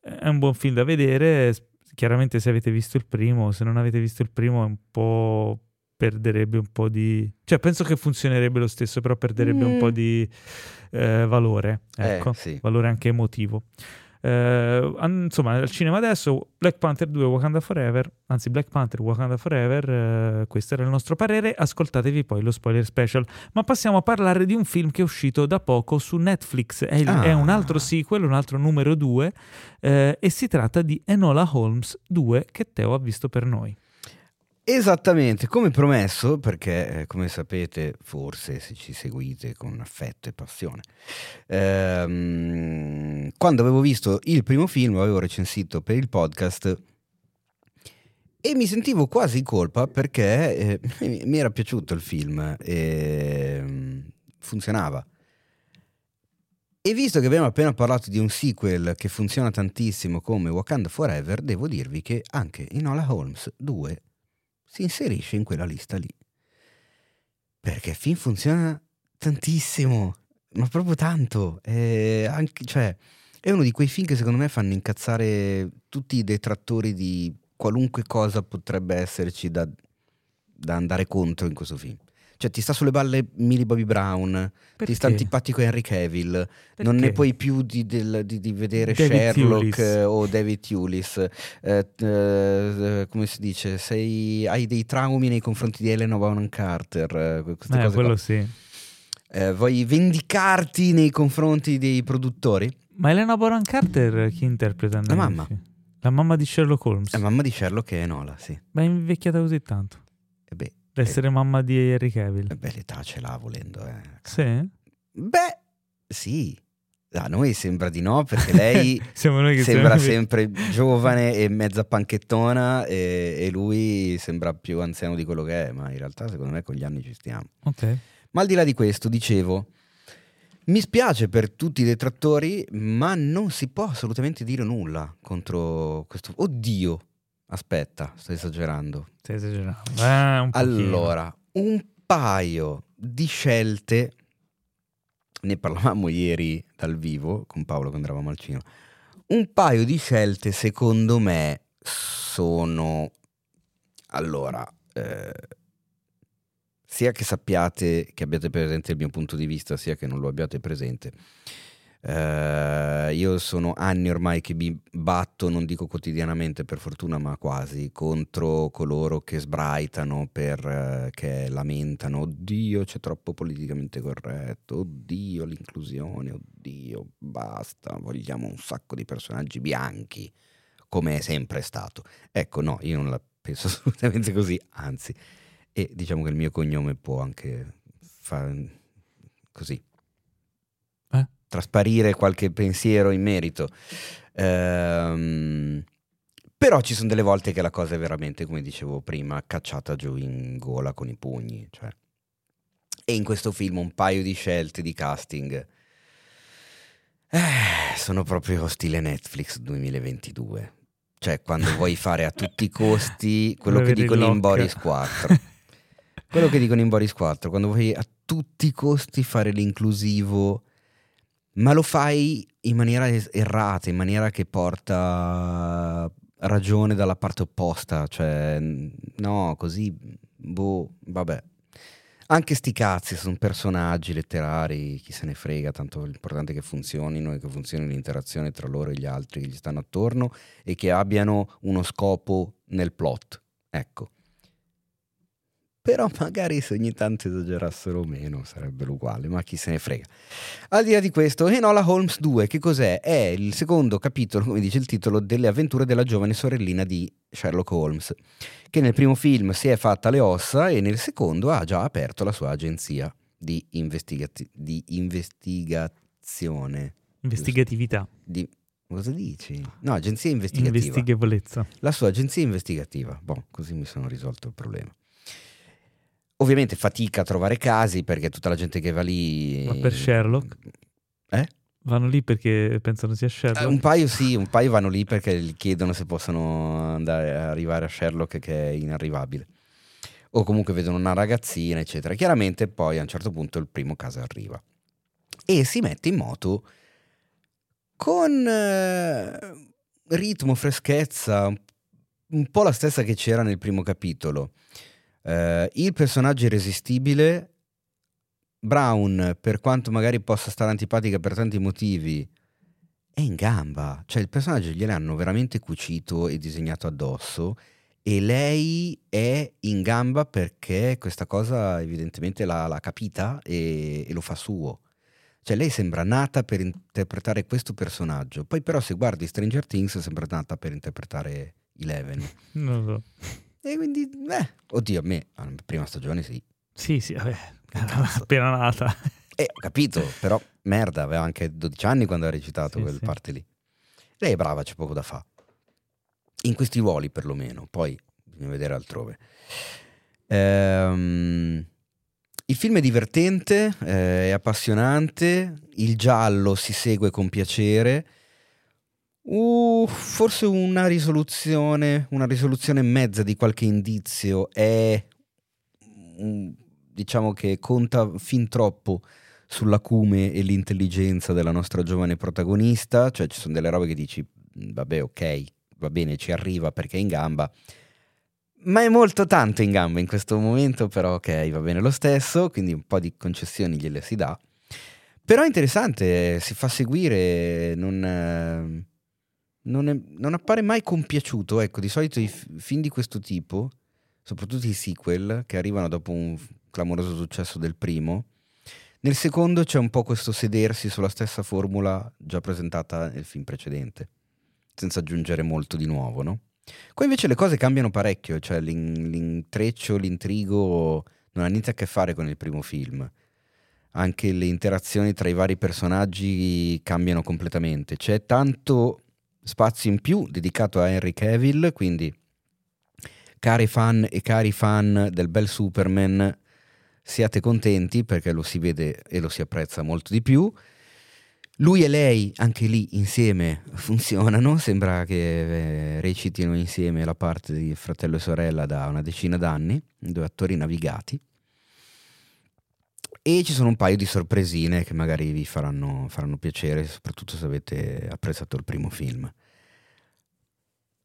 è un buon film da vedere, chiaramente se avete visto il primo, se non avete visto il primo è un po' perderebbe un po' di cioè penso che funzionerebbe lo stesso, però perderebbe un Mm. po' di eh, valore, ecco Eh, sì. valore anche emotivo. Eh, insomma, al cinema adesso Black Panther 2 Wakanda Forever, anzi Black Panther Wakanda Forever, eh, questo era il nostro parere, ascoltatevi poi lo spoiler special. Ma passiamo a parlare di un film che è uscito da poco su Netflix, è, il- Ah. è un altro sequel, un altro numero 2 e si tratta di Enola Holmes 2 che Teo ha visto per noi. Esattamente, come promesso, perché eh, come sapete, forse se ci seguite con affetto e passione, ehm, quando avevo visto il primo film, avevo recensito per il podcast e mi sentivo quasi in colpa perché eh, mi era piaciuto il film e mm, funzionava. E visto che abbiamo appena parlato di un sequel che funziona tantissimo come Wakanda Forever, devo dirvi che anche Enola Holmes 2 si inserisce in quella lista lì. Perché film funziona tantissimo, ma proprio tanto. È, anche- cioè, è uno di quei film che secondo me fanno incazzare tutti i detrattori di qualunque cosa potrebbe esserci da, da andare contro in questo film. Cioè, ti sta sulle balle Millie Bobby Brown, ti sta Perché? antipatico Henry Cavill, non ne Perché? puoi più di, del- di- di vedere David Sherlock Thewlis. eh, o David Hewlis. Eh, eh, come si dice? Sei, hai dei traumi nei confronti di Elena Bonham Carter. eh, Eh, quello qua. sì. Eh, vuoi vendicarti nei confronti dei produttori? Ma Elena Bonham Carter chi interpreta? La mamma. film? La mamma di Sherlock Holmes. È mamma di Sherlock e Nola, sì. Ma è invecchiata così tanto. E beh, essere mamma di Henry Cavill. eh beh, l'età ce l'ha volendo. eh. Sì? Beh, sì. A noi sembra di no, perché lei sembra sempre giovane e mezza panchettona e, e lui sembra più anziano di quello che è, ma in realtà secondo me con gli anni ci stiamo. Ok. Ma al di là di questo, dicevo, mi spiace per tutti i detrattori, ma non si può assolutamente dire nulla contro questo... Oddio! Aspetta, sto esagerando. Stai esagerando. Eh, un. Allora, un paio di scelte, ne parlavamo ieri dal vivo con Paolo quando eravamo al cinema, un paio di scelte secondo me sono, allora, eh, sia che sappiate che abbiate presente il mio punto di vista, sia che non lo abbiate presente. Eh, io sono anni ormai che mi batto, non dico quotidianamente per fortuna, ma quasi, contro coloro che sbraitano, per, eh, lamentano, oddio c'è troppo politicamente corretto, oddio l'inclusione, oddio basta, vogliamo un sacco di personaggi bianchi, come è sempre stato. Ecco, no, io non la penso assolutamente così, anzi, e diciamo che il mio cognome può anche fare così Eh? Trasparire qualche pensiero in merito. Ehm, però ci sono delle volte che la cosa è veramente, come dicevo prima, cacciata giù in gola con i pugni. cioè. E in questo film un paio di scelte di casting eh, sono proprio stile Netflix 2022. Cioè, quando vuoi fare a tutti i costi quello che dicono in. Boris 4. Quello che dicono in Boris 4, quando vuoi a tutti i costi fare l'inclusivo, ma lo fai in maniera errata, in maniera che porta ragione dalla parte opposta, cioè no, così, boh, vabbè. Anche sti cazzi sono personaggi letterari, chi se ne frega, tanto l'importante è che funzionino e che funzioni l'interazione tra loro e gli altri che gli stanno attorno e che abbiano uno scopo nel plot. Ecco. Però magari se ogni tanto esagerassero meno sarebbero uguali, ma chi se ne frega. Al di là di questo, Enola Holmes 2, che cos'è? È il secondo capitolo, come dice il titolo, delle avventure della giovane sorellina di Sherlock Holmes, che nel primo film si è fatta le ossa e nel secondo ha già aperto la sua agenzia di, investigati- di investigazione. Investigatività. Di, cosa dici? No, agenzia investigativa. Investigavolezza. la sua agenzia investigativa. Boh, così mi sono risolto il problema. Ovviamente fatica a trovare casi perché tutta la gente che va lì... Ma per Sherlock? Eh? Vanno lì perché pensano sia Eh, Sherlock. un paio sì, un paio vanno lì perché gli chiedono se possono andare arrivare a Sherlock che è inarrivabile. O comunque vedono una ragazzina, eccetera. Chiaramente poi a un certo punto il primo caso arriva. E si mette in moto con eh, ritmo, freschezza, un po' la stessa che c'era nel primo capitolo. Eh, il personaggio irresistibile, Brown, per quanto magari possa stare antipatica per tanti motivi, è in gamba. Cioè il personaggio gliel'hanno veramente cucito e disegnato addosso e lei è in gamba perché questa cosa evidentemente l'ha, l'ha capita e, e lo fa suo. Cioè lei sembra nata per interpretare questo personaggio. Poi però se guardi Stranger Things sembra nata per interpretare Eleven. Non lo so. E quindi, eh, oddio, a me, alla prima stagione sì. Sì, sì, vabbè. Appena nata. Eh, ho capito, però merda, aveva anche 12 anni quando ha recitato Sì, quelle sì. parte lì. Lei è brava, c'è poco da fare. In questi ruoli perlomeno, poi bisogna vedere altrove. Ehm, il film è divertente, eh, è appassionante, il giallo si segue con piacere. Uh, forse una risoluzione, una risoluzione mezza di qualche indizio. È diciamo che conta fin troppo sull'acume e l'intelligenza della nostra giovane protagonista, cioè ci sono delle robe che dici, "Mm, vabbè ok, va bene, ci arriva perché è in gamba, ma è molto tanto in gamba in questo momento, però ok, va bene lo stesso, quindi un po' di concessioni gliele si dà. Però è interessante, si fa seguire, non, non, è- non appare mai compiaciuto. Ecco, di solito i f- film di questo tipo, soprattutto i sequel, che arrivano dopo un clamoroso successo del primo, nel secondo c'è un po' questo sedersi sulla stessa formula già presentata nel film precedente, senza aggiungere molto di nuovo, no? Qua invece le cose cambiano parecchio, cioè l'in- l'intreccio, l'intrigo non ha niente a che fare con il primo film. anche le interazioni tra i vari personaggi cambiano completamente. C'è tanto spazio in più dedicato a Henry Cavill, quindi cari fan e cari fan del bel Superman, siate contenti perché lo si vede e lo si apprezza molto di più. Lui e lei, anche lì insieme, funzionano. Sembra che eh, recitino insieme la parte di fratello e sorella da una decina d'anni, due attori navigati. E ci sono un paio di sorpresine che magari vi faranno, faranno piacere, soprattutto se avete apprezzato il primo film.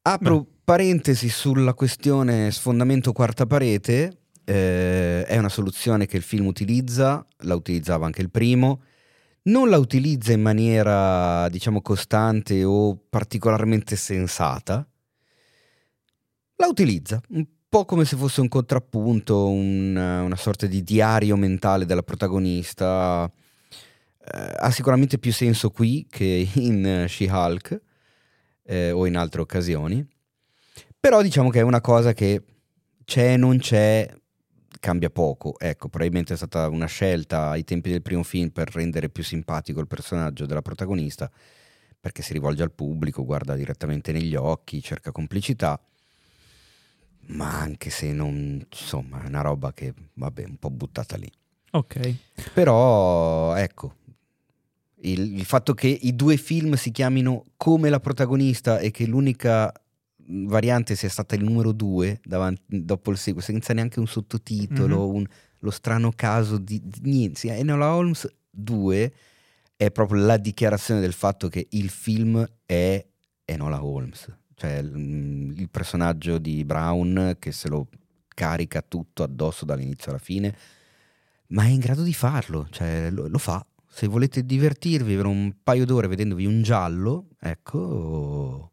Apro Beh. parentesi sulla questione sfondamento quarta parete. eh, è una soluzione che il film utilizza, la utilizzava anche il primo. Non la utilizza in maniera, diciamo, costante o particolarmente sensata. La utilizza un po' come se fosse un contrappunto, un- una sorta di diario mentale della protagonista. Eh, ha sicuramente più senso qui che in eh, She-Hulk eh, o in altre occasioni. Però diciamo che è una cosa che c'è e non c'è, cambia poco. Ecco, probabilmente è stata una scelta ai tempi del primo film per rendere più simpatico il personaggio della protagonista, perché si rivolge al pubblico, guarda direttamente negli occhi, cerca complicità. Ma anche se non, insomma, è una roba che, vabbè, un po' buttata lì. Ok. Però, ecco, il, il fatto che i due film si chiamino come la protagonista e che l'unica mh, variante sia stata il numero due davanti- dopo il seguito, senza neanche un sottotitolo, un- lo strano caso di, di niente. Enola Holmes 2 è proprio la dichiarazione del fatto che il film è Enola Holmes, cioè il, il personaggio di Brown che se lo carica tutto addosso dall'inizio alla fine ma è in grado di farlo, cioè lo, lo fa. Se volete divertirvi per un paio d'ore vedendovi un giallo, ecco,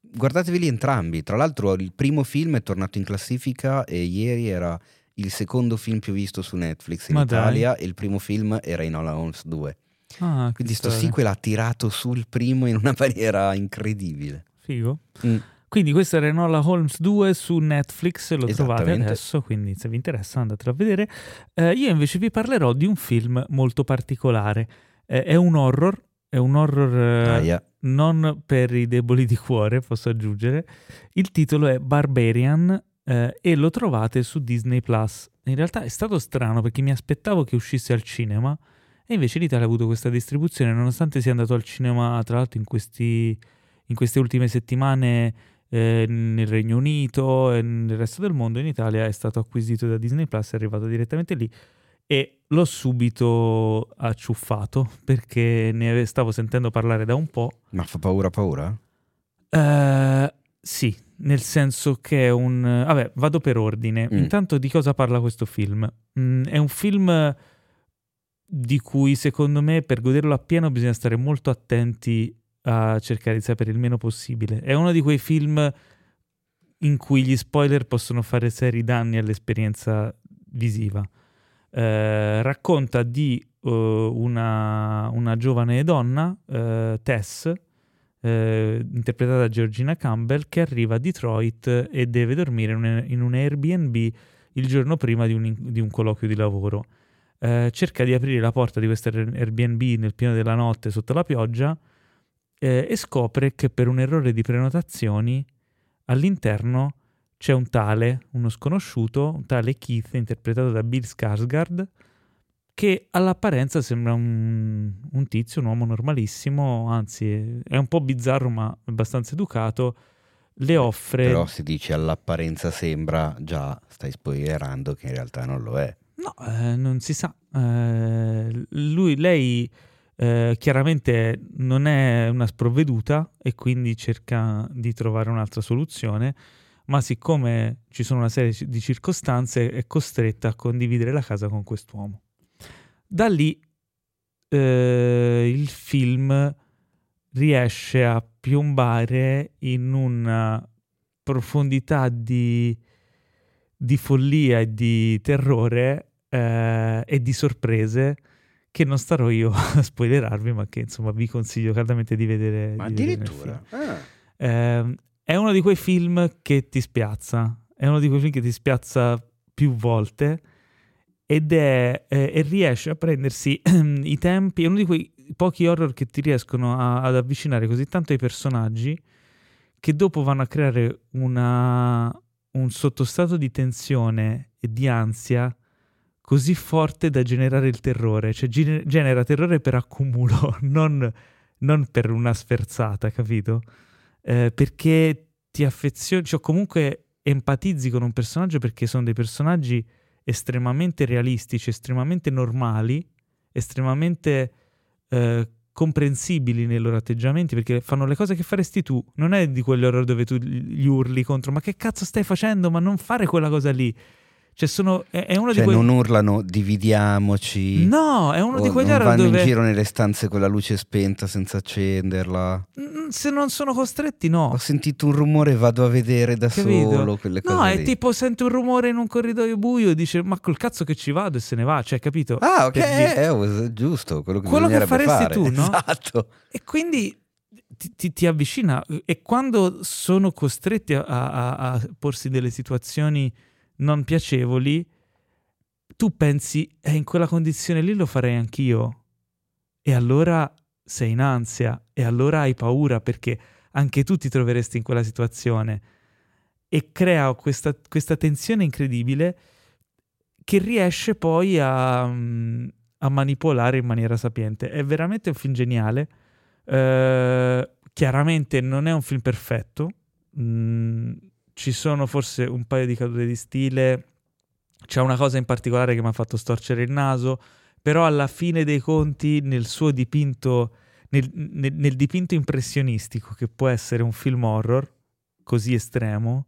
guardateveli entrambi. Tra l'altro il primo film è tornato in classifica e ieri era il secondo film più visto su Netflix in Ma dai. Italia e il primo film era Enola Holmes 2. Ah, Quindi sto sequel ha tirato sul primo in una maniera incredibile. Figo. Mm. Quindi questa era Enola Holmes 2 su Netflix, lo trovate adesso, quindi se vi interessa andatelo a vedere. Eh, io invece vi parlerò di un film molto particolare. Eh, è un horror, è un horror eh, non per i deboli di cuore, posso aggiungere. Il titolo è Barbarian eh, e lo trovate su Disney Plus. In realtà è stato strano perché mi aspettavo che uscisse al cinema e invece l'Italia ha avuto questa distribuzione, nonostante sia andato al cinema, tra l'altro, in, questi, in queste ultime settimane eh, nel Regno Unito e nel resto del mondo, in Italia è stato acquisito da Disney Plus, è arrivato direttamente lì e l'ho subito acciuffato perché ne stavo sentendo parlare da un po'. Ma fa paura paura? Eh, sì, nel senso che è un... Vabbè, vado per ordine. Mm. Intanto di cosa parla questo film? Mm, è un film di cui secondo me per goderlo appieno bisogna stare molto attenti a cercare di sapere il meno possibile. È uno di quei film in cui gli spoiler possono fare seri danni all'esperienza visiva. Eh, racconta di eh, una, una giovane donna, eh, Tess, eh, interpretata da Georgina Campbell, che arriva a Detroit e deve dormire in un, in un Airbnb il giorno prima di un, di un colloquio di lavoro. Cerca di aprire la porta di questo Airbnb nel pieno della notte sotto la pioggia eh, e scopre che per un errore di prenotazioni all'interno c'è un tale, uno sconosciuto, un tale Keith, interpretato da Bill Skarsgård, che all'apparenza sembra un, un tizio, un uomo normalissimo, anzi è un po' bizzarro ma abbastanza educato, le offre... Però se dici all'apparenza sembra, già stai spoilerando che in realtà non lo è. No, eh, non si sa. Eh, lui, lei eh, chiaramente non è una sprovveduta e quindi cerca di trovare un'altra soluzione, ma siccome ci sono una serie di circostanze è costretta a condividere la casa con quest'uomo. Da lì eh, il film riesce a piombare in una profondità di, di follia e di terrore eh, e di sorprese che non starò io a spoilerarvi, ma che insomma vi consiglio caldamente di vedere. Ma di vedere addirittura. film. Ah. Eh, è uno di quei film che ti spiazza, è uno di quei film che ti spiazza più volte ed è, eh, e riesce a prendersi i tempi, è uno di quei pochi horror che ti riescono a- ad avvicinare così tanto ai personaggi che dopo vanno a creare una, un sottostato di tensione e di ansia così forte da generare il terrore, cioè gene- genera terrore per accumulo, non, non per una sferzata, capito? Eh, perché ti affezioni, cioè comunque empatizzi con un personaggio perché sono dei personaggi estremamente realistici, estremamente normali, estremamente eh, comprensibili nei loro atteggiamenti perché fanno le cose che faresti tu. Non è di quelle horror dove tu gli urli contro, ma che cazzo stai facendo? Ma non fare quella cosa lì. Cioè, sono, è, è uno Cioè, di quei... non urlano dividiamoci. No, è uno o di quegli non vanno dove... in giro nelle stanze con la luce spenta senza accenderla. Se non sono costretti, no. Ho sentito un rumore, vado a vedere da Capito? solo quelle cose. No, è lì. tipo sente un rumore in un corridoio buio e dice ma col cazzo che ci vado e se ne va, cioè capito? Ah, ok, dire- eh, oh, giusto, quello che, Quello che faresti fare. tu, no? Esatto. E quindi ti, ti- ti avvicina e quando sono costretti a, a- a porsi delle situazioni non piacevoli, tu pensi, eh, in quella condizione lì lo farei anch'io. E allora sei in ansia e allora hai paura perché anche tu ti troveresti in quella situazione. E crea questa, questa tensione incredibile che riesce poi a, a manipolare in maniera sapiente. È veramente un film geniale. Eh, chiaramente non è un film perfetto. Mm, ci sono forse un paio di cadute di stile. C'è una cosa in particolare che mi ha fatto storcere il naso. Però alla fine dei conti, nel suo dipinto, nel, nel- nel dipinto impressionistico, che può essere un film horror così estremo,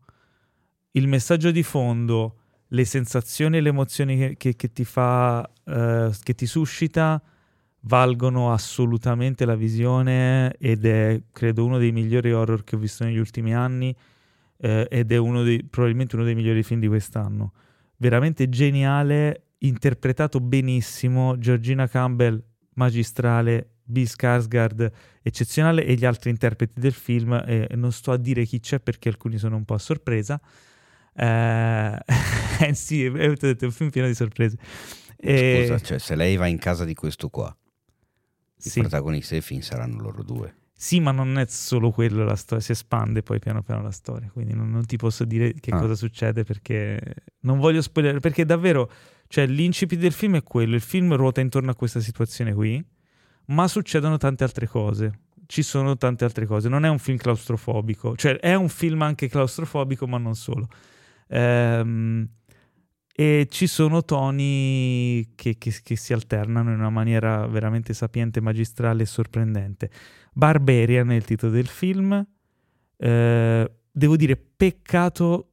il messaggio di fondo, le sensazioni e le emozioni che, che- che ti fa, eh, che ti suscita, valgono assolutamente la visione ed è, credo, uno dei migliori horror che ho visto negli ultimi anni eh, ed è uno dei, probabilmente uno dei migliori film di quest'anno. Veramente geniale, interpretato benissimo, Georgina Campbell magistrale, Bill Skarsgård eccezionale e gli altri interpreti del film e non sto a dire chi c'è perché alcuni sono un po' a sorpresa. Eh, eh sì, è un film pieno di sorprese. Scusa, cioè, se lei va in casa di questo qua, i sì. protagonisti del film saranno loro due. Sì, ma non è solo quello la storia, si espande poi piano piano la storia, quindi non, non ti posso dire che Ah. cosa succede perché non voglio spoilerare, perché davvero, cioè l'incipit del film è quello, il film ruota intorno a questa situazione qui, ma succedono tante altre cose, ci sono tante altre cose, non è un film claustrofobico, cioè è un film anche claustrofobico, ma non solo. Ehm, e ci sono toni che, che- che si alternano in una maniera veramente sapiente, magistrale e sorprendente. Barbarian è il titolo del film. Eh, devo dire, peccato,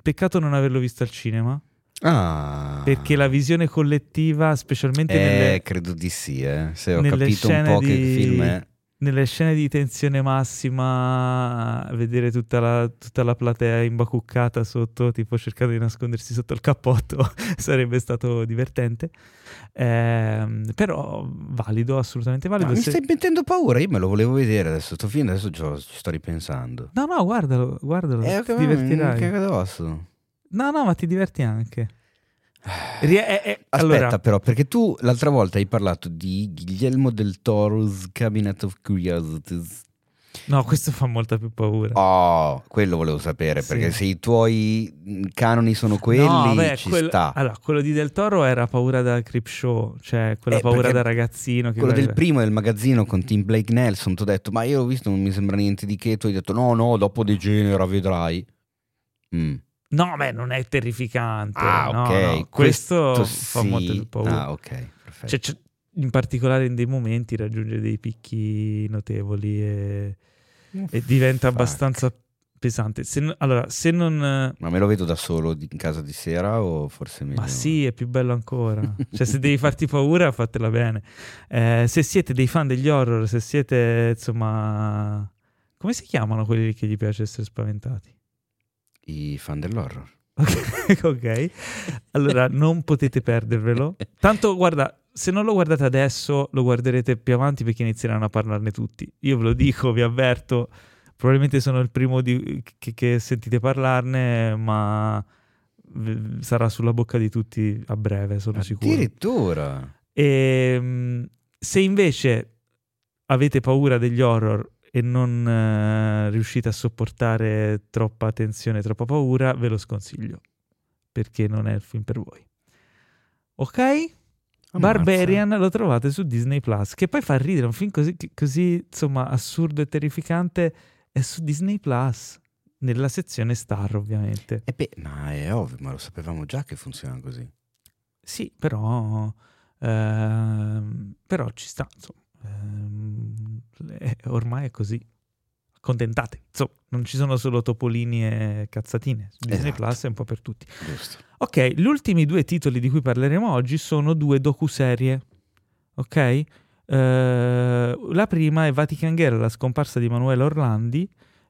peccato non averlo visto al cinema, Ah, perché la visione collettiva, specialmente nelle, Eh, credo di sì, eh. Se ho nelle capito un po' che di- film è. Nelle scene di tensione massima, vedere tutta la, tutta la platea imbacuccata sotto, tipo cercando di nascondersi sotto il cappotto, sarebbe stato divertente. Ehm, però valido, assolutamente Ma valido. mi Se- stai mettendo paura, io me lo volevo vedere adesso, sto film adesso ci sto ripensando. No, no, guardalo, guardalo, Eh, ti che- Mi divertirai. caga addosso. No, no, ma ti diverti anche. Rie- eh, eh, Aspetta allora, però, perché tu l'altra volta hai parlato di Guillermo del Toro's Cabinet of Curiosities. no, questo fa molta più paura. Oh, quello volevo sapere, Sì. perché se i tuoi mm, canoni sono quelli, No, beh, ci quello- sta. Allora, quello di Del Toro era paura da creep show, cioè quella Eh, paura da ragazzino. Che Quello del guarda- primo del magazzino con Tim Blake Nelson, ti ho detto, ma io l'ho visto, non mi sembra niente di che, tu hai detto, no, no, dopo degenera, vedrai. Mm. No, beh, non è terrificante. Ah, no, ok. no, Questo, fa sì. molto più paura. Ah, ok, perfetto. Cioè, c'è- in particolare in dei momenti raggiunge dei picchi notevoli e, e diventa Fuck. abbastanza pesante. Se allora, se non... Ma me lo vedo da solo in casa di sera o forse meglio? Ma sì, è più bello ancora. cioè, se devi farti paura, fatela bene. Eh, se siete dei fan degli horror, se siete, insomma... Come si chiamano quelli che gli piace essere spaventati? I fan dell'horror. Ok, ok. Allora non potete perdervelo. Tanto, guarda, se non lo guardate adesso, lo guarderete più avanti perché inizieranno a parlarne tutti. Io ve lo dico, vi avverto. Probabilmente sono il primo di- che, che sentite parlarne, ma sarà sulla bocca di tutti a breve, sono sicuro. Addirittura. E mm, se invece avete paura degli horror e non eh, riuscite a sopportare troppa tensione, troppa paura, ve lo sconsiglio perché non è il film per voi. Ok? Ammazza. Barbarian lo trovate su Disney Plus, che poi fa ridere, un film così, così insomma assurdo e terrificante è su Disney Plus, nella sezione Star ovviamente. E beh, ma è ovvio, ma lo sapevamo già che funziona così. Sì, però, ehm, però ci sta, insomma. Ehm, eh, ormai è così. Accontentate. Insomma, non ci sono solo topolini e cazzatine. Su Disney Esatto. Plus è un po' per tutti. Giusto. Ok, gli ultimi due titoli di cui parleremo oggi sono due docuserie. Ok? Eh, la prima è Vatican Girl, la scomparsa di Emanuele Orlandi,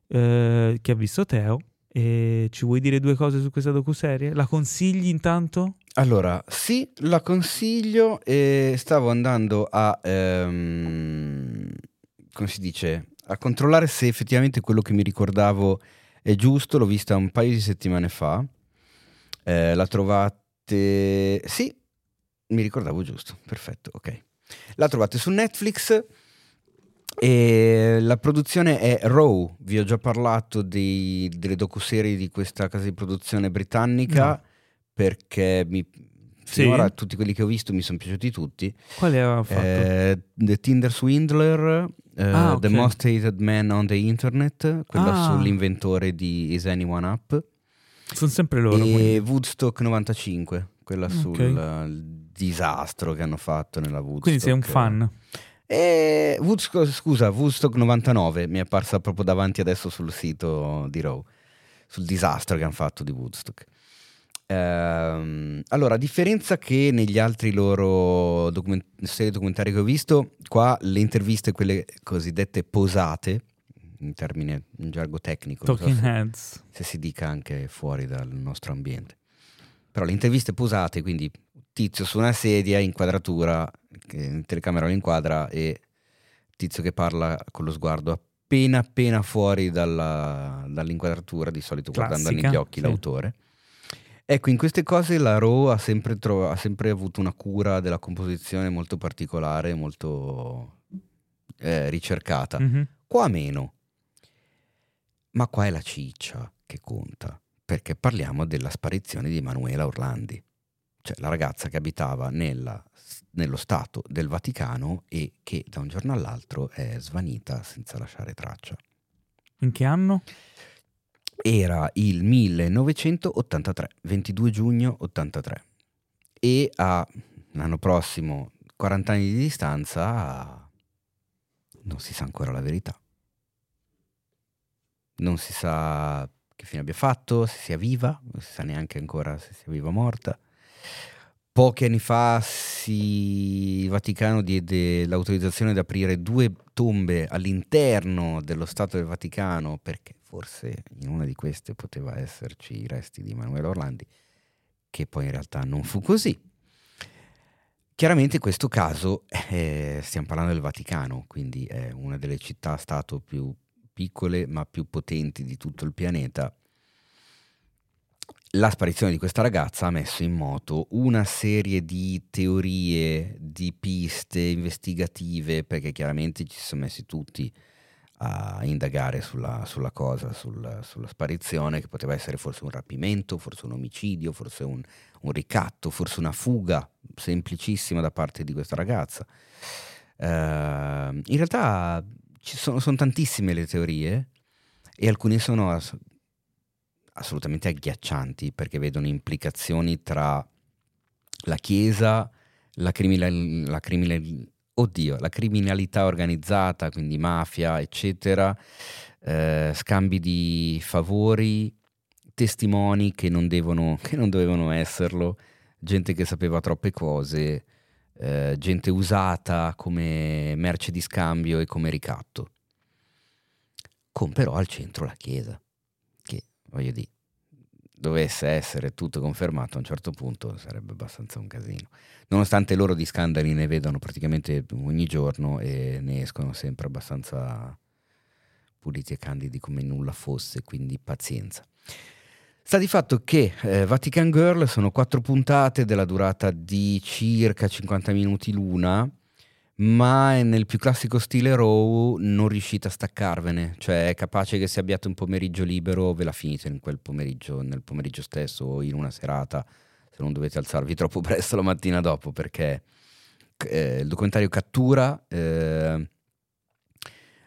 eh, che ha visto Teo. E ci vuoi dire due cose su questa docuserie? La consigli intanto? Allora, sì, la consiglio e stavo andando a, ehm, come si dice, a controllare se effettivamente quello che mi ricordavo è giusto, l'ho vista un paio di settimane fa, Eh, la trovate, sì, mi ricordavo giusto, perfetto, ok. La trovate su Netflix e la produzione è Raw, vi ho già parlato dei- delle docuserie di questa casa di produzione britannica No. perché mi, Sì? finora tutti quelli che ho visto mi sono piaciuti tutti. Quale aveva fatto? Eh, The Tinder Swindler, eh, Ah, ok. The Most Hated Man on the Internet, quella Ah. sull'inventore di Is Anyone Up, Sono sempre loro. e quindi. Woodstock 95, quella Ok. sul disastro che hanno fatto nella Woodstock. Quindi sei un fan. E Woodstock, scusa, Woodstock 99 mi è apparsa proprio davanti adesso sul sito di Raw, sul disastro che hanno fatto di Woodstock. Ehm, allora, a differenza che negli altri loro document- serie documentari che ho visto, qua le interviste, quelle cosiddette posate, in termine, in gergo tecnico, non so Talking se- Heads. se si dica anche fuori dal nostro ambiente. Però le interviste posate, quindi tizio su una sedia, inquadratura, in telecamera lo inquadra e tizio che parla con lo sguardo appena appena fuori dalla- dall'inquadratura, di solito guardando negli occhi sì. l'autore. Ecco, in queste cose la Raw ha sempre, tro- ha sempre avuto una cura della composizione molto particolare, molto eh, ricercata. Mhm. Qua meno. Ma qua è la ciccia che conta, perché parliamo della sparizione di Emanuela Orlandi, cioè la ragazza che abitava nella- nello Stato del Vaticano e che da un giorno all'altro è svanita senza lasciare traccia. In che anno? Era il 1983, 22 giugno 83 e a l'anno prossimo, 40 anni di distanza, non si sa ancora la verità. Non si sa che fine abbia fatto, se sia viva, non si sa neanche ancora se sia viva o morta. Pochi anni fa si- il Vaticano diede l'autorizzazione ad aprire due tombe all'interno dello Stato del Vaticano perché forse in una di queste poteva esserci i resti di Emanuele Orlandi, che poi in realtà non fu così. Chiaramente in questo caso eh, stiamo parlando del Vaticano, quindi è una delle città-stato più piccole ma più potenti di tutto il pianeta. La sparizione di questa ragazza ha messo in moto una serie di teorie, di piste investigative, perché chiaramente ci sono messi tutti a indagare sulla, sulla cosa, sul- sulla sparizione, che poteva essere forse un rapimento, forse un omicidio, forse un, un ricatto, forse una fuga semplicissima da parte di questa ragazza. Eh, in realtà ci sono, sono tantissime le teorie e alcune sono ass- assolutamente agghiaccianti perché vedono implicazioni tra la Chiesa, la, criminal- la criminal- oddio, la criminalità organizzata, quindi mafia, eccetera, eh, scambi di favori, testimoni che non, devono, che non dovevano esserlo, gente che sapeva troppe cose, eh, gente usata come merce di scambio e come ricatto. Con però al centro la Chiesa, che voglio dire, dovesse essere tutto confermato a un certo punto sarebbe abbastanza un casino. Nonostante loro di scandali ne vedano praticamente ogni giorno e ne escono sempre abbastanza puliti e candidi come nulla fosse, quindi pazienza. Sta di fatto che eh, Vatican Girl sono quattro puntate della durata di circa 50 minuti l'una, ma nel più classico stile Raw non riuscite a staccarvene, cioè è capace che se abbiate un pomeriggio libero ve la finite in quel pomeriggio, nel pomeriggio stesso o in una serata, se non dovete alzarvi troppo presto la mattina dopo, perché eh, il documentario cattura, eh,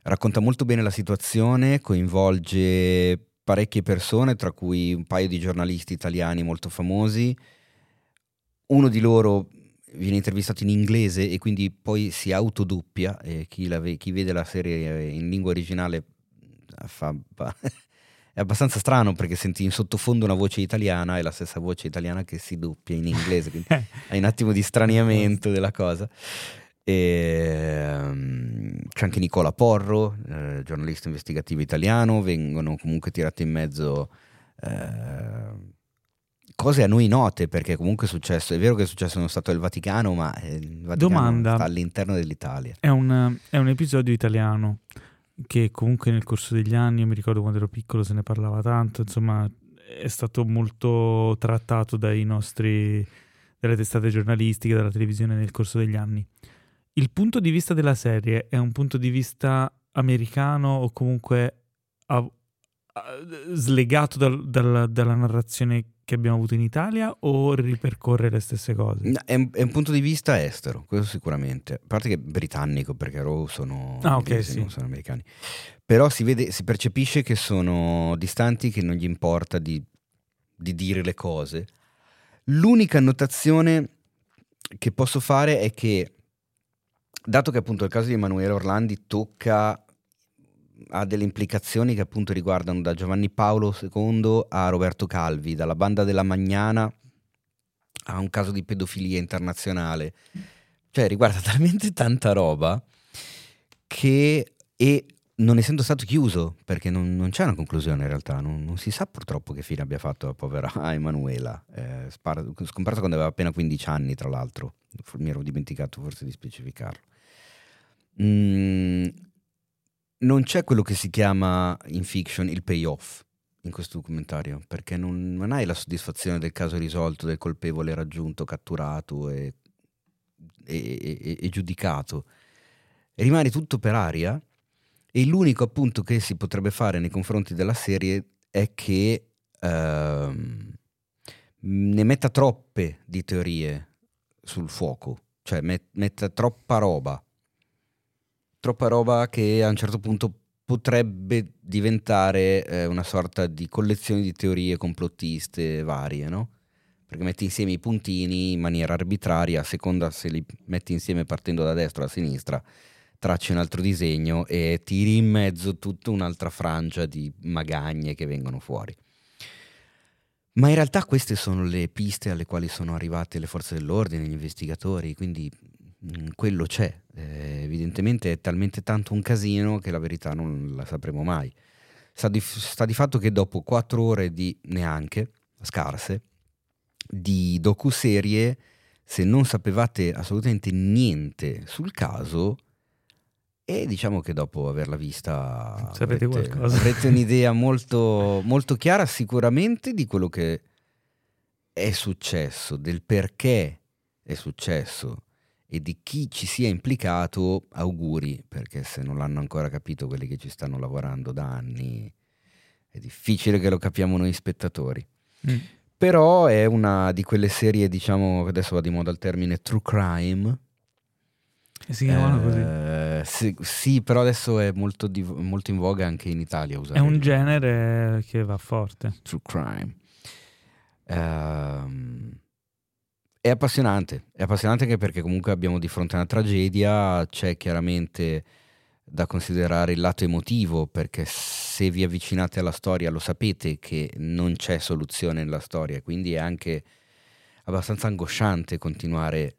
racconta molto bene la situazione, coinvolge parecchie persone, tra cui un paio di giornalisti italiani molto famosi. Uno di loro viene intervistato in inglese e quindi poi si autodoppia e chi, ve- chi vede la serie in lingua originale fa, è abbastanza strano perché senti in sottofondo una voce italiana e la stessa voce italiana che si doppia in inglese, quindi hai un attimo di straniamento della cosa. E, um, c'è anche Nicola Porro, eh, giornalista investigativo italiano, vengono comunque tirate in mezzo eh, cose a noi note perché comunque è successo, è vero che è successo nello Stato del Vaticano, ma eh, il Vaticano Domanda. sta all'interno dell'Italia. È un, è un episodio italiano che comunque nel corso degli anni, io mi ricordo quando ero piccolo se ne parlava tanto, insomma è stato molto trattato dai nostri, dalle testate giornalistiche, dalla televisione nel corso degli anni. Il punto di vista della serie è un punto di vista americano o comunque a- a- slegato dal- dal- dalla narrazione che abbiamo avuto in Italia o ripercorre le stesse cose? No, È un, è un punto di vista estero, questo sicuramente. A parte che britannico, perché Raw sono Ah, ok, inglesi, sì. non sono americani. Però si, vede, si percepisce che sono distanti, che non gli importa di, di dire le cose. L'unica annotazione che posso fare è che, dato che appunto il caso di Emanuele Orlandi tocca ha delle implicazioni che appunto riguardano da Giovanni Paolo II a Roberto Calvi, dalla banda della Magnana a un caso di pedofilia internazionale. Cioè riguarda talmente tanta roba che e non essendo stato chiuso, perché non, non c'è una conclusione in realtà, non, non si sa purtroppo che fine abbia fatto la povera Emanuela, eh, spar- scomparsa quando aveva appena 15 anni tra l'altro, mi ero dimenticato forse di specificarlo. Mm, non c'è quello che si chiama in fiction il payoff in questo documentario, perché non, non hai la soddisfazione del caso risolto, del colpevole raggiunto, catturato e, e- e- e giudicato. Rimane tutto per aria e l'unico appunto che si potrebbe fare nei confronti della serie è che ehm, ne metta troppe di teorie sul fuoco, cioè met- metta troppa roba troppa roba che a un certo punto potrebbe diventare eh, una sorta di collezione di teorie complottiste varie, no? Perché metti insieme i puntini in maniera arbitraria, a seconda se li metti insieme partendo da destra o da sinistra, tracci un altro disegno e tiri in mezzo tutta un'altra frangia di magagne che vengono fuori. Ma in realtà queste sono le piste alle quali sono arrivate le forze dell'ordine, gli investigatori, quindi mm, quello c'è. Eh, evidentemente è talmente tanto un casino che la verità non la sapremo mai. Sta di, sta di fatto che dopo quattro ore di neanche, scarse, di docuserie, se non sapevate assolutamente niente sul caso, e diciamo che dopo averla vista Sapete avrete, qualcosa. avrete un'idea molto, molto chiara sicuramente di quello che è successo, del perché è successo e di chi ci sia implicato, auguri, perché se non l'hanno ancora capito quelli che ci stanno lavorando da anni, è difficile che lo capiamo noi spettatori. Mm. Però è una di quelle serie, diciamo, che adesso va di moda il termine true crime. E si chiamano così. Eh, sì, sì, però adesso è molto, di- molto in voga anche in Italia usare È un genere che va forte. true crime. Ehm, è appassionante, è appassionante anche perché comunque abbiamo di fronte a una tragedia, c'è chiaramente da considerare il lato emotivo, perché se vi avvicinate alla storia lo sapete che non c'è soluzione nella storia, quindi è anche abbastanza angosciante continuare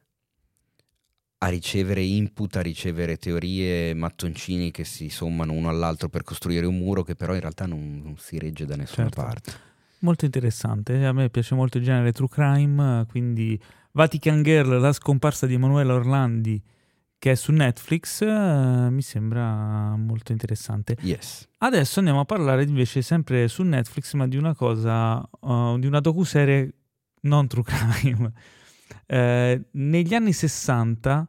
a ricevere input, a ricevere teorie, mattoncini che si sommano uno all'altro per costruire un muro che però in realtà non, non si regge da nessuna Certo. parte. Molto interessante, a me piace molto il genere true crime, quindi Vatican Girl, la scomparsa di Emanuela Orlandi, che è su Netflix, eh, mi sembra molto interessante. Yes. Adesso andiamo a parlare invece sempre su Netflix, ma di una cosa, uh, di una docuserie non true crime. Eh, negli anni 60,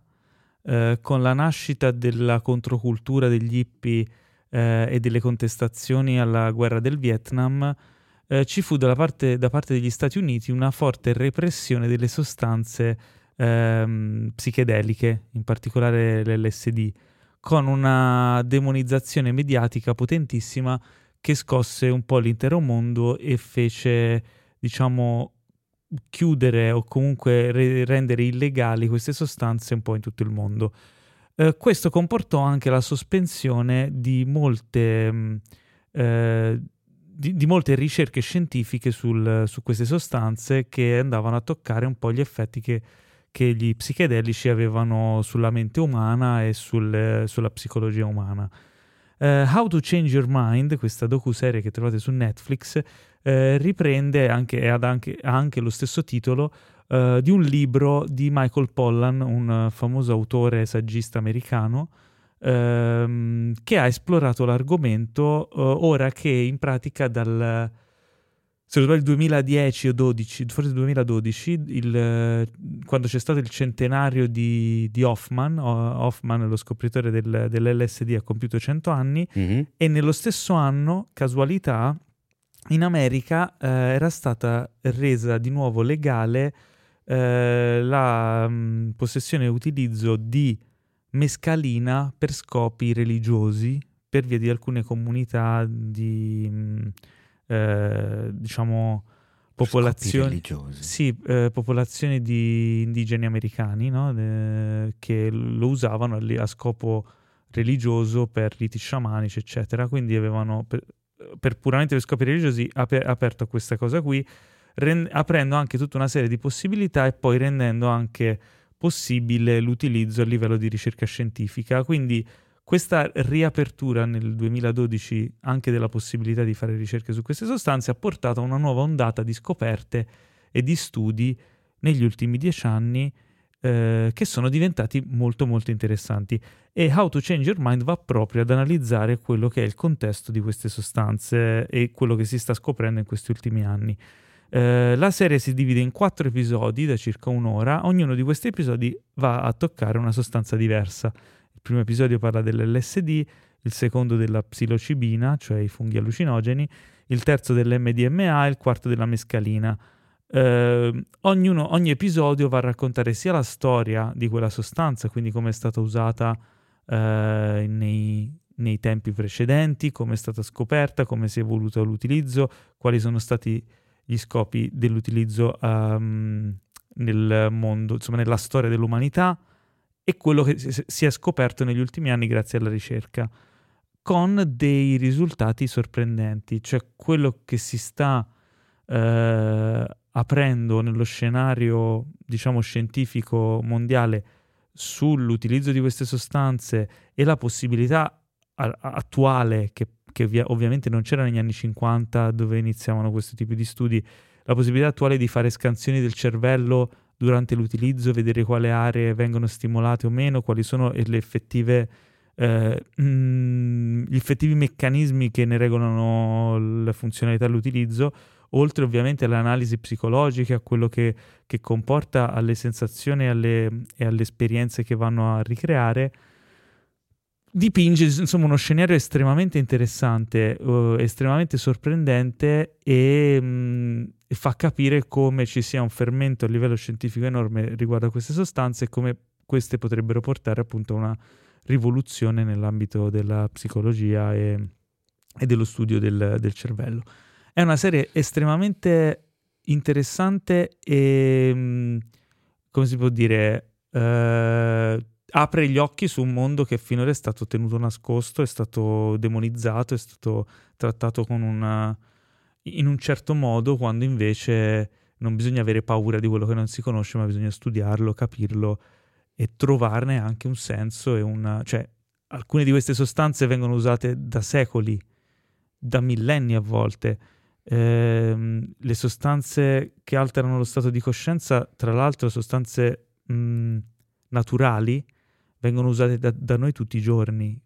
eh, con la nascita della controcultura degli hippie eh, e delle contestazioni alla guerra del Vietnam, eh, ci fu parte, da parte degli Stati Uniti una forte repressione delle sostanze ehm, psichedeliche, in particolare l'LSD, con una demonizzazione mediatica potentissima che scosse un po' l'intero mondo e fece, diciamo, chiudere o comunque re- rendere illegali queste sostanze un po' in tutto il mondo. Eh, questo comportò anche la sospensione di molte, mh, mm, eh, di, di molte ricerche scientifiche sul, su queste sostanze che andavano a toccare un po' gli effetti che che gli psichedelici avevano sulla mente umana e sul, sulla psicologia umana. Uh, How to Change Your Mind, questa docu-serie che trovate su Netflix, uh, riprende anche, ha anche, anche, lo stesso titolo uh, di un libro di Michael Pollan, un famoso autore saggista americano, ehm, che ha esplorato l'argomento ora che in pratica dal se non sbaglio il 2010 o 12, forse 2012, il, quando c'è stato il centenario di, di Hoffman, Hoffman, lo scopritore del, dell'LSD, ha compiuto 100 anni Mhm. e nello stesso anno, casualità, in America eh, era stata resa di nuovo legale eh, la mh, possessione e utilizzo di mescalina per scopi religiosi per via di alcune comunità di... mh, eh, diciamo popolazioni sì, eh, popolazioni di indigeni americani no? Eh, che lo usavano a, a scopo religioso per riti sciamanici eccetera quindi avevano per, per puramente per scopi religiosi aper- aperto a questa cosa qui ren- aprendo anche tutta una serie di possibilità e poi rendendo anche possibile l'utilizzo a livello di ricerca scientifica quindi questa riapertura nel 2012 anche della possibilità di fare ricerche su queste sostanze ha portato a una nuova ondata di scoperte e di studi negli ultimi dieci anni eh, che sono diventati molto molto interessanti e How to Change Your Mind va proprio ad analizzare quello che è il contesto di queste sostanze e quello che si sta scoprendo in questi ultimi anni. Eh, la serie si divide in quattro episodi da circa un'ora, ognuno di questi episodi va a toccare una sostanza diversa. Il primo episodio parla dell'LSD, il secondo della psilocibina, cioè i funghi allucinogeni, il terzo dell'MDMA e il quarto della mescalina. Eh, ognuno- ogni episodio va a raccontare sia la storia di quella sostanza, quindi come è stata usata eh, nei, nei tempi precedenti, come è stata scoperta, come si è evoluto l'utilizzo, quali sono stati gli scopi dell'utilizzo ehm, nel mondo, insomma nella storia dell'umanità e quello che si- è scoperto negli ultimi anni grazie alla ricerca, con dei risultati sorprendenti, cioè quello che si sta eh, aprendo nello scenario, diciamo, scientifico mondiale sull'utilizzo di queste sostanze e la possibilità attuale, che, che via- ovviamente non c'era negli anni 50 dove iniziavano questo tipo di studi, la possibilità attuale di fare scansioni del cervello durante l'utilizzo, vedere quali aree vengono stimolate o meno, quali sono le effettive, eh, mm, gli effettivi meccanismi che ne regolano la funzionalità dell'utilizzo, oltre ovviamente all'analisi psicologica, a quello che, che comporta alle sensazioni e alle, e alle esperienze che vanno a ricreare, dipinge insomma uno scenario estremamente interessante, eh, estremamente sorprendente e, mh, e fa capire come ci sia un fermento a livello scientifico enorme riguardo a queste sostanze e come queste potrebbero portare appunto a una rivoluzione nell'ambito della psicologia e, e dello studio del, del cervello. È una serie estremamente interessante e, mh, come si può dire, eh, apre gli occhi su un mondo che finora è stato tenuto nascosto, è stato demonizzato, è stato trattato una, in un certo modo, quando invece non bisogna avere paura di quello che non si conosce, ma bisogna studiarlo, capirlo e trovarne anche un senso e una... cioè alcune di queste sostanze vengono usate da secoli, da millenni a volte. Ehm, le sostanze che alterano lo stato di coscienza, tra l'altro sostanze mh, naturali, vengono usate da, da noi tutti i giorni,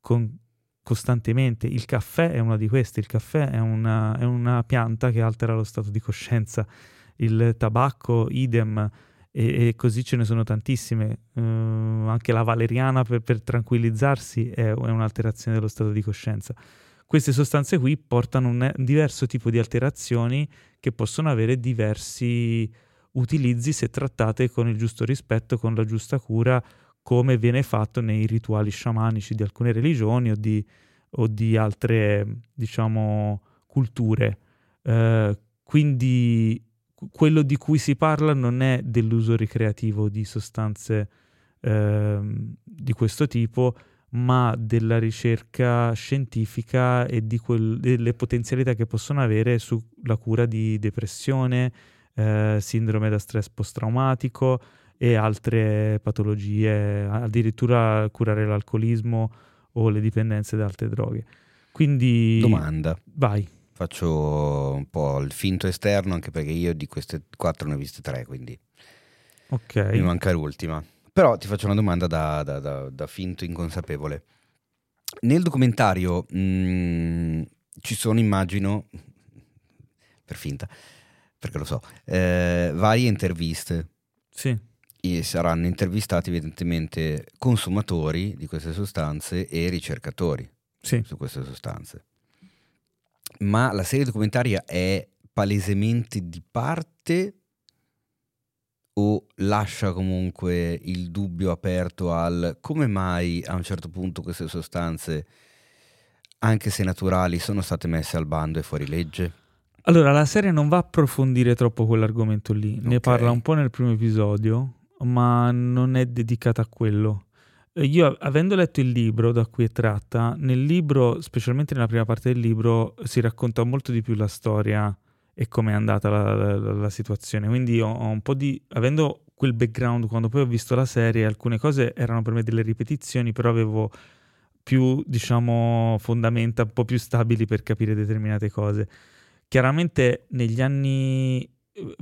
con, costantemente. Il caffè è una di queste, il caffè è una, è una pianta che altera lo stato di coscienza, il tabacco idem, e, e così ce ne sono tantissime. Uh, anche la valeriana per, per tranquillizzarsi è, è, un'alterazione dello stato di coscienza. Queste sostanze qui portano un, diverso tipo di alterazioni che possono avere diversi utilizzi se trattate con il giusto rispetto, con la giusta cura, come viene fatto nei rituali sciamanici di alcune religioni o di, o di altre, diciamo, culture. Uh, quindi quello di cui si parla non è dell'uso ricreativo di sostanze eh, di questo tipo, ma della ricerca scientifica e quel, delle potenzialità che possono avere sulla cura di depressione, eh, sindrome da stress post-traumatico e altre patologie, addirittura curare l'alcolismo o le dipendenze da altre droghe. Quindi... Domanda. Vai faccio un po' il finto esterno, anche perché io di queste quattro ne ho viste tre, quindi okay. mi manca l'ultima. Però ti faccio una domanda da, da, da, da finto inconsapevole. Nel documentario mh, mm, ci sono, immagino, per finta, perché lo so, eh, varie interviste. Sì. E saranno intervistati evidentemente consumatori di queste sostanze e ricercatori sì. su queste sostanze ma la serie documentaria è palesemente di parte o lascia comunque il dubbio aperto al come mai a un certo punto queste sostanze, anche se naturali, sono state messe al bando e fuori legge? Allora, la serie non va a approfondire troppo quell'argomento lì, ne Ok. parla un po' nel primo episodio, ma non è dedicata a quello. Eh, Io, avendo letto il libro da cui è tratta, nel libro, specialmente nella prima parte del libro, si racconta molto di più la storia e come è andata la, la- la- la situazione. Quindi ho, ho un po' di... avendo quel background, quando poi ho visto la serie, alcune cose erano per me delle ripetizioni, però avevo più, diciamo, fondamenta un po' più stabili per capire determinate cose. Chiaramente negli anni eh,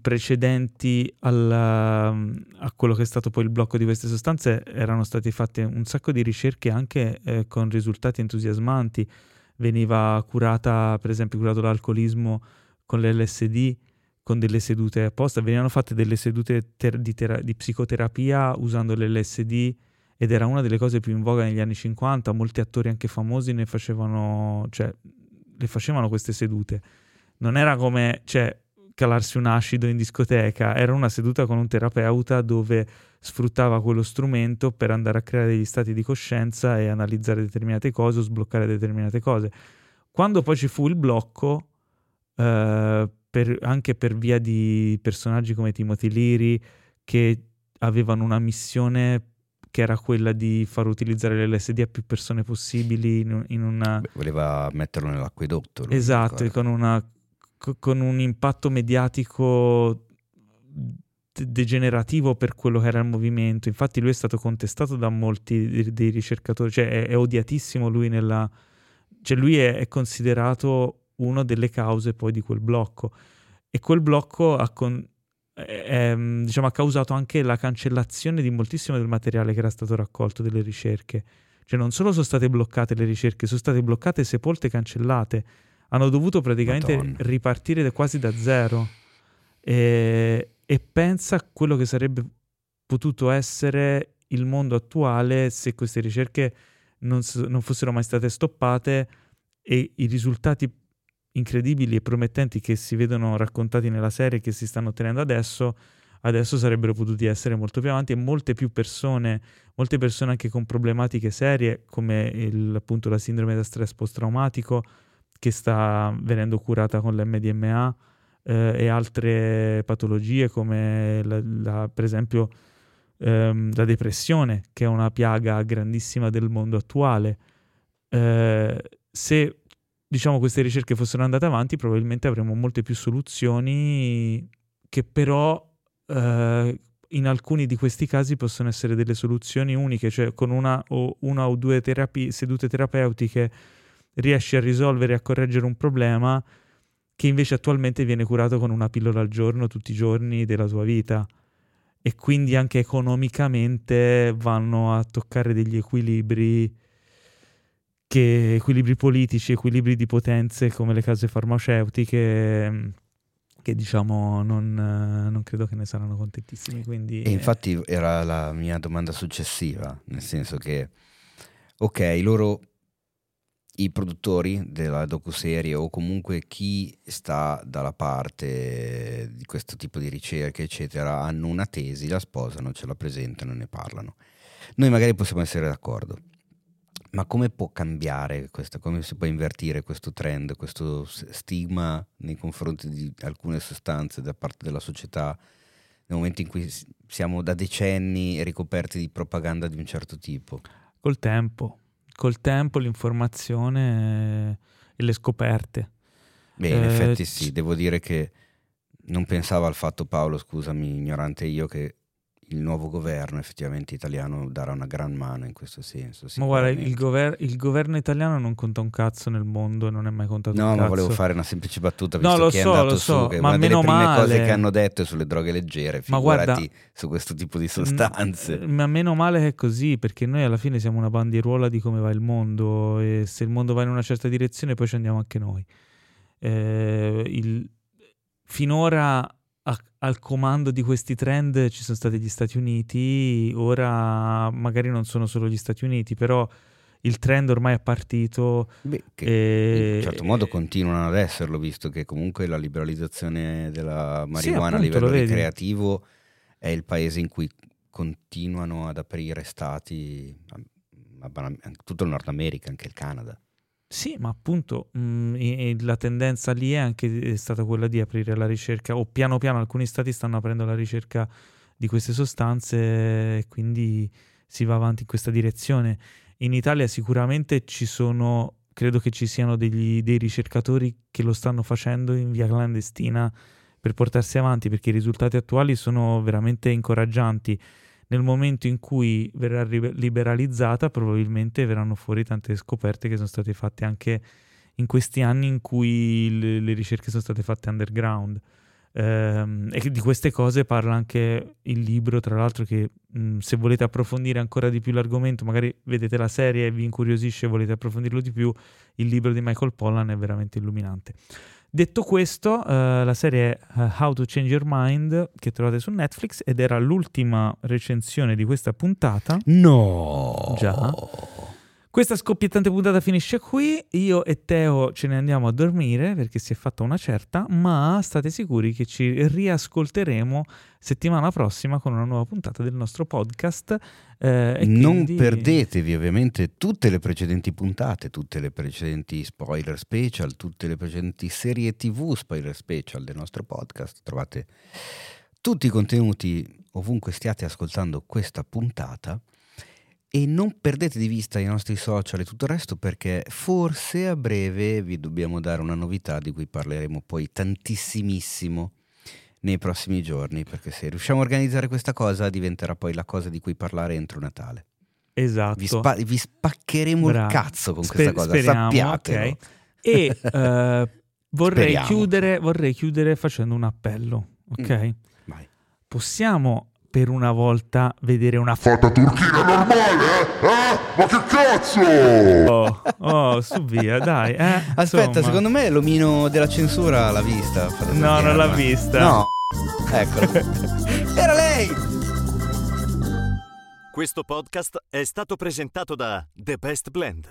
precedenti alla- a quello che è stato poi il blocco di queste sostanze erano state fatte un sacco di ricerche anche eh, con risultati entusiasmanti. Veniva curata, per esempio, curato l'alcolismo con l'LSD, con delle sedute apposta. Venivano fatte delle sedute ter- di, tera- di psicoterapia usando l'LSD ed era una delle cose più in voga negli anni 50. Molti attori anche famosi ne facevano, cioè, le facevano queste sedute. Non era come, cioè, calarsi un acido in discoteca, era una seduta con un terapeuta dove sfruttava quello strumento per andare a creare degli stati di coscienza e analizzare determinate cose o sbloccare determinate cose. Quando poi ci fu il blocco, eh, per- anche per via di personaggi come Timothy Leary, che avevano una missione che era quella di far utilizzare l'LSD a più persone possibili in, in una... Beh, voleva metterlo nell'acquedotto. Esatto, con, una- co- con un impatto mediatico de- degenerativo per quello che era il movimento. Infatti lui è stato contestato da molti de- dei ricercatori, cioè è, è odiatissimo lui nella... cioè lui è, è considerato una delle cause poi di quel blocco e quel blocco ha, con- è, diciamo, ha causato anche la cancellazione di moltissimo del materiale che era stato raccolto delle ricerche. Cioè non solo sono state bloccate le ricerche, sono state bloccate, sepolte, cancellate. Hanno dovuto praticamente Madonna. ripartire da- quasi da zero. E, e pensa a quello che sarebbe potuto essere il mondo attuale se queste ricerche non, non fossero mai state stoppate e i risultati incredibili e promettenti che si vedono raccontati nella serie che si stanno ottenendo adesso, adesso sarebbero potuti essere molto più avanti e molte più persone, molte persone anche con problematiche serie come il- appunto la sindrome da stress post-traumatico che sta venendo curata con l'MDMA eh, e altre patologie come la- la- per esempio ehm, la depressione che è una piaga grandissima del mondo attuale. Eh, se diciamo queste ricerche fossero andate avanti probabilmente avremmo molte più soluzioni che però eh, in alcuni di questi casi possono essere delle soluzioni uniche, cioè con una o, una o due terapi- sedute terapeutiche riesci a risolvere e a correggere un problema che invece attualmente viene curato con una pillola al giorno tutti i giorni della tua vita. e quindi anche economicamente vanno a toccare degli equilibri che equilibri politici, equilibri di potenze come le case farmaceutiche che diciamo non, non credo che ne saranno contentissimi. Quindi, E infatti era la mia domanda successiva, nel senso che, ok, loro, i produttori della docuserie o comunque chi sta dalla parte di questo tipo di ricerche, eccetera, hanno una tesi, la sposano, ce la presentano e ne parlano. Noi magari possiamo essere d'accordo. Ma come può cambiare questo, come si può invertire questo trend, questo stigma nei confronti di alcune sostanze da parte della società nel momento in cui siamo da decenni ricoperti di propaganda di un certo tipo? col tempo, col tempo, l'informazione e le scoperte. Beh, in Eh, effetti c- sì, devo dire che non pensavo al fatto, Paolo, scusami, ignorante io, che il nuovo governo effettivamente italiano darà una gran mano in questo senso. Ma guarda, il, gover- il governo italiano non conta un cazzo nel mondo e non è mai contato No, un ma cazzo. volevo fare una semplice battuta, No, visto lo che so, è andato lo su, so, che ma meno prime cose male. che hanno detto è sulle droghe leggere, Ma guarda- figurati su questo tipo di sostanze. Mm, Ma meno male che è così, perché noi alla fine siamo una bandieruola di come va il mondo e se il mondo va in una certa direzione poi ci andiamo anche noi. Eh, il- finora al comando di questi trend ci sono stati gli Stati Uniti, ora magari non sono solo gli Stati Uniti, però il trend ormai è partito Beh, che e... in un certo modo continuano ad esserlo, visto che comunque la liberalizzazione della marijuana appunto, a lo livello ricreativo è il paese in cui continuano ad aprire stati, tutto il Nord America, anche il Canada. Sì, ma appunto mh, e- e la tendenza lì è anche è stata quella di aprire la ricerca, o piano piano alcuni stati stanno aprendo la ricerca di queste sostanze quindi si va avanti in questa direzione. In Italia sicuramente ci sono, credo che ci siano degli- dei ricercatori che lo stanno facendo in via clandestina per portarsi avanti, perché i risultati attuali sono veramente incoraggianti. Nel momento in cui verrà liberalizzata, probabilmente verranno fuori tante scoperte che sono state fatte anche in questi anni in cui le, le ricerche sono state fatte underground. Ehm, e di queste cose parla anche il libro, tra l'altro, che mh, se volete approfondire ancora di più l'argomento, magari vedete la serie e vi incuriosisce e volete approfondirlo di più, il libro di Michael Pollan è veramente illuminante. Detto questo, eh, la serie eh, How to Change Your Mind che trovate su Netflix ed era l'ultima recensione di questa puntata. No! Già. Questa scoppiettante puntata finisce qui. Io e Teo ce ne andiamo a dormire perché si è fatta una certa, ma state sicuri che ci riascolteremo settimana prossima con una nuova puntata del nostro podcast. eh, non quindi- perdetevi ovviamente tutte le precedenti puntate, tutte le precedenti spoiler special, tutte le precedenti serie TV spoiler special del nostro podcast. Trovate tutti i contenuti ovunque stiate ascoltando questa puntata. E non perdete di vista i nostri social e tutto il resto perché forse a breve vi dobbiamo dare una novità di cui parleremo poi tantissimissimo nei prossimi giorni perché se riusciamo a organizzare questa cosa diventerà poi la cosa di cui parlare entro Natale. Esatto. Vi, spa- vi spaccheremo Bravo. il cazzo con Spe- questa cosa, speriamo, sappiatelo. ok. E eh, vorrei, chiudere, vorrei chiudere facendo un appello, ok? Mm. Possiamo per una volta vedere una Fatta turchina normale, eh? Eh? Ma che cazzo? foto? Oh, su via, dai. eh, Aspetta, insomma. secondo me l'omino della censura l'ha vista. Fata No, non l'ha vista. No, eccola. Era lei! Questo podcast è stato presentato da The Best Blend,